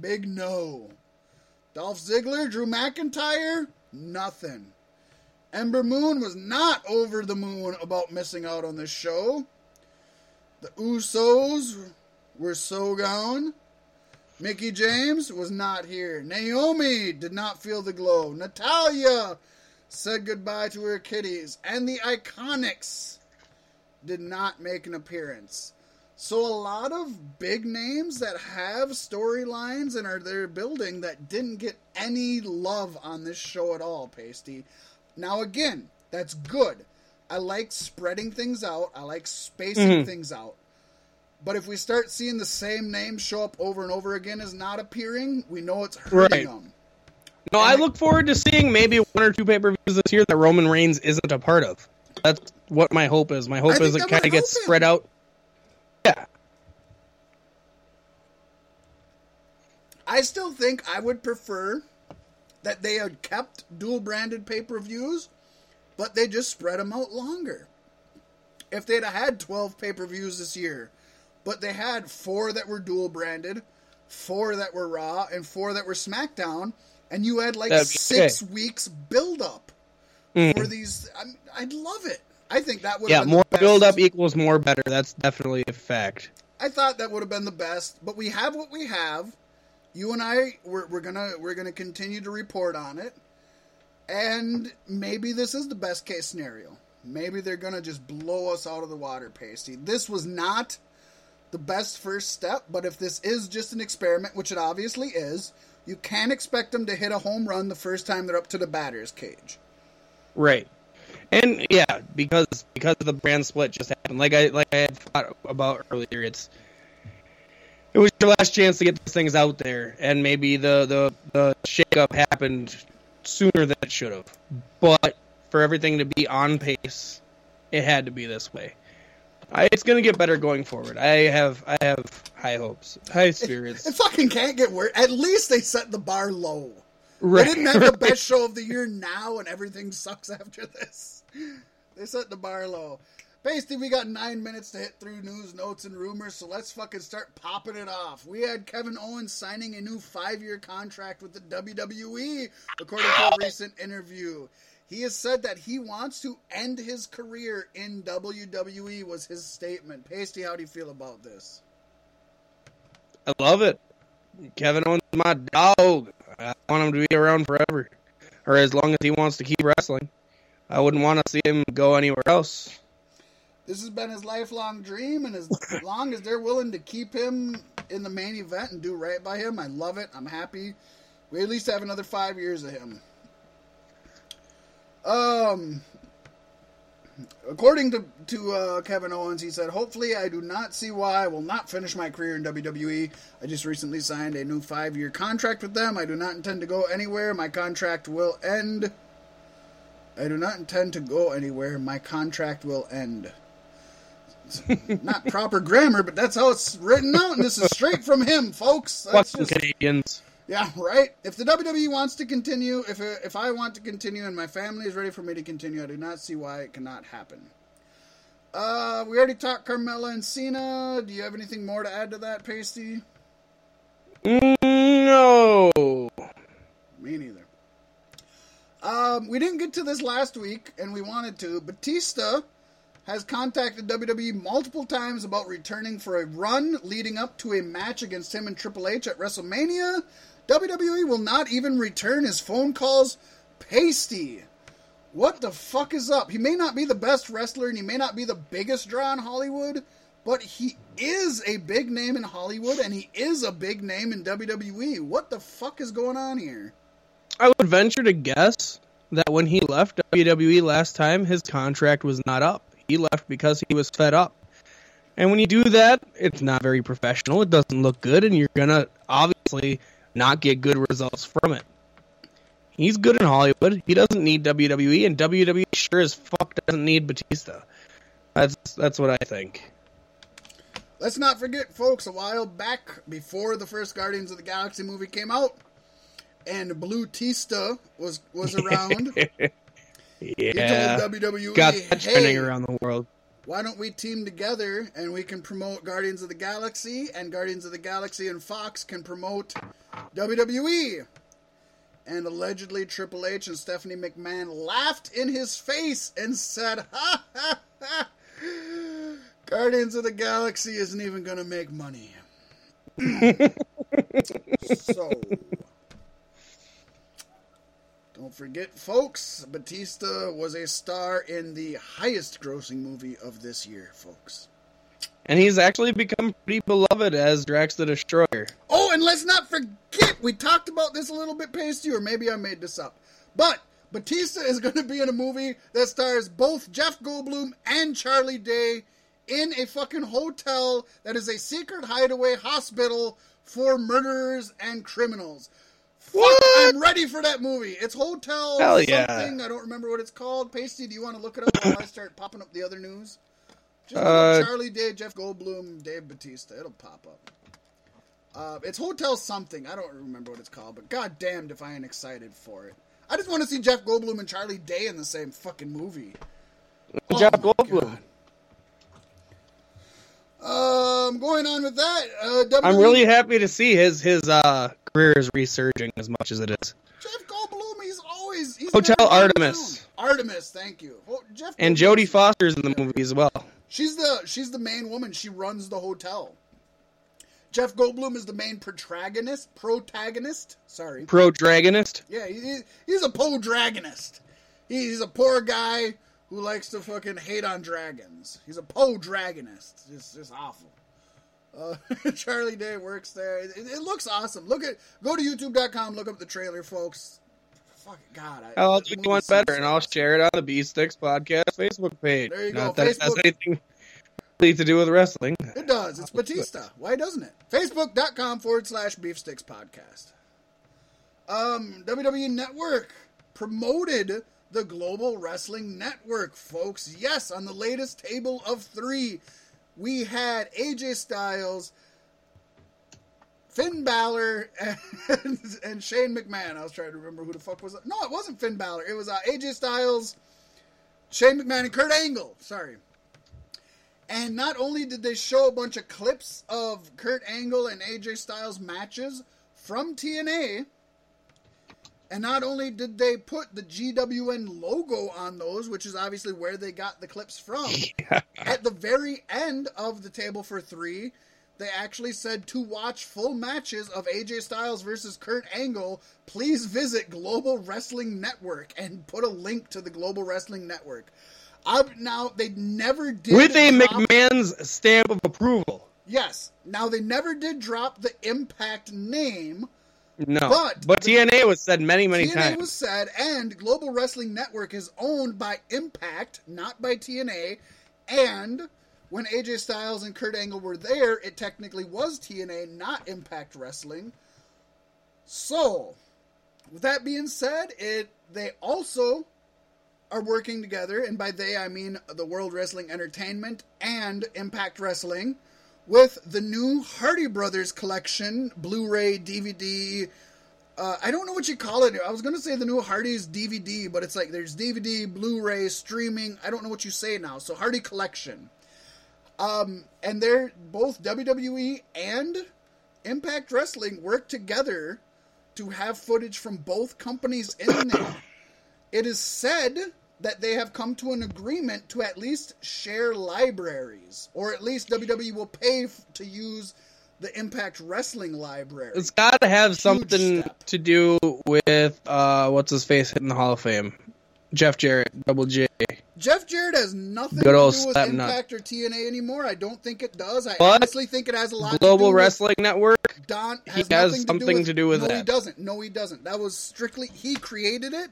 big no. Dolph Ziggler, Drew McIntyre, nothing. Ember Moon was not over the moon about missing out on this show. The Usos were so gone. Mickie James was not here. Naomi did not feel the glow. Natalya said goodbye to her kitties. And the Iconics did not make an appearance. So a lot of big names that have storylines and are they're building that didn't get any love on this show at all, Pasty. Now again, that's good. I like spreading things out. I like spacing Mhm. things out. But if we start seeing the same names show up over and over again as not appearing, we know it's hurting Right. them. No, I look forward to seeing maybe one or two pay per views this year that Roman Reigns isn't a part of. That's what my hope is. My hope is it kind of gets spread out. Yeah, I still think I would prefer that they had kept dual branded pay per views, but they just spread them out longer. If they'd have had 12 pay per views this year, but they had four that were dual branded, four that were Raw, and four that were SmackDown, and you had like That'd six weeks build up Mhm. for these. I'd love it. I think that would yeah. been More the best. build up equals more better. That's definitely a fact. I thought that would have been the best, but we have what we have. You and I, we're, we're gonna we're gonna continue to report on it, and maybe this is the best case scenario. Maybe they're gonna just blow us out of the water, Pasty. This was not the best first step, but if this is just an experiment, which it obviously is, you can't expect them to hit a home run the first time they're up to the batter's cage. Right. And yeah, because because the brand split just happened. Like I like I had thought about earlier, it's it was your last chance to get these things out there, and maybe the the the shakeup happened sooner than it should have. But for everything to be on pace, it had to be this way. I, it's gonna get better going forward. I have I have high hopes, high spirits. It fucking can't get worse. At least they set the bar low. right. They didn't have the best show of the year now, and everything sucks after this. They set the bar low. Basically, we got nine minutes to hit through news, notes, and rumors, so let's fucking start popping it off. We had Kevin Owens signing a new five year contract with the WWE, according to a recent interview. He has said that he wants to end his career in WWE, was his statement. Pasty, how do you feel about this? I love it. Kevin Owens my dog. I want him to be around forever, or as long as he wants to keep wrestling. I wouldn't want to see him go anywhere else. this has been his lifelong dream, and as long as they're willing to keep him in the main event and do right by him, I love it. I'm happy. We at least have another five years of him. Um, according to to uh, Kevin Owens, he said, "Hopefully, I do not see why I will not finish my career in WWE. I just recently signed a new five year contract with them. I do not intend to go anywhere. My contract will end." I do not intend to go anywhere. My contract will end. not proper grammar, but that's how it's written out, and this is straight from him, folks. That's just, Canadians. yeah, right. If the WWE wants to continue, if if I want to continue, and my family is ready for me to continue, I do not see why it cannot happen. Uh, we already talked Carmella and Cena. Do you have anything more to add to that, Pasty? Mm, no. Me neither. Um, we didn't get to this last week, and we wanted to. Batista has contacted WWE multiple times about returning for a run leading up to a match against him and Triple H at WrestleMania. WWE will not even return his phone calls. Pasty. What the fuck is up? He may not be the best wrestler and he may not be the biggest draw in Hollywood, but he is a big name in Hollywood and he is a big name in WWE. What the fuck is going on here? I would venture to guess that when he left WWE last time, his contract was not up. He left because he was fed up. And when you do that, it's not very professional. It doesn't look good, and you're gonna obviously not get good results from it. He's good in Hollywood. He doesn't need WWE, and WWE sure as fuck doesn't need Batista. That's that's what I think. Let's not forget, folks, a while back, before the first Guardians of the Galaxy movie came out, and Blue Tista was was around. he yeah, told WWE, got that hey, around the world. why don't we team together and we can promote Guardians of the Galaxy, and Guardians of the Galaxy and Fox can promote WWE. And allegedly, Triple H and Stephanie McMahon laughed in his face and said, ha ha ha, Guardians of the Galaxy isn't even going to make money. so. Don't forget, folks, Batista was a star in the highest grossing movie of this year, folks. And he's actually become pretty beloved as Drax the Destroyer. Oh, and let's not forget, we talked about this a little bit pasty, or maybe I made this up. But Batista is going to be in a movie that stars both Jeff Goldblum and Charlie Day in a fucking hotel that is a secret hideaway hospital for murderers and criminals. Fuck, What? I'm ready for that movie. It's Hotel Hell yeah. something. I don't remember what it's called. Pasty, do you want to look it up while I start popping up the other news? Just Uh, Charlie Day, Jeff Goldblum, Dave Batista. It'll pop up. Uh, it's Hotel something. I don't remember what it's called, but god damned if I ain't excited for it. I just want to see Jeff Goldblum and Charlie Day in the same fucking movie. Oh Jeff Goldblum. Um, going on with that, uh, WWE, I'm really happy to see his his uh, career is resurging as much as it is. Jeff Goldblum. He's always he's Hotel Artemis. Artemis, thank you. Jeff And Goldblum- Jodie Foster's in the movie as well. She's the she's the main woman. She runs the hotel. Jeff Goldblum is the main protagonist. Protagonist. Sorry. Pro Dragonist. Yeah, he, he's a poor dragonist. He's a poor guy who likes to fucking hate on dragons. He's a poor dragonist. Just, just awful. Uh, Charlie Day works there. It, it looks awesome. Look at go to YouTube.com. Look up the trailer, folks. Fuck God, I, I'll do one better, and I'll share it on the B Sticks Podcast Facebook page. There you Not go, that Facebook. anything to do with wrestling. It does. It's Batista. Why doesn't it? Facebook.com forward slash Beefsticks Podcast. Um, WWE Network promoted the Global Wrestling Network, folks. Yes, on the latest table of three, we had AJ Styles, Finn Balor, and, and Shane McMahon. I was trying to remember who the fuck was. No, it wasn't Finn Balor. It was uh, AJ Styles, Shane McMahon, and Kurt Angle. Sorry. And not only did they show a bunch of clips of Kurt Angle and AJ Styles matches from TNA, and not only did they put the GWN logo on those, which is obviously where they got the clips from, at the very end of the table for three, they actually said to watch full matches of AJ Styles versus Kurt Angle, please visit Global Wrestling Network and put a link to the Global Wrestling Network. I, now they never did With a drop- McMahon's stamp of approval. Yes. Now they never did drop the Impact name. No. But- But, TNA was said many, many times. TNA times. was said, and Global Wrestling Network is owned by Impact, not by TNA. And when AJ Styles and Kurt Angle were there, it technically was TNA, not Impact Wrestling. So, with that being said, it they also are working together, and by they I mean the World Wrestling Entertainment and Impact Wrestling, with the new Hardy Brothers collection, Blu-ray, DVD. Uh, I don't know what you call it. I was gonna say the new Hardy's DVD, but it's like there's DVD, Blu-ray, streaming. I don't know what you say now. So Hardy collection. Um, and they're both WWE and Impact Wrestling work together to have footage from both companies in there. It is said that they have come to an agreement to at least share libraries, or at least WWE will pay f- to use the Impact Wrestling library. It's got to have something step. to do with uh, what's his face hitting the Hall of Fame, Jeff Jarrett, Double J. Jeff Jarrett has nothing Good to do with. Impact or TNA anymore. I don't think it does. I But honestly think it has a lot to Global do Wrestling Network. with Don. he Has, has nothing something to to do do with, with no, he that. doesn't. No, he doesn't. That was strictly he created it,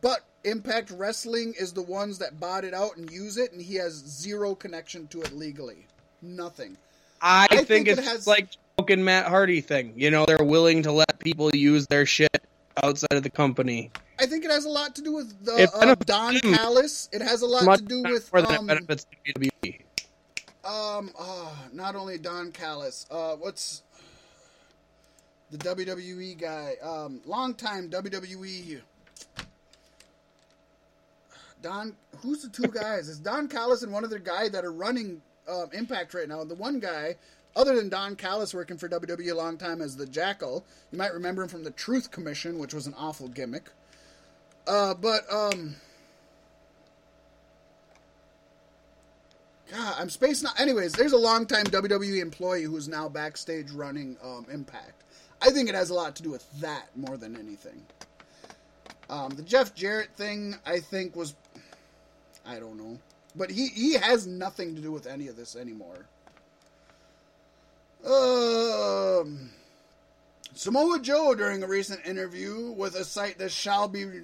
but Impact Wrestling is the ones that bought it out and use it, and he has zero connection to it legally. nothing. I, I think, think it has- like broken Matt Hardy thing. You know, they're willing to let people use their shit outside of the company. I think it has a lot to do with the uh, Don him. Callis. It has a lot to do with um, benefits WWE. um oh, not only Don Callis. Uh, what's the WWE guy? Um, longtime WWE. Don, who's the two guys? It's Don Callis and one other guy that are running um, Impact right now. The one guy, other than Don Callis working for WWE a long time as the Jackyl, you might remember him from the Truth Commission, which was an awful gimmick. Uh, but um, God, I'm spacing out. Anyways, there's a longtime WWE employee who's now backstage running um, Impact. I think it has a lot to do with that more than anything. Um, the Jeff Jarrett thing, I think, was I don't know, but he he has nothing to do with any of this anymore. Um, Samoa Joe during a recent interview with a site that shall be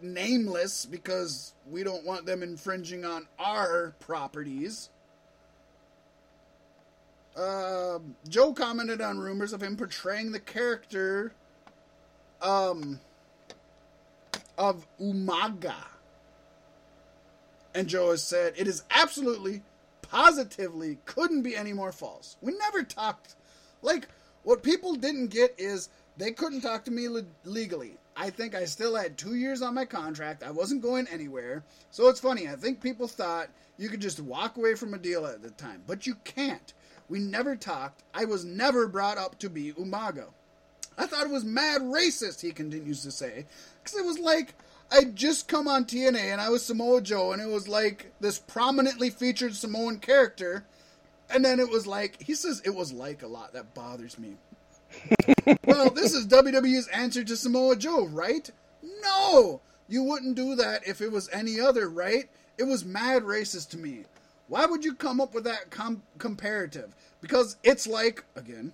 nameless because we don't want them infringing on our properties. Um, Joe commented on rumors of him portraying the character um, of Umaga. And Joe has said, it is absolutely, positively, couldn't be any more false. We never talked. Like, what people didn't get is they couldn't talk to me le- legally. I think I still had two years on my contract. I wasn't going anywhere. So it's funny. I think people thought you could just walk away from a deal at the time, but you can't. We never talked. I was never brought up to be Umaga. I thought it was mad racist, he continues to say. Because it was like, I'd just come on TNA and I was Samoa Joe, and it was like this prominently featured Samoan character. And then it was like, he says it was like a lot. That bothers me. well, this is WWE's answer to Samoa Joe, right? No! You wouldn't do that if it was any other, right? It was mad racist to me. Why would you come up with that com- comparative? Because it's like, again,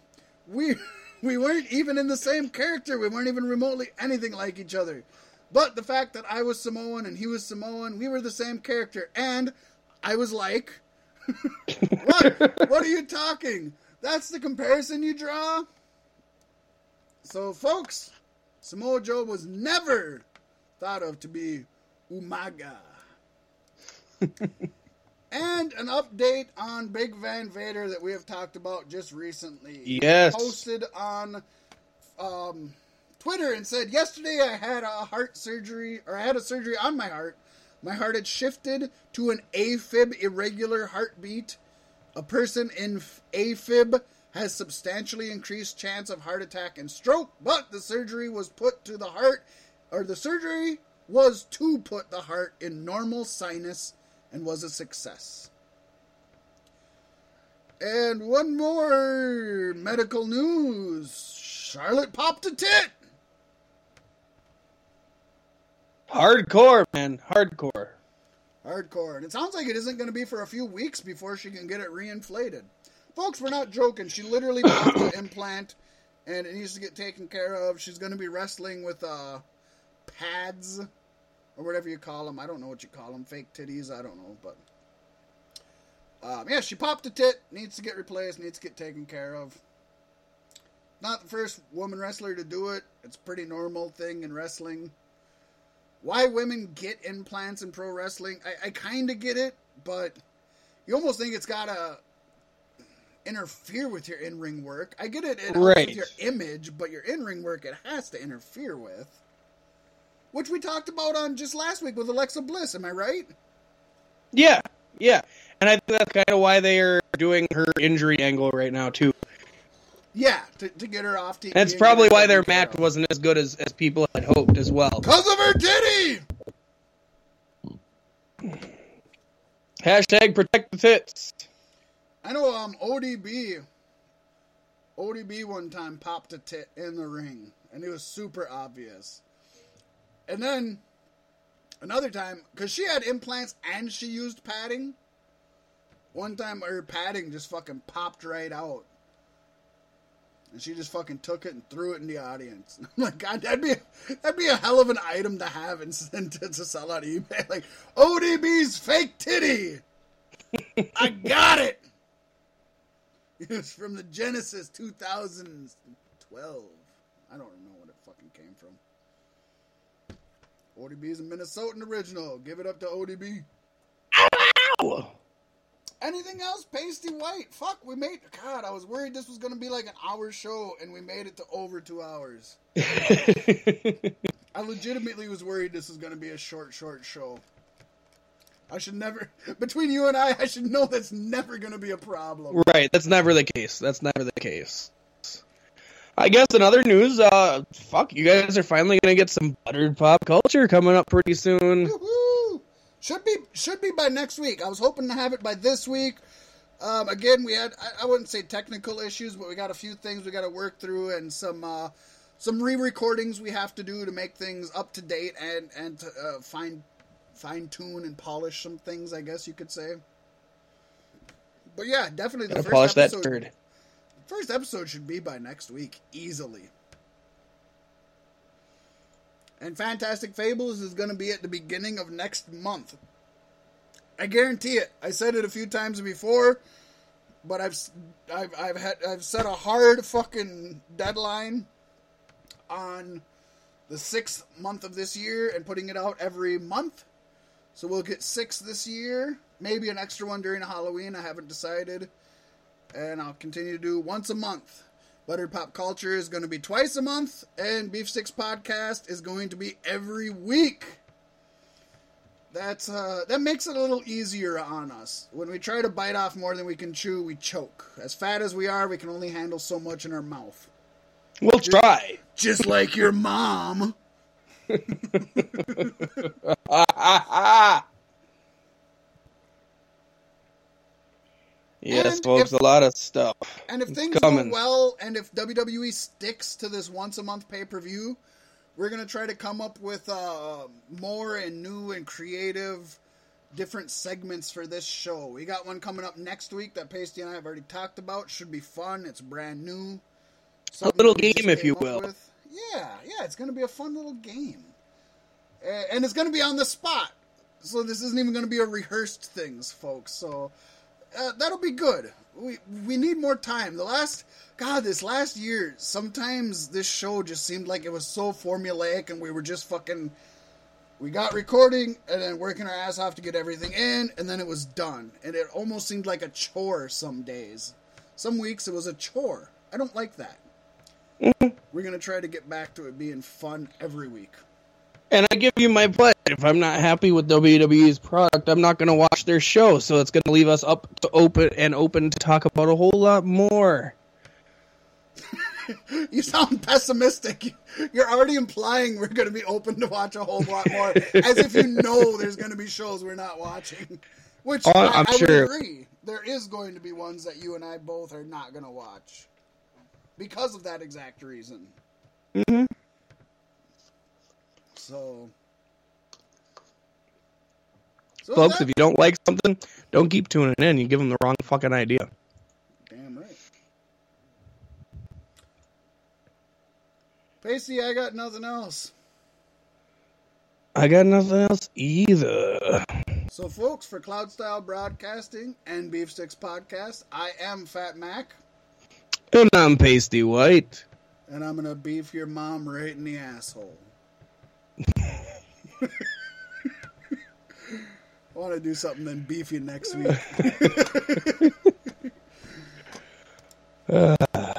we we weren't even in the same character. We weren't even remotely anything like each other. But the fact that I was Samoan and he was Samoan, we were the same character. And I was like, what? What are you talking? That's the comparison you draw? So, folks, Samoa Joe was never thought of to be Umaga. and an update on Big Van Vader that we have talked about just recently. Yes. Posted on um, Twitter and said, Yesterday I had a heart surgery, or I had a surgery on my heart. My heart had shifted to an AFib, irregular heartbeat. A person in AFib has substantially increased chance of heart attack and stroke, but the surgery was put to the heart, or the surgery was to put the heart in normal sinus and was a success. And one more medical news Charlotte popped a tit. Hardcore, man. Hardcore. Hardcore. And it sounds like it isn't going to be for a few weeks before she can get it reinflated. Folks, we're not joking. She literally popped an implant and it needs to get taken care of. She's going to be wrestling with uh, pads or whatever you call them. I don't know what you call them. Fake titties. I don't know. But um, yeah, she popped a tit. Needs to get replaced. Needs to get taken care of. Not the first woman wrestler to do it. It's a pretty normal thing in wrestling why women get implants in pro wrestling. I, I kind of get it, but you almost think it's gotta interfere with your in ring work. I get it, it Right. with your image, but your in ring work it has to interfere with. Which we talked about on just last week with Alexa Bliss. Am I right? Yeah, yeah. And I think that's kind of why they are doing her injury angle right now, too. Yeah, to, to get her off TV. That's probably why their match wasn't as good as, as people had hoped as well. Cause of her titty. Hashtag protect the tits. I know um ODB ODB one time popped a tit in the ring and it was super obvious. And then another time cuz she had implants and she used padding. One time her padding just fucking popped right out. And she just fucking took it and threw it in the audience. I'm like, God, that'd be that'd be a hell of an item to have and, and to, to sell on eBay. Like ODB's fake titty. I got it. It's from the Genesis 2012. I don't know what it fucking came from. ODB is a Minnesotan original. Give it up to ODB. Ow! Anything else? Pasty White. Fuck, we made. God, I was worried this was going to be like an hour show, and we made it to over two hours. I legitimately was worried this was going to be a short, short show. I should never. Between you and I, I should know that's never going to be a problem. right, that's never the case. That's never the case. I guess in other news, uh, fuck, you guys are finally gonna get some buttered pop culture coming up pretty soon. Should be should be by next week. I was hoping to have it by this week. Um, again, we had I, I wouldn't say technical issues, but we got a few things we got to work through and some uh, some re-recordings we have to do to make things up to date and and to, uh, fine fine tune and polish some things. I guess you could say. But yeah, definitely the Gotta first polish that episode. turd. First episode should be by next week, easily. And Fantastic Fables is going to be at the beginning of next month. I guarantee it. I said it a few times before, but I've I've I've had I've set a hard fucking deadline on the sixth month of this year and putting it out every month. So we'll get six this year, maybe an extra one during Halloween. I haven't decided and I'll continue to do once a month. Buttered Pop Culture is going to be twice a month, and Beef Sticks Podcast is going to be every week. That's uh, that makes it a little easier on us. When we try to bite off more than we can chew, we choke. As fat as we are, we can only handle so much in our mouth. We'll try. Just like your mom. yes, And folks, if- a lot of stuff. And if It's things coming. go well, and if WWE sticks to this once a month pay per view, we're gonna try to come up with uh, more and new and creative, different segments for this show. We got one coming up next week that Pasty and I have already talked about. Should be fun. It's brand new. Something little that we just game, if you will. with. Yeah, yeah, it's gonna be a fun little game, and it's gonna be on the spot. So this isn't even gonna be a rehearsed things, folks. So uh, that'll be good. We we need more time. The last God, this last year, sometimes this show just seemed like it was so formulaic, and we were just fucking. We got recording and then working our ass off to get everything in, and then it was done. And it almost seemed like a chore some days. Some weeks it was a chore. I don't like that. We're gonna try to get back to it being fun every week. And I give you my pledge. If I'm not happy with WWE's product, I'm not going to watch their show. So it's going to leave us up to open and open to talk about a whole lot more. You sound pessimistic. You're already implying we're going to be open to watch a whole lot more, as if you know there's going to be shows we're not watching. Which Oh, I, I'm I sure. agree. There is going to be ones that you and I both are not going to watch because of that exact reason. hmm So, so Folks, that- if you don't like something, don't keep tuning in. You give them the wrong fucking idea. Damn right. Pasty, I got nothing else. I got nothing else either. So, folks, for Cloud Style Broadcasting and Beef Sticks Podcast, I am Fat Mac, And I'm Pasty White. and I'm gonna beef your mom right in the asshole. I want to do something then beefy next week. uh,